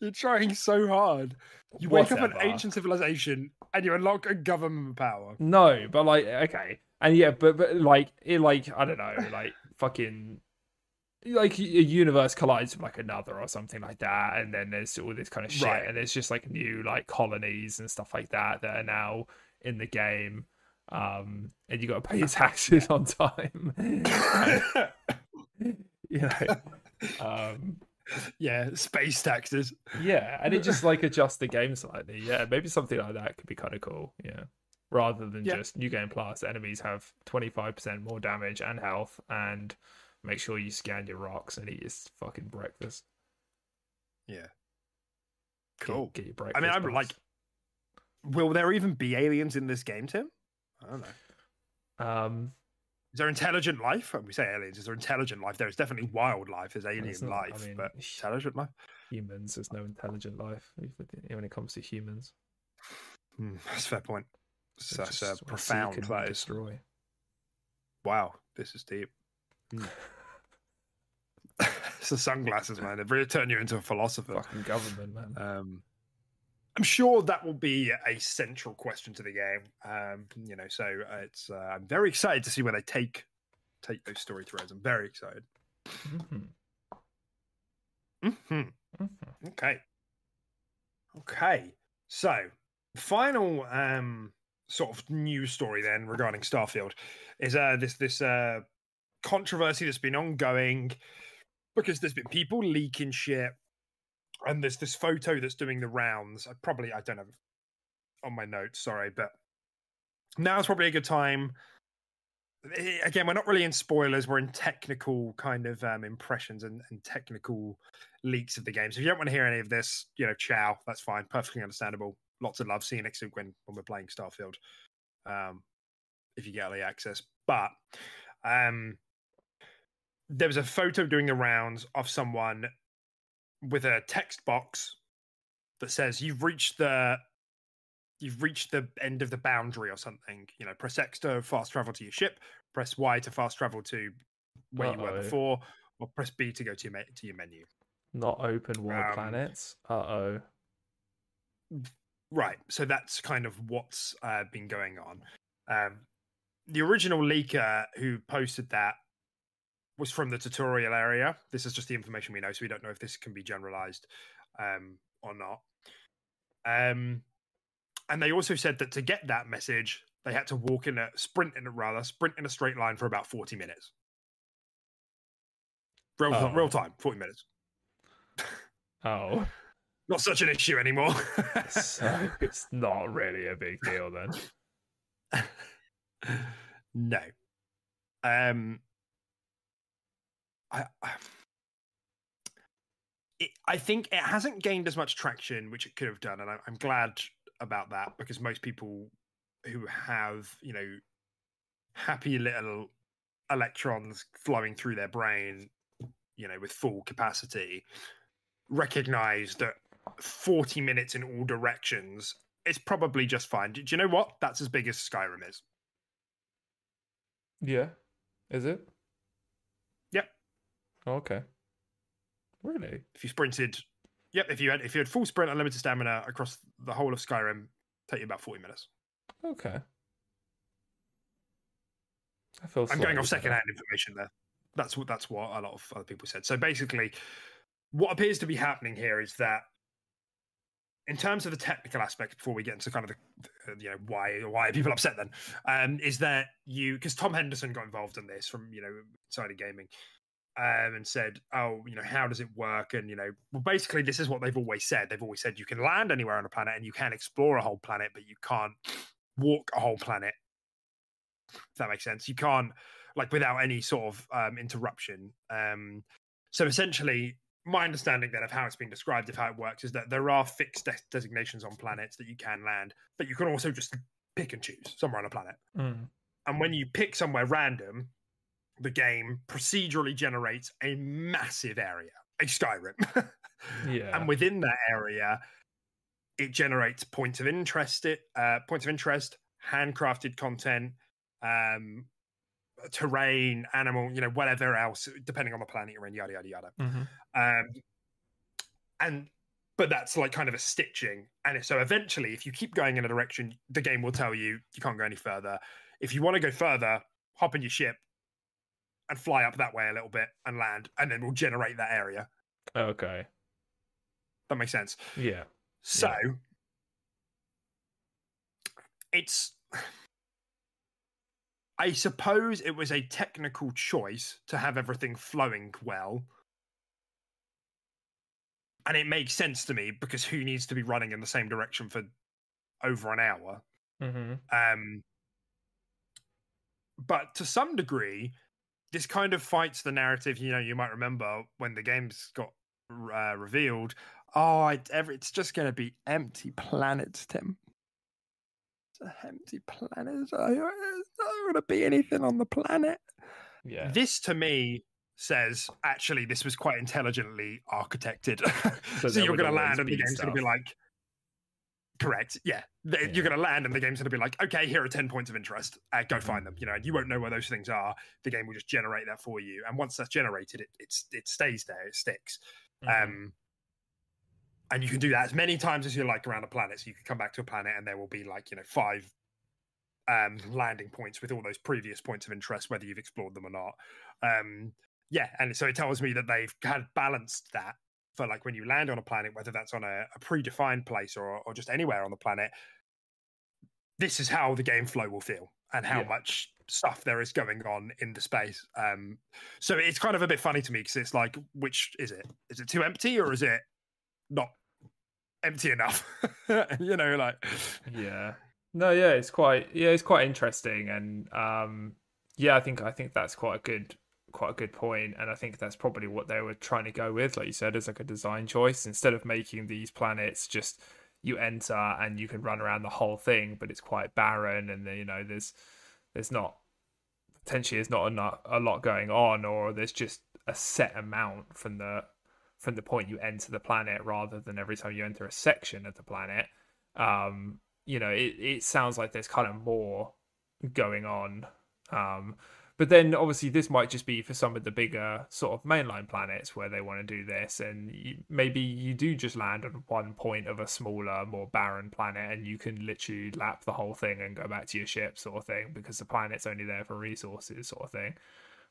You're trying so hard. You wake up an ancient civilization and you unlock a government power. No, but like okay, and yeah, but but like it like I don't know, like fucking like a universe collides with like another or something like that, and then there's all this kind of shit, Right. and there's just like new like colonies and stuff like that that are now in the game. Um, and you got to pay your taxes on time. you know, um, yeah, space taxes. yeah, and it just like adjusts the game slightly. Yeah, maybe something like that could be kind of cool. Yeah, rather than Yeah. just new game plus, enemies have twenty five percent more damage and health, and make sure you scan your rocks and eat your fucking breakfast. Yeah. Cool. Get, your breakfast. I mean, I'm like, will there even be aliens in this game, Tim? I don't know. um, Is there intelligent life? When we say aliens, is there intelligent life? There is definitely wildlife. There's alien not- I life, mean, but intelligent life? humans. There's no intelligent life when it comes to humans. Hmm, that's a fair point. They That's just uh, profound. and That is. destroy. Wow, this is deep. it's the sunglasses, man. They really turn you into a philosopher. Fucking government, man. Um, I'm sure that will be a central question to the game. Um, you know, so uh, it's. Uh, I'm very excited to see where they take take those story threads. I'm very excited. Hmm mhm. Okay. Okay. So, final um sort of news story then regarding Starfield is uh this this uh controversy that's been ongoing because there's been people leaking shit and there's this photo that's doing the rounds. I probably I don't have on my notes, sorry, but now's probably a good time. Eh, Again, we're not really in spoilers, we're in technical kind of um impressions and, and technical leaks of the game. So if you don't want to hear any of this, you know, ciao, that's fine, perfectly understandable. lots of love See seeing it when when we're playing Starfield. Um, if you get early access, but um, there was a photo doing the rounds of someone with a text box that says you've reached the you've reached the end of the boundary or something. You know, press X to fast travel to your ship, press Y to fast travel to where Uh-oh. you were before, or press B to go to your to your menu. Not open world um, planets. Uh oh. Right. So that's kind of what's uh, been going on. Um, the original leaker who posted that was from the tutorial area. This is just the information we know, so we don't know if this can be generalized um, or not. Um, and they also said that to get that message, they had to walk in a sprint in a rather sprint in a straight line for about forty minutes. Real, oh. real time, forty minutes. Oh, not such an issue anymore. so it's not really a big deal then. no. Um, I, I, I think it hasn't gained as much traction, which it could have done, and I, I'm glad about that because most people who have, you know, happy little electrons flowing through their brain, you know, with full capacity, recognize that 40 minutes in all directions is probably just fine. Do, you know what? That's as big as Skyrim is. Yeah. Is it? Oh, okay. Really? If you sprinted, yep. If you had if you had full sprint, and limited stamina across the whole of Skyrim, take you about forty minutes. Okay. I feel. I'm going off secondhand information there. That's what that's what a lot of other people said. So basically, what appears to be happening here is that in terms of the technical aspect, before we get into kind of the, you know why why are people upset then, um, is that you because Tom Henderson got involved in this from you know Insider Gaming, um, and said, oh, you know, how does it work? And you know, well, basically, this is what they've always said. They've always said you can land anywhere on a planet and you can explore a whole planet, but you can't walk a whole planet. If that makes sense, you can't like without any sort of um, interruption. Um, so essentially, my understanding then of how it's been described, of how it works, is that there are fixed de- designations on planets that you can land, but you can also just pick and choose somewhere on a planet. Mm. And when you pick somewhere random, the game procedurally generates a massive area, a Skyrim. yeah. And within that area, it generates points of interest, uh, points of interest, handcrafted content, um, terrain, animal, you know, whatever else, depending on the planet you're in, yada yada yada. Mm-hmm. Um, and but that's like kind of a stitching. And so eventually, if you keep going in a direction, the game will tell you you can't go any further. If you want to go further, hop in your ship and fly up that way a little bit and land, and then we'll generate that area. Okay. That makes sense. Yeah. So yeah. it's I suppose it was a technical choice to have everything flowing well. And it makes sense to me because who needs to be running in the same direction for over an hour? Mm-hmm. Um, but to some degree, this kind of fights the narrative. You know, you might remember when the games got uh, revealed. Oh, it, it's just going to be empty planets, Tim It's an empty planet. There's not going to be anything on the planet. Yeah. This to me says actually this was quite intelligently architected. So, so you're going to land and the game's going to be like, correct, yeah. Yeah. You're going to land and the game's going to be like, okay, here are ten points of interest. Uh, go mm-hmm. find them. You know, you won't know where those things are. The game will just generate that for you, and once that's generated, it it's, it stays there. It sticks. Mm-hmm. Um, and you can do that as many times as you like around a planet. So you can come back to a planet and there will be like you know five um, landing points with all those previous points of interest, whether you've explored them or not. Um, yeah, and so it tells me that they've had balanced that for like when you land on a planet, whether that's on a, a predefined place or or just anywhere on the planet. This is how the game flow will feel and how yeah. much stuff there is going on in the space. Um, so it's kind of a bit funny to me because it's like, which is it? Is it too empty or is it not empty enough. you know, like yeah. No, yeah, it's quite yeah, it's quite interesting, and um, yeah, I think I think that's quite a good quite a good point, and I think that's probably what they were trying to go with, like you said, as like a design choice instead of making these planets just you enter and you can run around the whole thing, but it's quite barren, and then you know there's there's not potentially there's not a, a lot going on, or there's just a set amount from the from the point you enter the planet rather than every time you enter a section of the planet. Um, you know, it, it sounds like there's kind of more going on. Um, but then obviously this might just be for some of the bigger sort of mainline planets where they want to do this, and you, maybe you do just land on one point of a smaller, more barren planet, and you can literally lap the whole thing and go back to your ship, sort of thing, because the planet's only there for resources, sort of thing,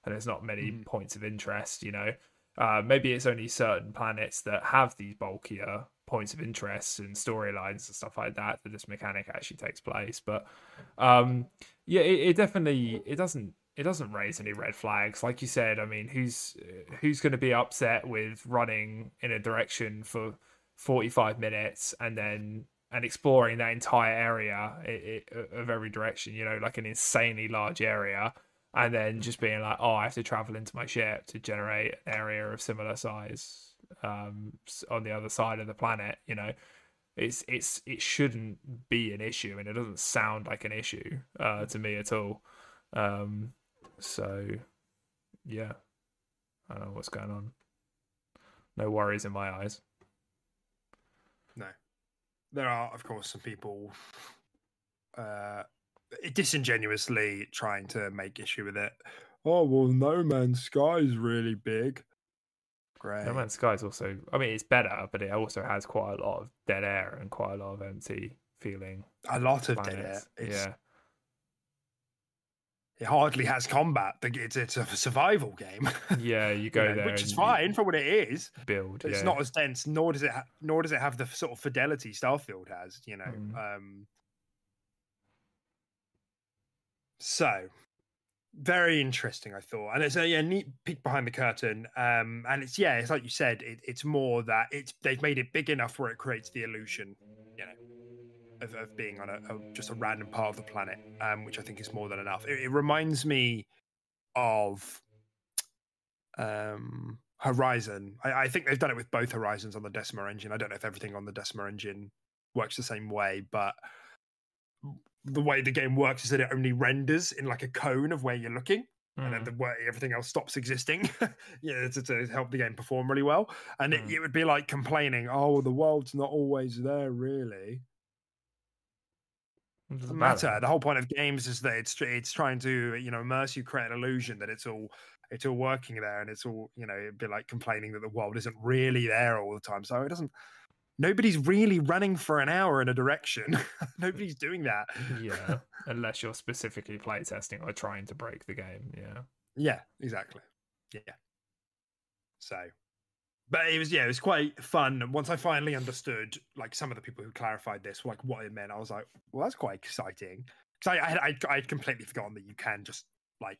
and there's not many mm. points of interest, you know. Uh, maybe it's only certain planets that have these bulkier points of interest and storylines and stuff like that that this mechanic actually takes place. But um, yeah, it, it definitely it doesn't it doesn't raise any red flags. Like you said, I mean, who's who's going to be upset with running in a direction for 45 minutes and then and exploring that entire area of every direction, you know, like an insanely large area, and then just being like, oh, I have to travel into my ship to generate an area of similar size um, on the other side of the planet, you know. It's it's it shouldn't be an issue, and it doesn't sound like an issue uh, to me at all. Um, so, yeah, I don't know what's going on. No worries in my eyes. No, there are, of course, some people uh, disingenuously trying to make issue with it. Oh well, No Man's Sky is really big. Great. No Man's Sky is also, I mean, it's better, but it also has quite a lot of dead air and quite a lot of empty feeling. A lot of planets. dead air. It's, yeah it hardly has combat. It's it's a survival game. Yeah, you go there, which is fine for what it is. Build. It's yeah. not as dense, nor does it ha- nor does it have the sort of fidelity Starfield has. You know. Mm. Um, so very interesting, I thought, and it's a yeah, neat peek behind the curtain. Um, and it's yeah, it's like you said, it, it's more that it's they've made it big enough where it creates the illusion. You know of, of being on a, a, just a random part of the planet, um, which I think is more than enough. It, it reminds me of um, Horizon. I, I, think they've done it with both Horizons on the Decima engine. I don't know if everything on the Decima engine works the same way, but the way the game works is that it only renders in like a cone of where you're looking. Mm. And then hmm. the way everything else stops existing, yeah, to, to, help the game perform really well. And mm. it, hmm. it would be like complaining, "Oh, the world's not always there, really." Doesn't matter. matter. The whole point of games is that it's it's trying to you know immerse you, create an illusion that it's all it's all working there, and it's all you know it'd be like complaining that the world isn't really there all the time. So it doesn't. Nobody's really running for an hour in a direction. Nobody's doing that. yeah, unless you're specifically playtesting or trying to break the game. Yeah. Yeah. Exactly. Yeah. So but it was yeah, it was quite fun. Once I finally understood, like some of the people who clarified this, like what it meant, I was like, well, that's quite exciting. Because I, I, I, I'd completely forgotten that you can just like,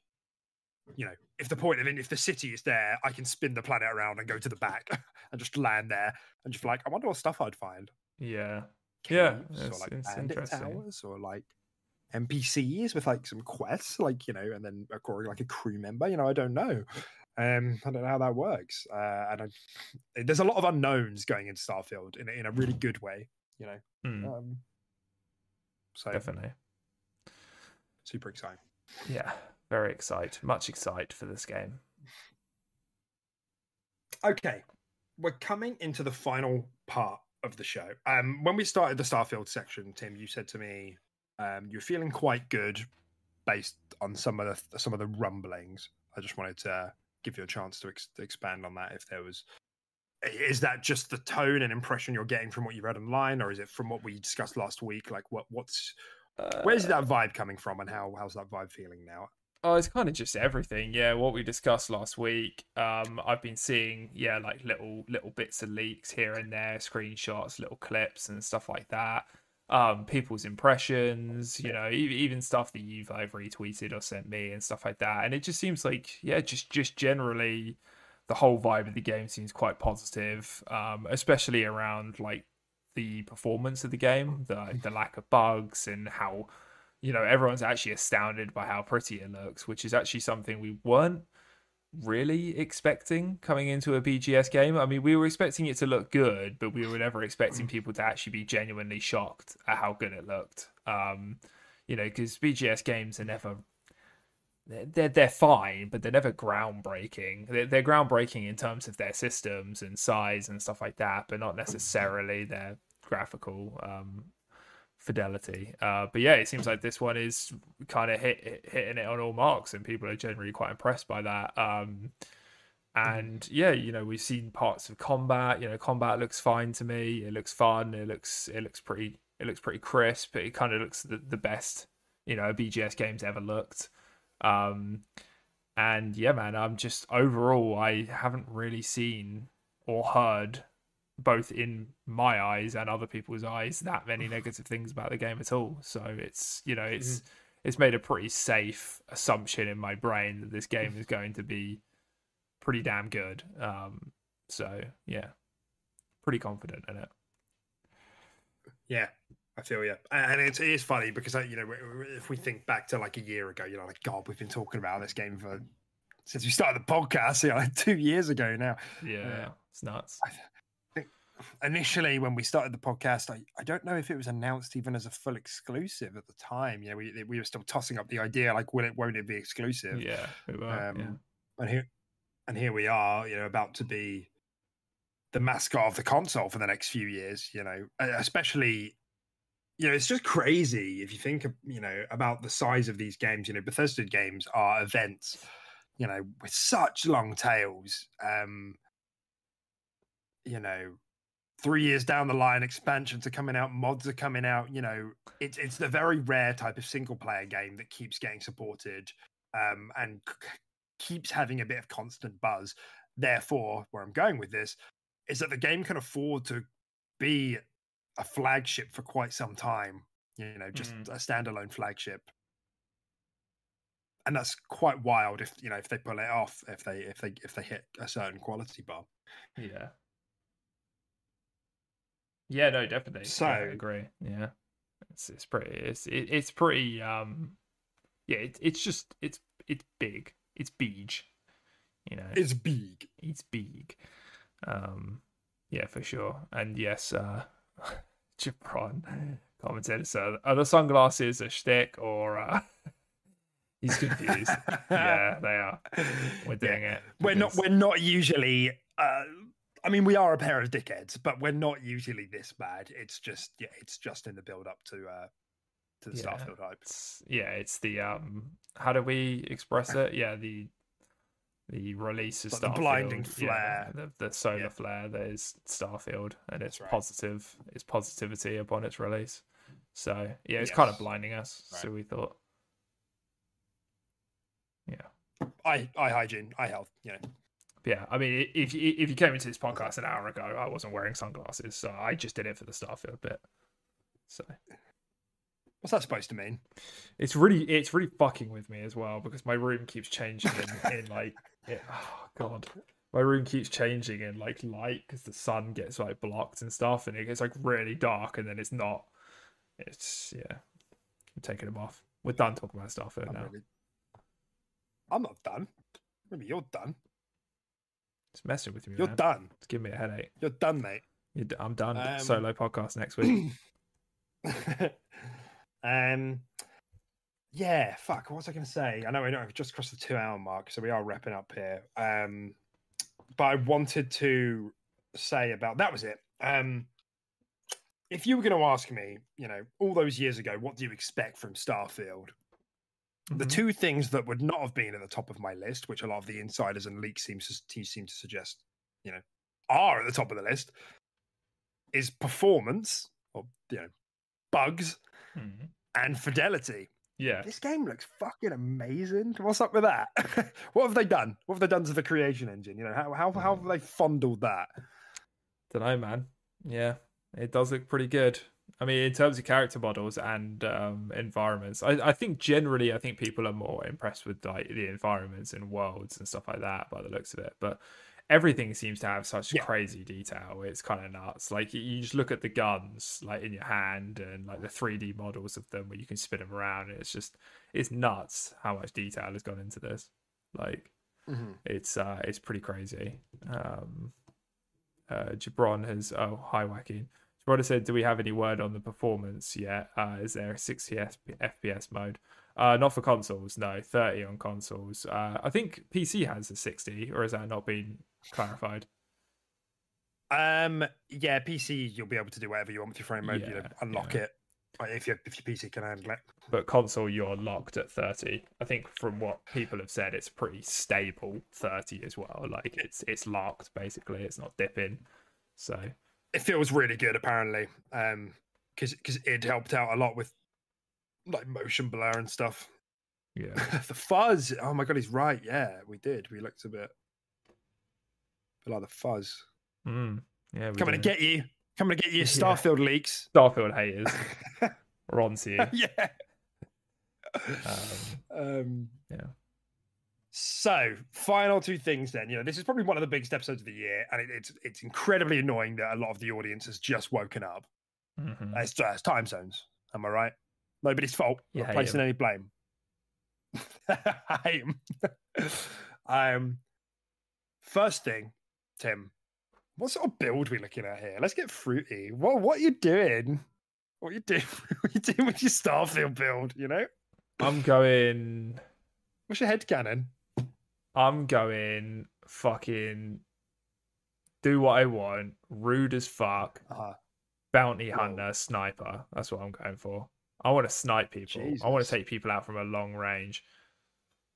you know, if the point of it, if the city is there, I can spin the planet around and go to the back and just land there and just like, I wonder what stuff I'd find. Yeah, Caves, yeah, or like bandit towers or like NPCs with like some quests, like you know, and then a like a crew member. You know, I don't know. Um, I don't know how that works, uh, and I, there's a lot of unknowns going into Starfield in in a really good way. You know, mm. um, so definitely super exciting. Yeah, very excited, much excited for this game. Okay, we're coming into the final part of the show. Um, when we started the Starfield section, Tim, you said to me um, you're feeling quite good based on some of the some of the rumblings. I just wanted to give you a chance to, ex- expand on that if there was is that just the tone and impression you're getting from what you read online or is it from what we discussed last week? Like what what's uh, where's that vibe coming from and how how's that vibe feeling now? Oh it's kind of just everything yeah what we discussed last week. Um i've been seeing yeah like little little bits of leaks here and there screenshots little clips and stuff like that um, people's impressions, you know, even stuff that you've like retweeted or sent me and stuff like that. And it just seems like, yeah, just just generally, the whole vibe of the game seems quite positive, um, especially around like the performance of the game, the the lack of bugs, and how you know everyone's actually astounded by how pretty it looks, which is actually something we weren't really expecting coming into a BGS game. I mean, we were expecting it to look good, but we were never expecting people to actually be genuinely shocked at how good it looked. Um, you know, because BGS games are never they're they're fine, but they're never groundbreaking. They're, they're groundbreaking in terms of their systems and size and stuff like that, but not necessarily their graphical um, fidelity. Uh, but yeah, it seems like this one is kind of hit, hit, hitting it on all marks, and people are generally quite impressed by that. Um, and yeah, you know, we've seen parts of combat. You know, combat looks fine to me. It looks fun. It looks it looks pretty it looks pretty crisp. It kind of looks the, the best you know BGS games ever looked. Um, and yeah, man, I'm just overall I haven't really seen or heard both in my eyes and other people's eyes that many negative things about the game at all. So it's you know it's mm-hmm. it's made a pretty safe assumption in my brain that this game is going to be pretty damn good. Um, so yeah, pretty confident in it. Yeah, I feel you, and it's it is funny because you know if we think back to like a year ago, you know, like God, we've been talking about this game for since we started the podcast, you know, like two years ago now. Yeah, uh, it's nuts. I initially when we started the podcast, I, I don't know if it was announced even as a full exclusive at the time. Yeah, we we were still tossing up the idea like, will it, won't it be exclusive? Yeah, we were. Um, yeah. And here and here we are, you know, about to be the mascot of the console for the next few years. You know, especially you know, it's just crazy if you think, you know, about the size of these games. You know, Bethesda games are events, you know, with such long tails. Um, you know, three years down the line, expansions are coming out, mods are coming out. You know, it's it's the very rare type of single player game that keeps getting supported um, and c- keeps having a bit of constant buzz. Therefore, where I'm going with this is that the game can afford to be a flagship for quite some time. You know, just mm. a standalone flagship, and that's quite wild. If you know, if they pull it off, if they if they if they hit a certain quality bar. Yeah. Yeah, no, definitely. So I agree. Yeah, it's it's pretty it's it, it's pretty um yeah it, it's just it's it's big it's big you know it's big it's big um yeah for sure and yes uh Jabron commented, so are the sunglasses a shtick or uh, he's confused? yeah, they are. We're doing yeah. it. We're not. We're not usually. Uh, I mean, we are a pair of dickheads, but we're not usually this bad. It's just, yeah, it's just in the build up to uh to the yeah, Starfield hype. It's, yeah, it's the um. How do we express it? Yeah, the the release of like Starfield, the blinding flare, yeah, the, the solar yeah. flare that is Starfield, and it's right. positive, it's positivity upon its release. So yeah, it's yes. kind of blinding us. Right. So we thought, yeah, eye eye hygiene, eye health, you know. Yeah, I mean, if if you came into this podcast an hour ago, I wasn't wearing sunglasses, so I just did it for the Starfield bit. So What's that supposed to mean? It's really it's really fucking with me as well because my room keeps changing in, in like it, oh god. My room keeps changing in like light because the sun gets like blocked and stuff and it gets like really dark and then it's not. It's yeah. I'm taking them off. We're done talking about stuff now. Really... I'm not done. Maybe you're done. It's messing with me. You're man. done. It's giving me a headache. You're done, mate. You're d- I'm done. Um... Solo podcast next week. Um, yeah, fuck. What was I going to say? I know I know I've just crossed the two hour mark, so we are wrapping up here. Um, but I wanted to say about that was it. Um, if you were going to ask me, you know, all those years ago, what do you expect from Starfield? Mm-hmm. The two things that would not have been at the top of my list, which a lot of the insiders and leaks seem to seem to suggest, you know, are at the top of the list, is performance or you know bugs mm-hmm. and fidelity. Yeah. This game looks fucking amazing. What's up with that? what have they done? What have they done to the creation engine? You know, how how, how have they fondled that? Don't know, man. Yeah, it does look pretty good. I mean, in terms of character models and um, environments, I, I think generally, I think people are more impressed with like the environments and worlds and stuff like that by the looks of it. But everything seems to have such yeah. crazy detail. It's kind of nuts. Like you just look at the guns like in your hand and like the 3D models of them where you can spin them around. it's just it's nuts how much detail has gone into this. Like Mhm. it's uh it's pretty crazy. Um, uh, Jabron has oh hi Joaquin. Jabron said, do we have any word on the performance yet? Uh, is there a 60 FPS mode? Uh, not for consoles, no. 30 on consoles. Uh, I think PC has a 60, or has that not been clarified? Um, yeah, PC, you'll be able to do whatever you want with your frame rate. you know, unlock yeah. it if your if your PC can handle it. But console, you're locked at 30. I think from what people have said, it's pretty stable 30 as well. Like it's it's locked basically. It's not dipping. So It feels really good, apparently, um, because because it helped out a lot with like motion blur and stuff. yeah, the fuzz. Oh my god, he's right. Yeah, we did. We looked a bit, a bit like the fuzz. mm, yeah. Coming to get you. Coming to get you, Yeah. Starfield leaks. Starfield haters. We're on to you. yeah. Um, Um, yeah. So, final two things then. You know, this is probably one of the biggest episodes of the year, and it, it's it's incredibly annoying that a lot of the audience has just woken up. Mhm. It's just time zones. Am I right? Nobody's fault. You Not placing any blame. I 'em. um, first thing, Tim, what sort of build we looking at here? Let's get fruity. What what are you doing? What are you doing? what are you doing with your Starfield build? You know, I'm going. what's your head canon? I'm going fucking do what I want, rude as fuck, Uh, bounty Whoa. hunter, sniper. That's what I'm going for. I want to snipe people. I want to take people out from a long range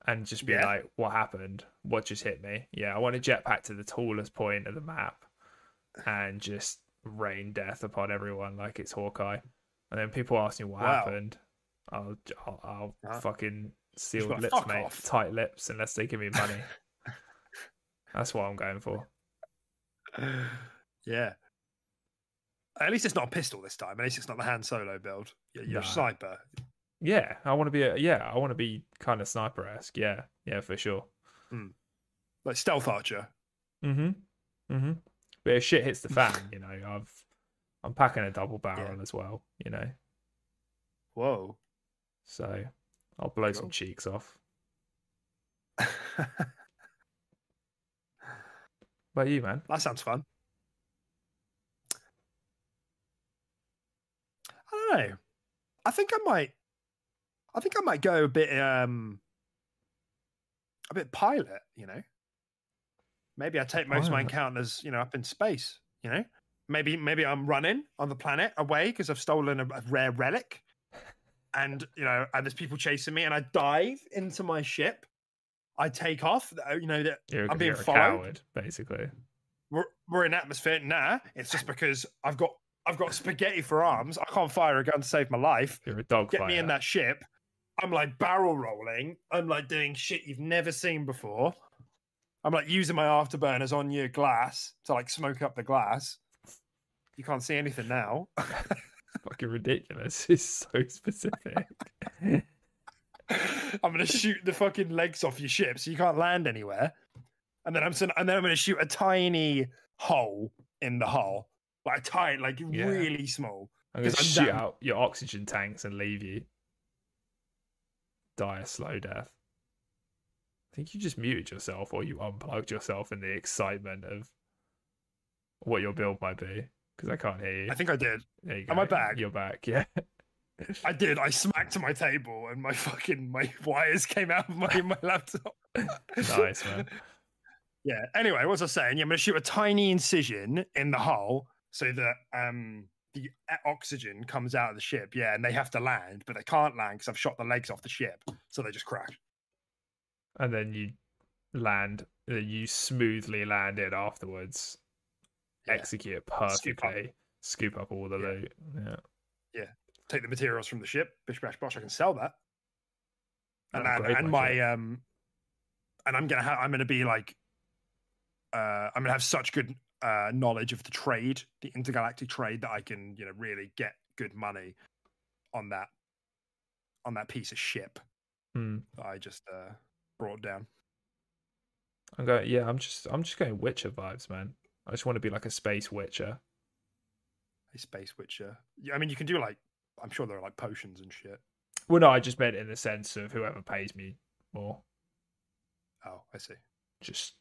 and just be Yeah. like, what happened? What just hit me? Yeah, I want to jetpack to the tallest point of the map and just rain death upon everyone like it's Hawkeye. And then people ask me what Wow. happened. I'll, I'll, I'll Huh? fucking sealed like, lips, mate. off." Tight lips, unless they give me money. That's what I'm going for. yeah. At least it's not a pistol this time. At least it's not the Han Solo build. You're, you're Nah. a sniper. Yeah, I want to be a yeah, I want to be kind of sniper esque. Yeah, yeah, for sure. like stealth archer. Mm-hmm. Mm-hmm. But if shit hits the fan, you know, I've I'm packing a double barrel as well, you know. Whoa. So I'll blow some cheeks off. What about you, man? that sounds fun. I don't know. I think I might. I think I might go a bit. um A bit pilot. You know. Maybe I take most of my encounters, you know, up in space. You know. Maybe maybe I'm running on the planet away because I've stolen a, a rare relic, and you know, and there's people chasing me, and I dive into my ship. I take off. uh, You know that You're, I'm being you're a followed. coward, basically. we're, we're in atmosphere. Nah, it's just because I've got I've got spaghetti for arms. I can't fire a gun to save my life. You're a dog Get me in that ship. I'm like barrel rolling. I'm like doing shit you've never seen before. I'm like using my afterburners on your glass to like smoke up the glass. You can't see anything now. Fucking ridiculous. It's so specific. I'm gonna shoot the fucking legs off your ship so you can't land anywhere. And then I'm sen- and then I'm gonna shoot a tiny hole in the hull. Like tiny, like Yeah. really small. I'm 'Cause I'm shoot that- out your oxygen tanks and leave you. Die a slow death. I think you just muted yourself or you unplugged yourself in the excitement of what your build might be. Because I can't hear you. I think I did. There you go. am I back? You're back, yeah. I did. I smacked my table and my fucking my wires came out of my, my laptop. nice, man. Yeah. Anyway, what was I saying? Yeah, I'm gonna shoot a tiny incision in the hull so that um the oxygen comes out of the ship. Yeah, and they have to land, but they can't land because I've shot the legs off the ship, so they just crash. And then you land, uh, you smoothly land it afterwards. Yeah. Execute it Scoop up. perfectly. Scoop up all the Yeah. loot. Yeah. Yeah. Take the materials from the ship. Bish bash bosh. I can sell that. And That'd and, and my um, and I'm gonna have I'm gonna be like, uh, I'm gonna have such good uh knowledge of the trade, the intergalactic trade, that I can you know really get good money on that on that piece of ship Hmm. that I just uh brought down. I'm going. Yeah, I'm just. I'm just going Witcher vibes, man. I just want to be like a space Witcher. A space witcher. Yeah, I mean you can do like I'm sure there are like potions and shit. Well, no, I just meant in the sense of whoever pays me more. Oh, I see. just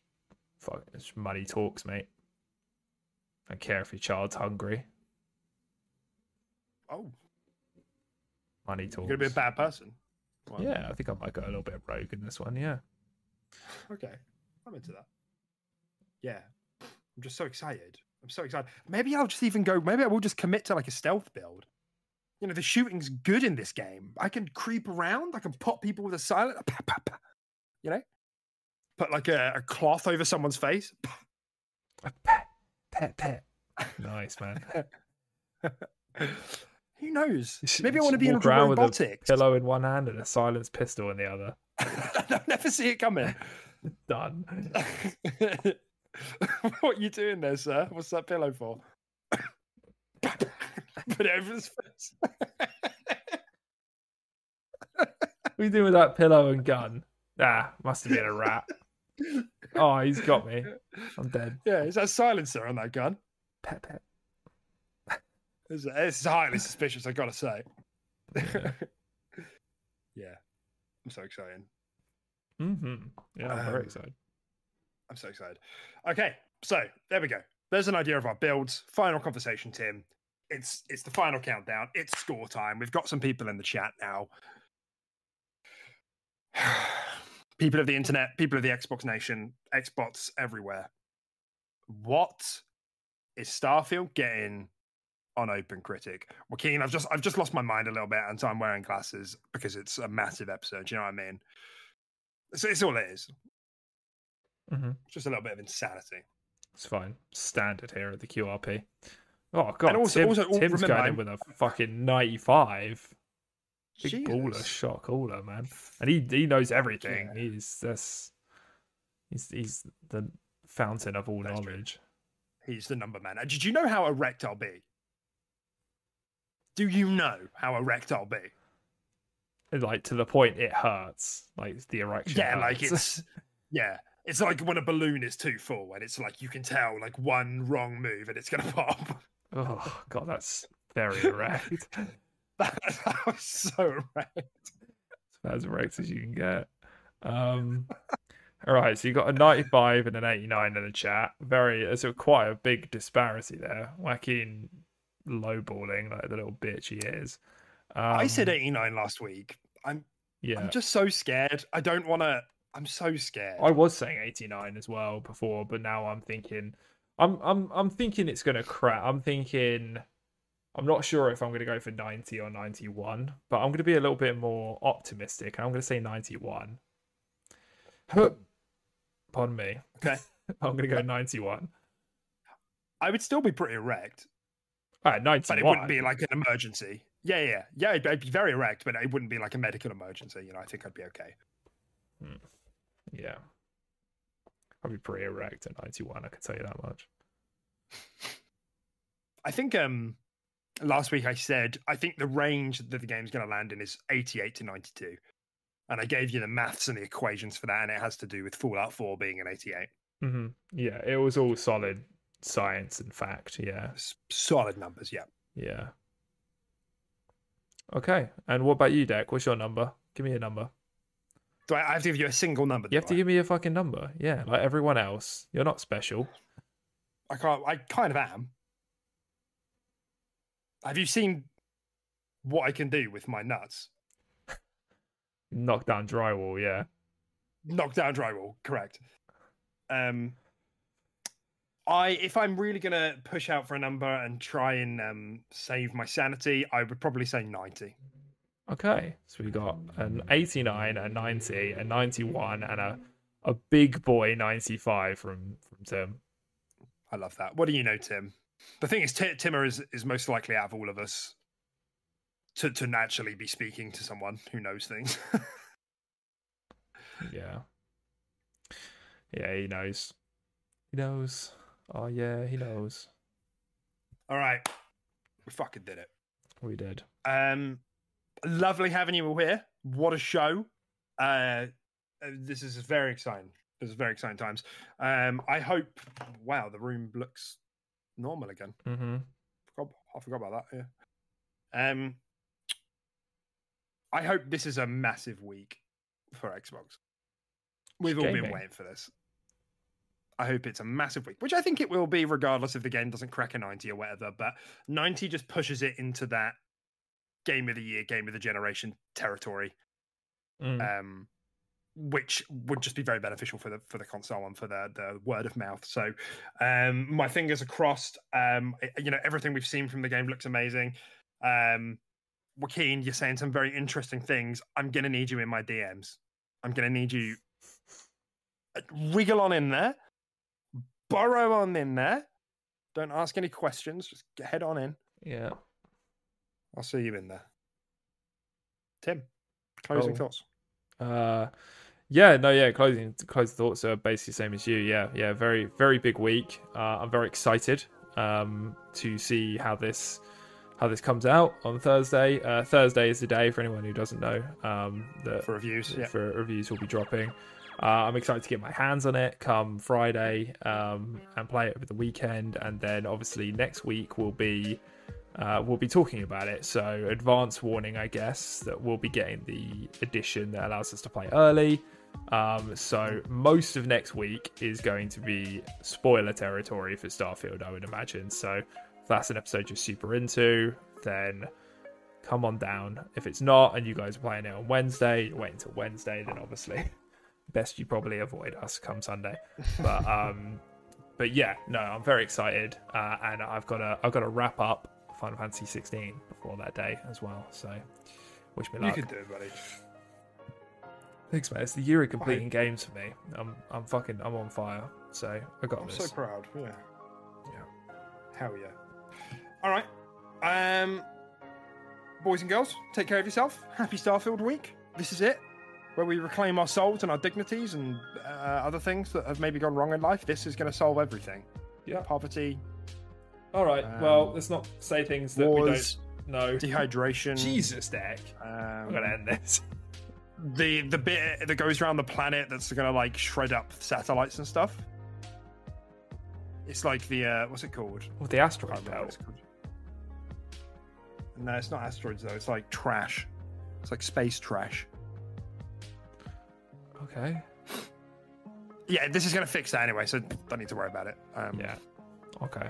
fuck, it's money talks, mate. Don't care if your child's hungry. Oh, Money talks. you're gonna be a bad person. Well, Yeah, I think I might go a little bit rogue in this one. Yeah. Okay, I'm into that. Yeah, I'm just so excited. I'm so excited. Maybe I'll just even go. Maybe I will just commit to like a stealth build. You know, the shooting's good in this game. I can creep around. I can pop people with a silent. You know, put like a, a cloth over someone's face. Pet, pet, pet. Nice man. Who knows? Maybe I want to be in walk around with a robotics. pillow in one hand and a silenced pistol in the other. I'll never see it coming. Done. what are you doing there, sir? What's that pillow for? Put it over his face. What are you doing with that pillow and gun? Ah, must have been a rat. Oh, he's got me. I'm dead. yeah, is that silencer on that gun? Pet, pet. It's, it's highly suspicious, I gotta say. Yeah. yeah, I'm so excited. hmm Yeah, I'm Um, very excited. I'm so excited. Okay, so there we go. There's an idea of our builds. Final conversation, Tim. It's it's the final countdown. It's score time. We've got some people in the chat now. people of the internet, people of the Xbox Nation, Xbox everywhere. What is Starfield getting on OpenCritic? Joaquin, I've just I've just lost my mind a little bit, and so I'm wearing glasses because it's a massive episode. Do you know what I mean? So it's all it is. Hmm Just a little bit of insanity. It's fine. Standard here at the QRP. Oh god, also- Tim- also, oh, Tim's remember, going in I'm- with a fucking 95. Big baller Jesus. shot caller, man. And he he knows everything. yeah. He's that's he's he's the fountain of all That's true. knowledge. He's the number man. Did you know how erect I'll be? Do you know how erect I'll be? Like to the point it hurts. Like the erection. Yeah, like it's yeah. It's like when a balloon is too full and it's like you can tell like one wrong move and it's gonna pop. oh god, that's very erect. That's how it's so erect. It's about as erect as you can get. Um, all right, so you got a 95 and an 89 in the chat. Very, it's a, quite a big disparity there. Joaquin lowballing like the little bitch he is. Um, I said 89 last week. I'm Yeah, I'm just so scared. I don't wanna I'm so scared. I was saying 89 as well before, but now I'm thinking, I'm I'm I'm thinking it's gonna crack. I'm thinking, I'm not sure if I'm gonna go for 90 or 91, but I'm gonna be a little bit more optimistic, and I'm gonna say 91. Pardon me. Okay. I'm gonna go 91. I would still be pretty erect. All right, 91. but it wouldn't be like an emergency. Yeah, yeah, yeah. I'd, I'd be very erect, but it wouldn't be like a medical emergency. You know, I think I'd be okay. Hmm. Yeah. I'd be pretty erect at 91. I can tell you that much. I think um last week I said I think the range that the game's going to land in is 88 to 92, and I gave you the maths and the equations for that, and it has to do with Fallout 4 being an 88. hmm Yeah, it was all solid science and fact. Yeah. S- solid numbers, yeah. Yeah. Okay. And what about you, Deck? What's your number? Give me a number. Do I, I have to give you a single number? You have to I? give me a fucking number. Yeah, like everyone else. You're not special. I can't. I kind of am. Have you seen what I can do with my nuts? Knock down drywall, yeah. knock down drywall correct um i if i'm really gonna push out for a number and try and um save my sanity i would probably say 90 Okay. So we got an 89, a 90, a 91, and a a big boy 95 from from Tim. i love that what do you know tim the thing is Ti timmer is is most likely out of all of us to to naturally be speaking to someone who knows things Yeah. Yeah, he knows. He knows. Oh yeah, he knows. all right we fucking did it We did. Um, lovely having you all here. What a show! Uh, uh, this is very exciting. This is very exciting times. Um, I hope. Wow, the room looks normal again. Mm-hmm. Forgot, I forgot about that. Yeah. Um, I hope this is a massive week for Xbox. We've all been waiting for this. I hope it's a massive week, which I think it will be, regardless if the game doesn't crack a 90 or whatever. But 90 just pushes it into that game of the year, game of the generation territory, Mm. um, which would just be very beneficial for the for the console and for the the word of mouth. So, um, my fingers are crossed. Um, you know, everything we've seen from the game looks amazing. Um, Joaquin, you're saying some very interesting things. I'm gonna need you in my DMs. I'm gonna need you uh, wriggle on in there, burrow on in there. Don't ask any questions. Just head on in. yeah. I'll see you in there. Tim, closing thoughts. Uh, yeah, no, yeah. Closing closing thoughts are basically the same as you. Yeah, yeah. Very very big week. Uh, I'm very excited um, to see how this how this comes out on Thursday. Uh, Thursday is the day for anyone who doesn't know um, that For reviews, yeah. for reviews will be dropping. Uh, I'm excited to get my hands on it come Friday um, and play it over the weekend, and then obviously next week will be uh, we'll be talking about it. So, advance warning, I guess, that we'll be getting the edition that allows us to play early. Um, so, most of next week is going to be spoiler territory for Starfield, I would imagine. So, if that's an episode you're super into, then come on down. If it's not, and you guys are playing it on Wednesday, you wait until Wednesday, then obviously, best you probably avoid us come Sunday. But, um, but yeah, no, I'm very excited, uh, and I've got to I've got to wrap up Final Fantasy 16 before that day as well. So, wish me luck. You can do it, buddy. Thanks, mate. It's the year of completing games for me. I'm I'm fucking I'm on fire. So I got I'm this. so proud. Yeah. Yeah. Hell yeah. All right. Um, boys and girls, take care of yourself. Happy Starfield week. This is it, where we reclaim our souls and our dignities and uh, other things that have maybe gone wrong in life. This is going to solve everything. Yeah. Poverty, All right. Um, well, let's not say things that we don't know. dehydration. Jesus, Deck. Um, I'm gonna end this. the the bit that goes around the planet that's gonna like shred up satellites and stuff. It's like the uh, what's it called? Well, the asteroid can't remember what belt. No, it's not asteroids though. It's like trash. It's like space trash. Okay. Yeah, this is gonna fix that anyway, so don't need to worry about it. Um, Yeah. Okay.